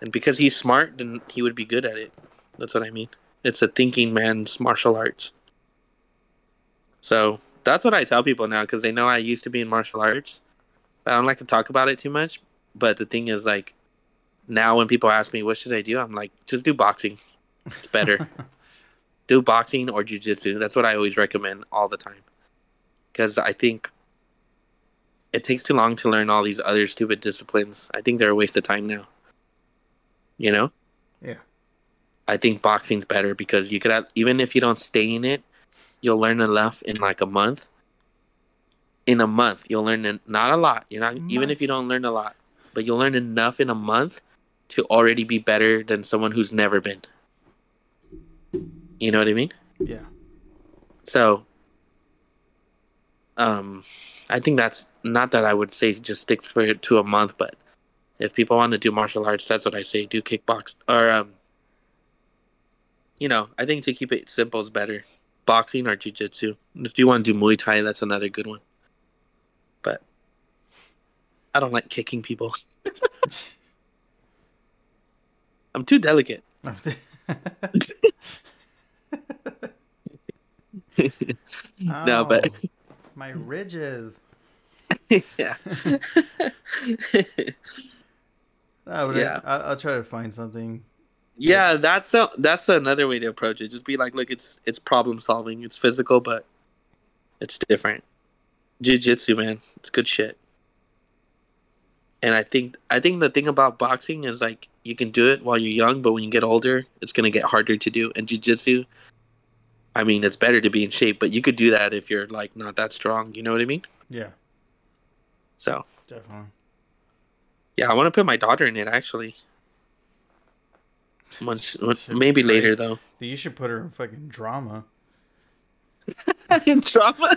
S3: And because he's smart, then he would be good at it. That's what I mean. It's a thinking man's martial arts. So that's what I tell people now because they know I used to be in martial arts. I don't like to talk about it too much. But the thing is, like, now when people ask me, what should I do? I'm like, just do boxing. It's better. do boxing or jujitsu. That's what I always recommend all the time. Because I think it takes too long to learn all these other stupid disciplines. I think they're a waste of time now. You know?
S1: Yeah.
S3: I think boxing's better because you could have, even if you don't stay in it, you'll learn enough in like a month. In a month, you'll learn not a lot. You're not even if you don't learn a lot, but you'll learn enough in a month to already be better than someone who's never been. You know what I mean?
S1: yeah.
S3: So, Um, I think that's not that I would say just stick for it to a month, but if people want to do martial arts, that's what I say. Do kickbox or um, you know, I think to keep it simple is better. Boxing or jujitsu. If you want to do Muay Thai, that's another good one. But I don't like kicking people. I'm too delicate. no, but
S1: oh, my ridges.
S3: yeah.
S1: Oh, but
S3: Yeah.
S1: I, I, I'll try to find something.
S3: Yeah, that's a, that's another way to approach it. Just be like, look, it's it's problem solving. It's physical, but it's different. Jiu-jitsu, man, it's good shit. And I think I think the thing about boxing is like you can do it while you're young, but when you get older, it's gonna get harder to do. And jiu-jitsu, I mean, it's better to be in shape, but you could do that if you're like not that strong. You know what I mean?
S1: Yeah,
S3: So
S1: definitely.
S3: yeah, I want to put my daughter in it actually.
S1: Shit,
S3: maybe later though.
S1: You should put her in fucking drama.
S3: in drama.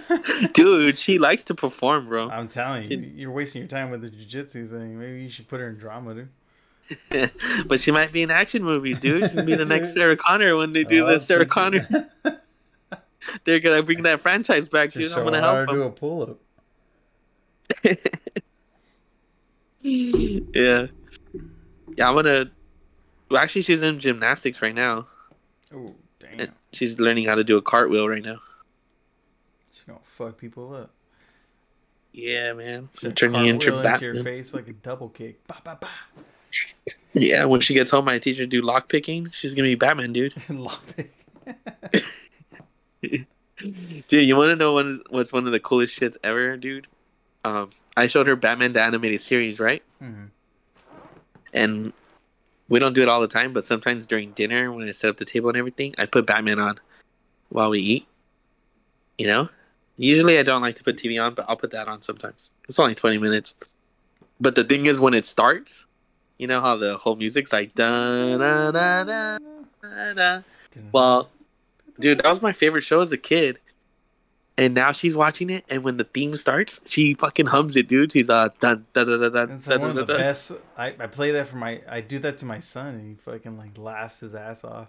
S3: Dude, she likes to perform, bro.
S1: I'm telling you,
S3: She-
S1: you're wasting your time with the jujitsu thing. Maybe you should put her in drama, dude.
S3: but she might be in action movies, dude. She'll be the next Sarah Connor when they do
S1: Oh,
S3: the Sarah Connor. They're gonna bring that franchise back, dude.
S1: Just
S3: I'm gonna
S1: her how
S3: help
S1: to do a pull up.
S3: yeah. Yeah, I'm gonna. Well, actually, she's in gymnastics right now.
S1: Oh, damn.
S3: And She's learning how to do a cartwheel right now.
S1: Fuck people up.
S3: Yeah, man.
S1: She'll
S3: Turn you into
S1: into your face, fucking double kick. Ba ba ba.
S3: Yeah, when she gets home, I teach her to do lock picking. She's gonna be Batman, dude.
S1: Lock pick.
S3: Dude, you want to know one, what's one of the coolest shits ever, dude? Um, I showed her Batman the animated series, right?
S1: hmm
S3: And we don't do it all the time, but sometimes during dinner when I set up the table and everything, I put Batman on while we eat. You know? Usually I don't like to put TV on, but I'll put that on sometimes. It's only 20 minutes. But the thing is, when it starts, you know how the whole music's like da da da da da da. Well, dude, that was my favorite show as a kid. And now she's watching it, and when the theme starts, she fucking hums it, dude. She's uh dun dun dun dun dun
S1: It's
S3: dun
S1: one of
S3: dun
S1: the
S3: dun.
S1: best. I, I play that for my. I do that to my son, and he fucking like laughs his ass off.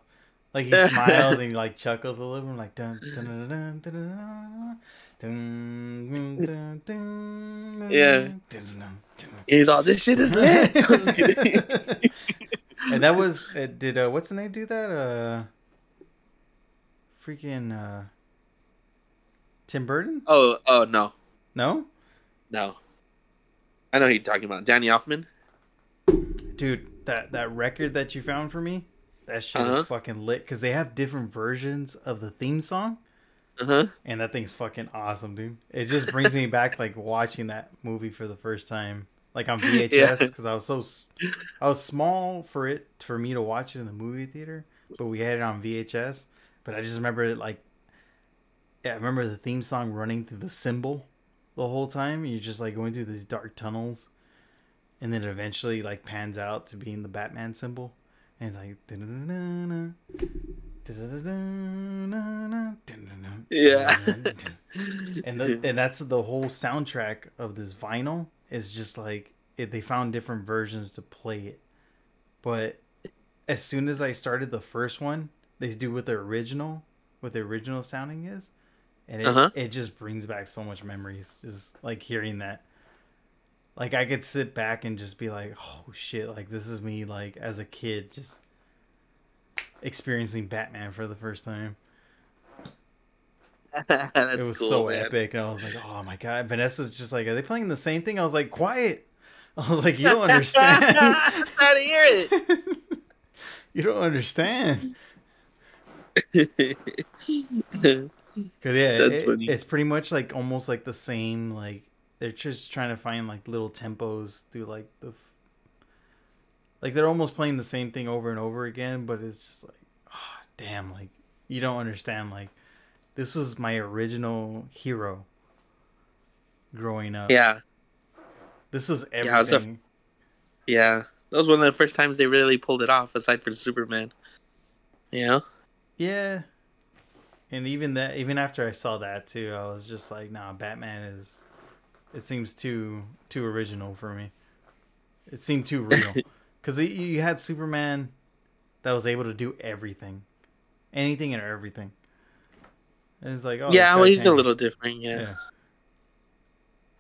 S1: Like he smiles and he like chuckles a little. I'm like dun dun dun dun dun dun dun dun dun dun
S3: Yeah.
S1: dun dun dun.
S3: He's all this shit is lit. I'm just kidding.
S1: and that was uh, did uh, what's the name do that? Uh, freaking uh, Tim Burton?
S3: oh oh no
S1: No,
S3: no. I know who you're talking about. Danny Elfman.
S1: dude, that that record that you found for me, that shit
S3: Uh-huh.
S1: is fucking lit because they have different versions of the theme song.
S3: Uh huh.
S1: And that thing's fucking awesome, dude. It just brings me back like watching that movie for the first time, like on VHS, because I was so I was small for it for me to watch it in the movie theater, but we had it on VHS. But I just remember it like, yeah, I remember the theme song running through the symbol the whole time. You're just like going through these dark tunnels, and then it eventually like pans out to being the Batman symbol, and it's like. "Da-da-da-da-da, da-da-da-da-da-da, da-da-da-da,
S3: Yeah.
S1: and the, and that's the whole soundtrack of this vinyl is just like it, they found different versions to play it but as soon as i started the first one they do what the original what the original sounding is and it,
S3: Uh-huh.
S1: it just brings back so much memories just like hearing that like i could sit back and just be like oh shit like this is me like as a kid just experiencing batman for the first time it was
S3: cool,
S1: so
S3: man.
S1: epic. And I was like, oh my god. Vanessa's just like, are they playing the same thing? I was like, quiet. I was like, you don't understand.
S3: I'm to hear it.
S1: you don't understand. Cause yeah, it- it's pretty much like almost like the same. Like they're just trying to find like little tempos through like the, f- like they're almost playing the same thing over and over again. But it's just like, oh, damn, like you don't understand. Like this was my original hero growing up.
S3: yeah,
S1: This was
S3: Yeah, was a-
S1: everything.
S3: yeah. That was one of the first times they really pulled it off, aside from Superman. You know?
S1: Yeah. And even that, even after I saw that too, I was just like, nah, Batman is. It seems too too original for me. It seemed too real. Because you had Superman that was able to do everything, anything and everything. And it's like, oh,
S3: yeah, well, he's a little different, yeah.
S1: Yeah.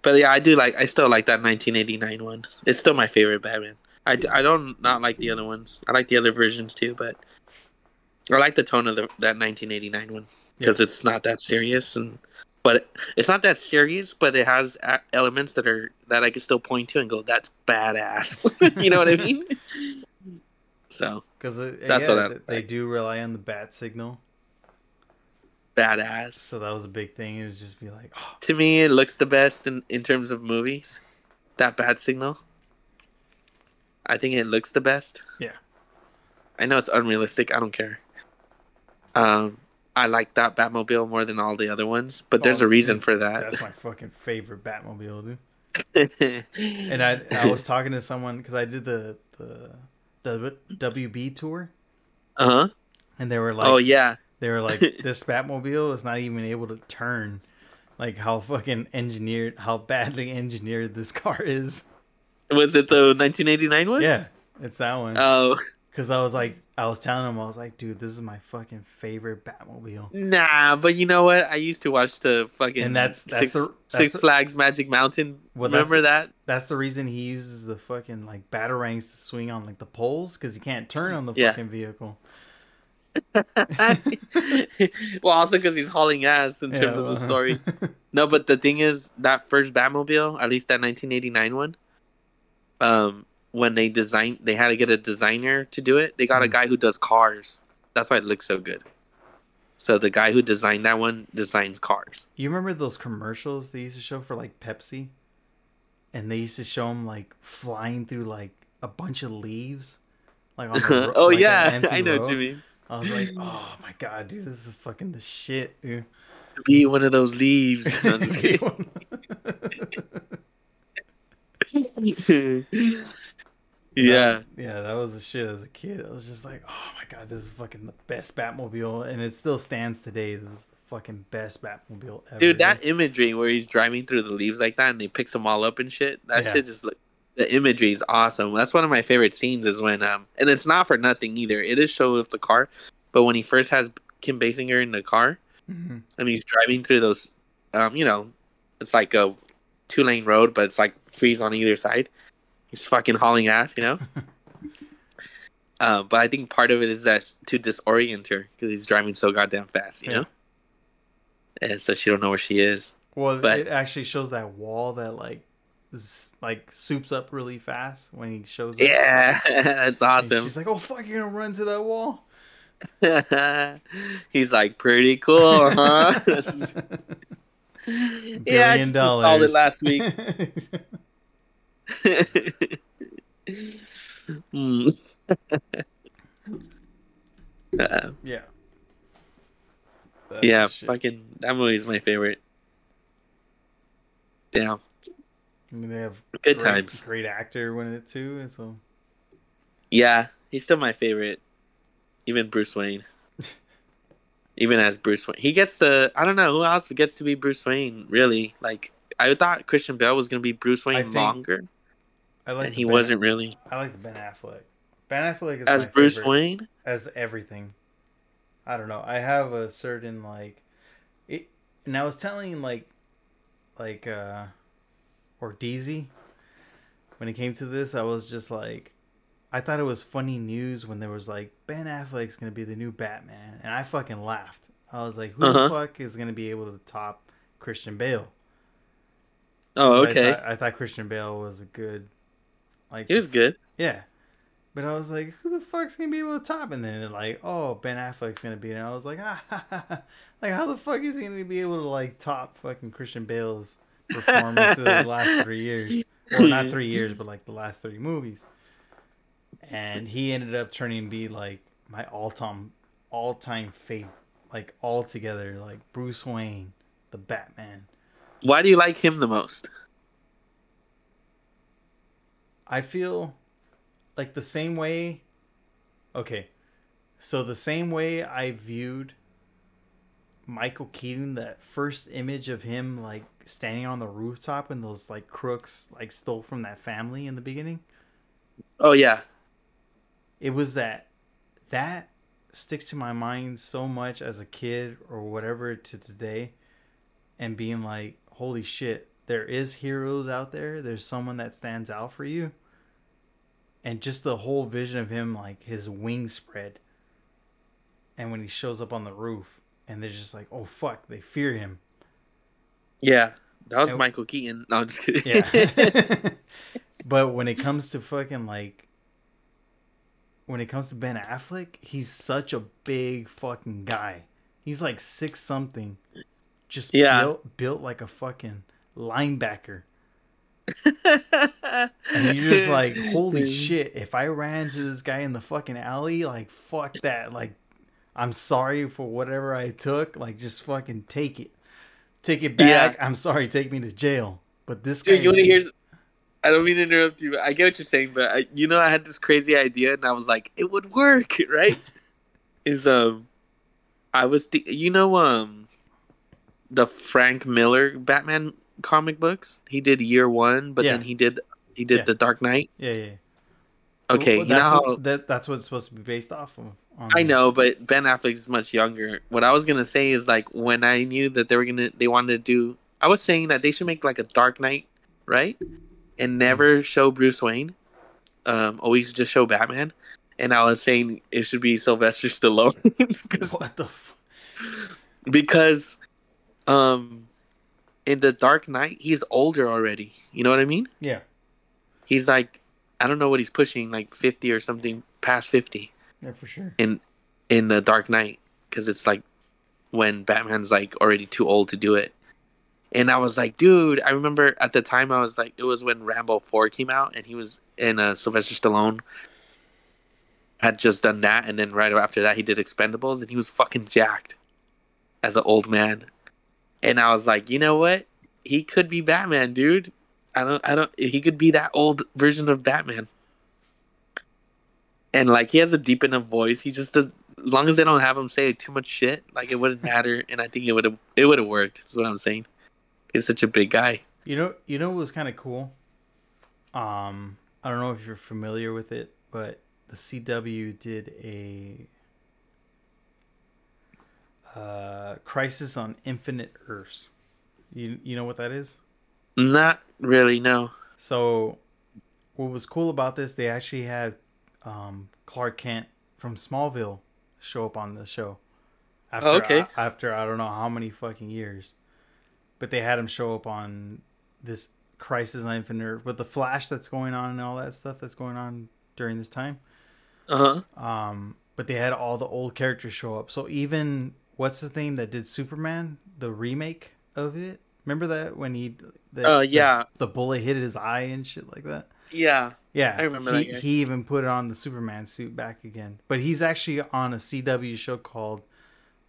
S3: But yeah, I do like. I still like that 1989 one. It's still my favorite Batman. I, I don't not like the other ones. I like the other versions too, but I like the tone of the, that 1989 one because it's not that serious and. But it's not that serious, but it has a- elements that are that I can still point to and go, "That's badass." you know what I mean? So
S1: Because
S3: That's
S1: yeah,
S3: what
S1: they do rely on the bat signal,
S3: badass.
S1: so that was a big thing. It was just be like, oh,
S3: To me, it looks the best in, in terms of movies. That bat signal. I think it looks the best.
S1: Yeah.
S3: I know it's unrealistic. I don't care. Um, I like that Batmobile more than all the other ones, but there's
S1: Oh,
S3: a reason
S1: dude,
S3: for that.
S1: that's my fucking favorite Batmobile, dude. And I I was talking to someone because I did the the the WB tour,
S3: uh huh.
S1: and they were like,
S3: oh yeah.
S1: they were like, this Batmobile is not even able to turn. Like how fucking engineered, how badly engineered this car is.
S3: Was it the 1989 one?
S1: Yeah, it's that one.
S3: Oh
S1: Because I was like, I was telling him, I was like, dude, this is my fucking favorite Batmobile.
S3: nah, but you know what? I used to watch the fucking
S1: And that's- that's
S3: Six,
S1: the- that's
S3: Six
S1: the-
S3: Flags Magic Mountain.
S1: Well, that's-
S3: Remember that?
S1: That's the reason he uses the fucking like batarangs to swing on like the poles because he can't turn on the
S3: Yeah.
S1: fucking vehicle.
S3: well, also because he's hauling ass in terms of the story. No, but the thing is, that first Batmobile, at least that 1989 one, um, when they designed, they had to get a designer to do it. They got a
S1: Mhm.
S3: guy who does cars. That's why it looks so good. So the guy who designed that one designs cars.
S1: You remember those commercials they used to show for like Pepsi, and they used to show him like flying through like a bunch of leaves, like on the ro-
S3: oh
S1: like,
S3: yeah,
S1: empty
S3: I know
S1: road.
S3: what you mean.
S1: I was like, oh my god, dude, this is fucking the shit, dude.
S3: Be one of those leaves. No, Just kidding. yeah.
S1: yeah, that was the shit as a kid. I was just like, oh my god, this is fucking the best Batmobile, and it still stands today. This is the fucking best Batmobile ever.
S3: Dude, that imagery where he's driving through the leaves like that and he picks them all up and shit, that
S1: Yeah.
S3: shit just look. The imagery is awesome. That's one of my favorite scenes. Is when um, and it's not for nothing either. It is show with the car, but when he first has Kim Basinger in the car
S1: Mhm.
S3: and he's driving through those, um, you know, it's like a two lane road, but it's like trees on either side. He's fucking hauling ass, you know. uh, but I think part of it is that to disorient her because he's driving so goddamn fast, you
S1: Yeah.
S3: know. And so she don't know where she is.
S1: Well,
S3: But-
S1: it actually shows that wall that like z- like soups up really fast when he shows up.
S3: Yeah, that's
S1: And
S3: awesome.
S1: She's like, "Oh fuck, you're gonna run to that wall."
S3: He's like, pretty cool, huh? yeah, I just installed it last week. Hmm. Uh,
S1: yeah. That's
S3: yeah, fucking that movie is my favorite. Yeah,
S1: I mean, they have
S3: good
S1: great,
S3: times.
S1: Great actor in it too, and so
S3: Yeah, he's still my favorite. Even Bruce Wayne. Even as Bruce Wayne, he gets the I don't know who else gets to be Bruce Wayne. Really, like I thought Christian Bale was gonna be Bruce Wayne
S1: I think
S3: longer,
S1: I like.
S3: and he
S1: ben,
S3: wasn't really
S1: I like the Ben Affleck. Ben Affleck is
S3: as Bruce
S1: favorite
S3: Wayne.
S1: as everything. I don't know. I have a certain like, it, and I was telling like, like uh, or DZ, when it came to this, I was just like, I thought it was funny news when there was like Ben Affleck's gonna be the new Batman, and I fucking laughed. I was like, who
S3: Uh-huh.
S1: the fuck is gonna be able to top Christian Bale?
S3: Oh,
S1: I
S3: okay,
S1: I thought Christian Bale was a good, like,
S3: he was good.
S1: yeah. But I was like, who the fuck's gonna be able to top? And then they're like, oh, Ben Affleck's gonna be. it. And I was like, ah, ha, ha, ha. like how the fuck is he gonna be able to like top fucking Christian Bale's performance of the last three years? Well, not three years, but like the last three movies. And he ended up turning to be like my all-time, all-time favorite, like all together, like Bruce Wayne, the Batman.
S3: Why do you like him the most?
S1: I feel like the same way. Okay, so the same way I viewed Michael Keaton, that first image of him like standing on the rooftop when those like crooks like stole from that family in the beginning.
S3: Oh yeah.
S1: It was that that sticks to my mind so much as a kid or whatever to today and being like, holy shit, there is heroes out there. There's someone that stands out for you. And just the whole vision of him, like his wings spread. And when he shows up on the roof, and they're just like, oh fuck, they fear him.
S3: Yeah, that was
S1: And-
S3: Michael Keaton. No, I'm just kidding.
S1: Yeah. but when it comes to fucking like when it comes to Ben Affleck, he's such a big fucking guy. He's like six something. Just
S3: Yeah.
S1: built built like a fucking linebacker. And you're just like, holy shit, if I ran to this guy in the fucking alley, like fuck that. Like I'm sorry for whatever I took. Like just fucking take it. Take it back. I'm sorry, take me to jail. But this guy
S3: Dude, you want to hear? I don't mean to interrupt you. But I get what you're saying, but I, you know, I had this crazy idea, and I was like, it would work, right? Is um, I was, th- you know, um, the Frank Miller Batman comic books. He did Year One, but
S1: Yeah.
S3: then he did he did
S1: Yeah.
S3: the Dark Knight.
S1: Yeah, yeah.
S3: Okay,
S1: Well,
S3: you know
S1: that's
S3: how
S1: what, that, that's what it's supposed to be based off of. on
S3: I know, but Ben Affleck is much younger. What I was gonna say is like when I knew that they were gonna they wanted to do I was saying that they should make like a Dark Knight, right? And never show Bruce Wayne. Um, always just show Batman. And I was saying it should be Sylvester Stallone because
S1: What the? F-
S3: because um in the Dark Knight he's older already. You know what I mean?
S1: yeah,
S3: He's like I don't know what he's pushing like 50 or something past 50.
S1: yeah, for sure.
S3: in in the Dark Knight because it's like when Batman's like already too old to do it. And I was like, dude, I remember at the time I was like, it was when Rambo Four came out, and he was in uh, Sylvester Stallone had just done that, and then right after that he did Expendables, and he was fucking jacked as an old man. And I was like, you know what? He could be Batman, dude. I don't, I don't. He could be that old version of Batman and like he has a deep enough voice. He just does, as long as they don't have him say too much shit, like it wouldn't matter. And I think it would have it would have worked. Is what I'm saying. He's such a big guy.
S1: You know, you know what was kind of cool. Um, I don't know if you're familiar with it, but the CW did a uh, Crisis on Infinite Earths. You you know what that is?
S3: Not really. No.
S1: So, what was cool about this? They actually had um, Clark Kent from Smallville show up on the show. After,
S3: Oh, okay.
S1: after I don't know how many fucking years, but they had him show up on this Crisis on Infinite Earth with the Flash that's going on and all that stuff that's going on during this time.
S3: Uh huh.
S1: Um, but they had all the old characters show up. So even what's his name that did Superman, the remake of it. Remember that when he, the,
S3: Uh, yeah.
S1: the, the bullet hit his eye and shit like that.
S3: Yeah.
S1: Yeah,
S3: I remember
S1: he,
S3: that.
S1: He even put on the Superman suit back again, but he's actually on a CW show called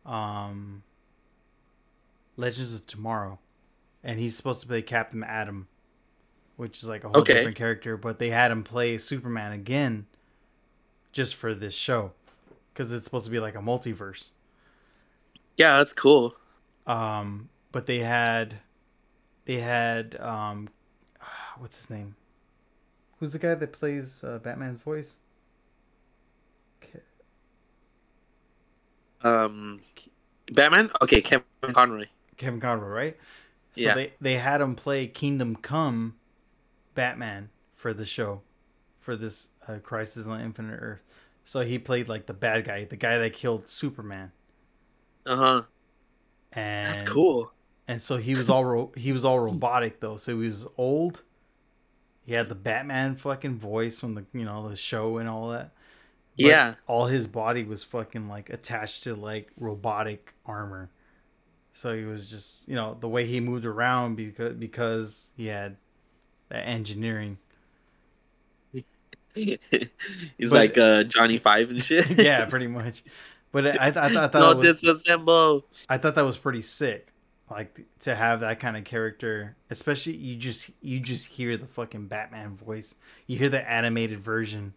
S1: um, Legends of Tomorrow, and he's supposed to play Captain Atom, which is like a whole
S3: Okay.
S1: different character. But they had him play Superman again, just for this show, because it's supposed to be like a multiverse.
S3: Yeah. That's cool.
S1: Um, but they had, they had um, what's his name? Who's the guy that plays uh, Batman's voice?
S3: Um, Batman. Okay, Kevin Conroy.
S1: Kevin Conroy, right? So
S3: Yeah.
S1: they they had him play Kingdom Come Batman for the show, for this uh, Crisis on Infinite Earth. So he played like the bad guy, the guy that killed Superman.
S3: Uh huh.
S1: And
S3: That's cool.
S1: And so he was all ro- he was all robotic though. So he was old. He had the Batman fucking voice from the you know the show and all that. But
S3: Yeah.
S1: All his body was fucking like attached to like robotic armor. So he was just you know the way he moved around because because he had that engineering.
S3: He's
S1: But-
S3: like uh, Johnny Five and shit.
S1: yeah, pretty much. But I, I, I, thought- I thought
S3: no
S1: was,
S3: disassemble.
S1: I thought that was pretty sick. Like to have that kind of character, especially you just you just hear the fucking Batman voice. You hear the animated version,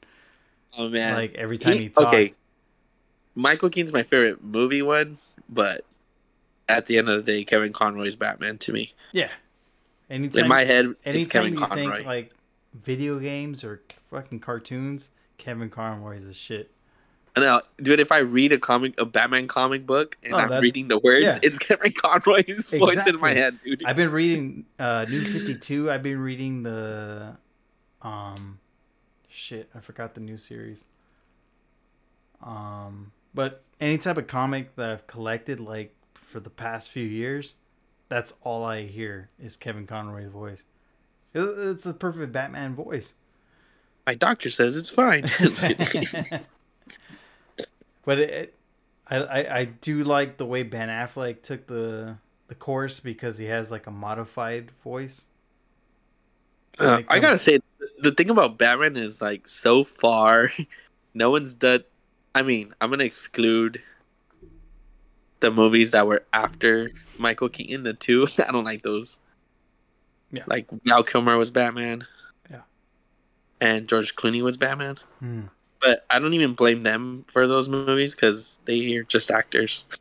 S3: Oh man.
S1: like every time he,
S3: He-
S1: talks.
S3: okay. Michael Keaton's my favorite movie one, but at the end of the day, Kevin Conroy's Batman to me.
S1: Yeah. Anytime,
S3: In my head, it's
S1: anytime
S3: Kevin
S1: you
S3: Conroy.
S1: think like video games or fucking cartoons, Kevin Conroy is the shit.
S3: No, dude, if I read a comic, a Batman comic book, and
S1: Oh,
S3: I'm
S1: that-
S3: reading the words,
S1: yeah.
S3: it's Kevin Conroy's voice in my
S1: Exactly.
S3: head, dude.
S1: I've been reading uh, New Fifty Two. I've been reading the um shit. I forgot the new series. Um, but any type of comic that I've collected, like for the past few years, that's all I hear is Kevin Conroy's voice. It- It's the perfect Batman voice.
S3: My doctor says it's fine.
S1: but it, it I, I I do like the way Ben Affleck took the the course because he has like a modified voice.
S3: Uh, I
S1: um,
S3: gotta say, the thing about Batman is like so far, no one's done. I mean, I'm gonna exclude the movies that were after Michael Keaton, the two. I don't like those.
S1: Yeah.
S3: Like Val Kilmer was Batman.
S1: Yeah.
S3: And George Clooney was Batman.
S1: Hmm.
S3: But I don't even blame them for those movies because they are just actors.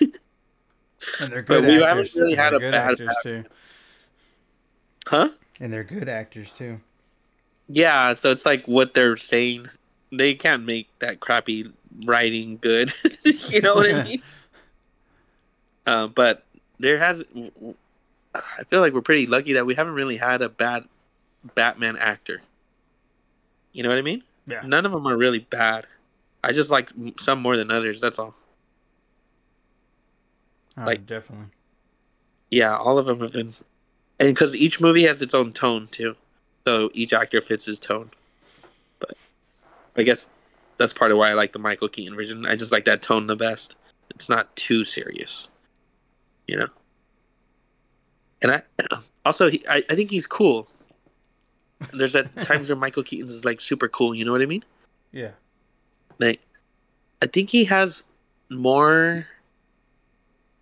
S1: And they're
S3: But
S1: good
S3: we
S1: actors.
S3: haven't really had a
S1: good
S3: bad
S1: actors too.
S3: huh?
S1: And they're good actors too.
S3: Yeah, so it's like what they're saying. They can't make that crappy writing good. you know what I mean? Uh, but there has. I feel like we're pretty lucky that we haven't really had a bad Batman actor. You know what I mean?
S1: Yeah.
S3: None of them are really bad. I just like some more than others. That's all.
S1: Oh,
S3: Like-
S1: definitely.
S3: Yeah, all of them have been, and because each movie has its own tone too, so each actor fits his tone. But I guess that's part of why I like the Michael Keaton version. I just like that tone the best. It's not too serious, you know. And I also he, I, I think he's cool. There's at times where Michael Keaton's is like super cool. You know what I mean?
S1: Yeah.
S3: Like, I think he has more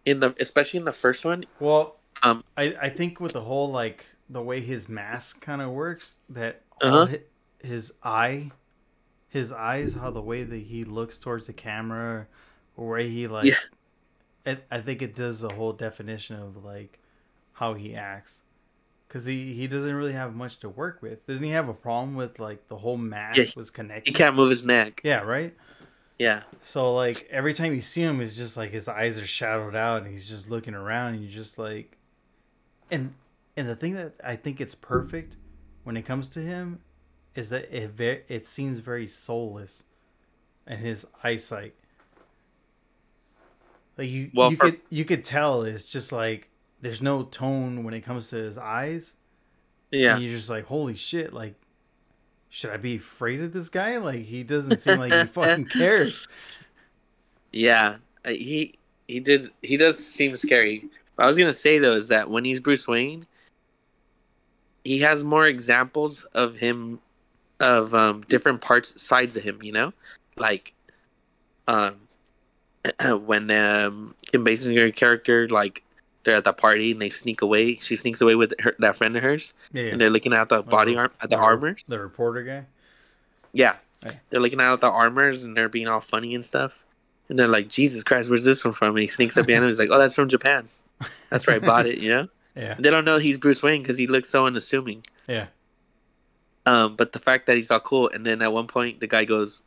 S3: in the, especially in the first one.
S1: Well,
S3: Um,
S1: I I think with the whole like the way his mask kind of works, that
S3: Uh-huh.
S1: all hi- his eye, his eyes, how the way that he looks towards the camera, or where he like,
S3: Yeah.
S1: it, I think it does the whole definition of like how he acts. Cause he, he doesn't really have much to work with. Doesn't he have a problem with like the whole mask
S3: Yeah,
S1: was
S3: He can't move his neck.
S1: Yeah, right.
S3: Yeah.
S1: So like every time you see him, it's just like his eyes are shadowed out, and he's just looking around, and you're just like, and and the thing that I think it's perfect when it comes to him is that it ve- it seems very soulless, and his eyesight. Like you,
S3: Well,
S1: you
S3: for-
S1: could you could tell it's just like there's no tone when it comes to his eyes.
S3: Yeah.
S1: And you're just like, holy shit, like, should I be afraid of this guy? Like, he doesn't seem like he fucking cares.
S3: Yeah. Uh, He he did he does seem scary. What I was gonna say though is that when he's Bruce Wayne, he has more examples of him of um different parts sides of him, you know? Like um when um Kim Basinger character like they're at the party and they sneak away. She sneaks away with her, that friend of hers,
S1: Yeah, yeah.
S3: and they're looking at the body arm, at the
S1: The-
S3: armors.
S1: The reporter guy.
S3: Yeah. They're looking at the armors and they're being all funny and stuff. And they're like, Jesus Christ, where's this one from? And he sneaks up behind him. He's like, Oh, that's from Japan. That's where I bought it, you know?
S1: Yeah.
S3: They don't know he's Bruce Wayne because he looks so unassuming.
S1: Yeah.
S3: Um, but the fact that he's all cool, and then at one point the guy goes,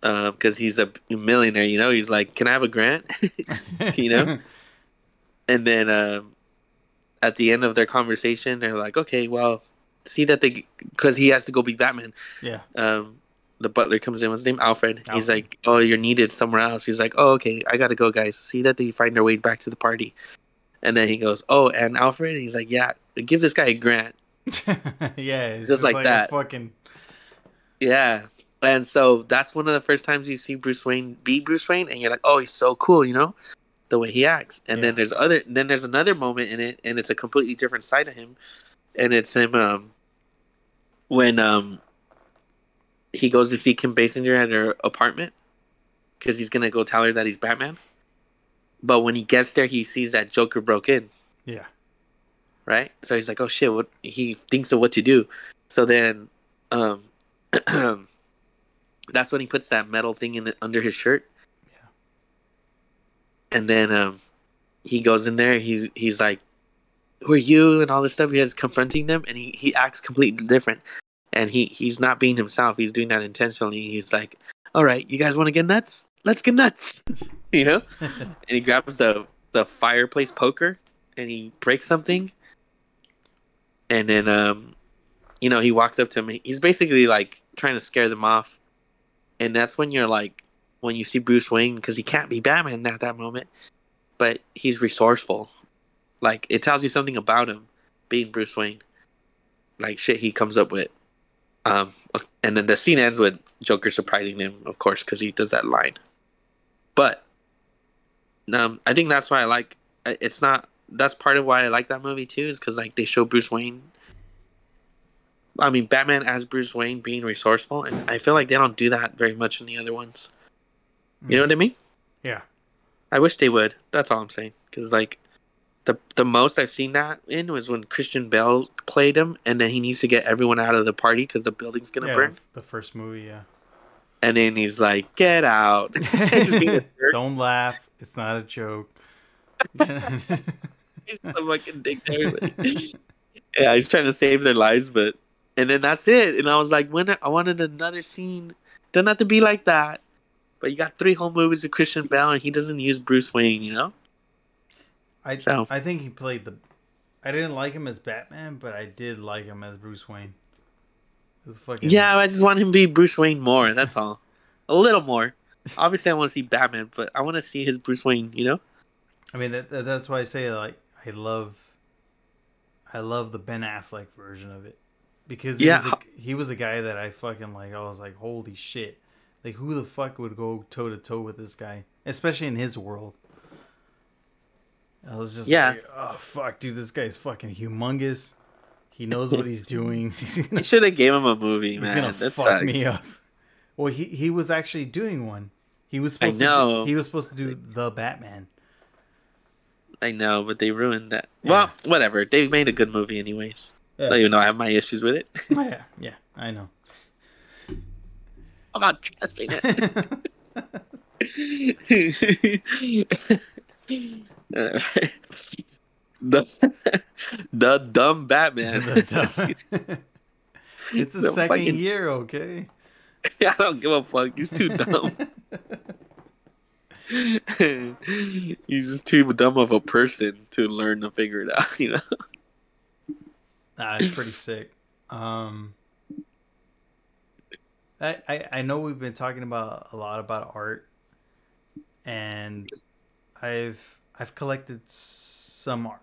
S3: because he's a millionaire, you know, he's like, "Can I have a grant?" You know? and then um, at the end of their conversation, they're like, "Okay, well, see that they because he has to go be Batman."
S1: yeah.
S3: um the butler comes in what's his name alfred. he's like oh you're needed somewhere else he's like oh okay i gotta go guys see that they find their way back to the party and then he goes oh and alfred and he's like yeah give this guy a grant
S1: yeah. It's
S3: Just like
S1: a
S3: that.
S1: fucking.
S3: yeah and so that's one of the first times you see bruce wayne be bruce wayne and you're like oh he's so cool you know the way he acts and
S1: Yeah.
S3: then there's other then there's another moment in it and it's a completely different side of him and it's him um when um he goes to see Kim Basinger at her apartment because he's gonna go tell her that he's Batman. But when he gets there, he sees that Joker broke in,
S1: Yeah.
S3: right? So he's like, "Oh shit!" What he thinks of what to do. So then, um, that's when he puts that metal thing in the, under his shirt. And then, um, he goes in there. He's he's like, "Who are you?" and all this stuff. He is confronting them, and he he acts completely different. And he he's not being himself. He's doing that intentionally. He's like, "All right, you guys want to get nuts? Let's get nuts," you know. and he grabs the the fireplace poker and he breaks something, and then um, you know, he walks up to him. He's basically like trying to scare them off, and that's when you're like, when you see Bruce Wayne, because he can't be Batman at that moment, but he's resourceful. Like it tells you something about him being Bruce Wayne, like shit he comes up with. Um, and then the scene ends with Joker surprising him, of course, because he does that line. But um, I think that's why I like. It's not. That's part of why I like that movie too, is because like they show Bruce Wayne I mean, Batman as Bruce Wayne being resourceful, and I feel like they don't do that very much in the other ones. You know hmm. what I mean?
S1: Yeah.
S3: I wish they would. That's all I'm saying. Because like, the the most I've seen that in was when Christian Bale played him, and then he needs to get everyone out of the party because the building's gonna
S1: yeah,
S3: burn.
S1: The first movie, yeah.
S3: And then he's like, "Get out!"
S1: Don't laugh. It's not a joke.
S3: he's so fucking dick to everybody. yeah, he's trying to save their lives, but and then that's it. And I was like, when I wanted another scene. Doesn't have to be like that. But you got three whole movies of Christian Bale, and he doesn't use Bruce Wayne, you know.
S1: I
S3: So-
S1: I think he played the. I didn't like him as Batman, but I did like him as Bruce Wayne. Fucking
S3: Yeah, I just want him to be Bruce Wayne more. That's all. A little more. Obviously, I want to see Batman, but I want to see his Bruce Wayne. You know.
S1: I mean that, that that's why I say like I love. I love the Ben Affleck version of it because he
S3: Yeah.
S1: was a, he was a guy that I fucking like. I was like, holy shit! Like who the fuck would go toe to toe with this guy, especially in his world? I was just
S3: Yeah.
S1: like, oh fuck, dude, this guy's fucking humongous. He knows what he's doing. he's
S3: You
S1: gonna,
S3: should have gave him a movie,
S1: he's
S3: man.
S1: gonna
S3: That
S1: fuck
S3: sucks.
S1: me up. Well, he he was actually doing one. He was supposed
S3: know.
S1: to. Do, he was supposed to do the Batman.
S3: I know, but they ruined that.
S1: Yeah.
S3: Well, whatever. They made a good movie, anyways.
S1: Yeah.
S3: Though you know I have my issues with it.
S1: Oh, yeah, yeah, I know.
S3: I'm not trusting it. the the dumb Batman.
S1: The dumb- it's the,
S3: The
S1: second
S3: fucking-
S1: year, okay?
S3: I don't give a fuck. He's too dumb. He's just too dumb of a person to learn to figure it out. You know.
S1: nah, it's pretty sick. Um, I, I know we've been talking about a lot about art, and I've I've collected some art.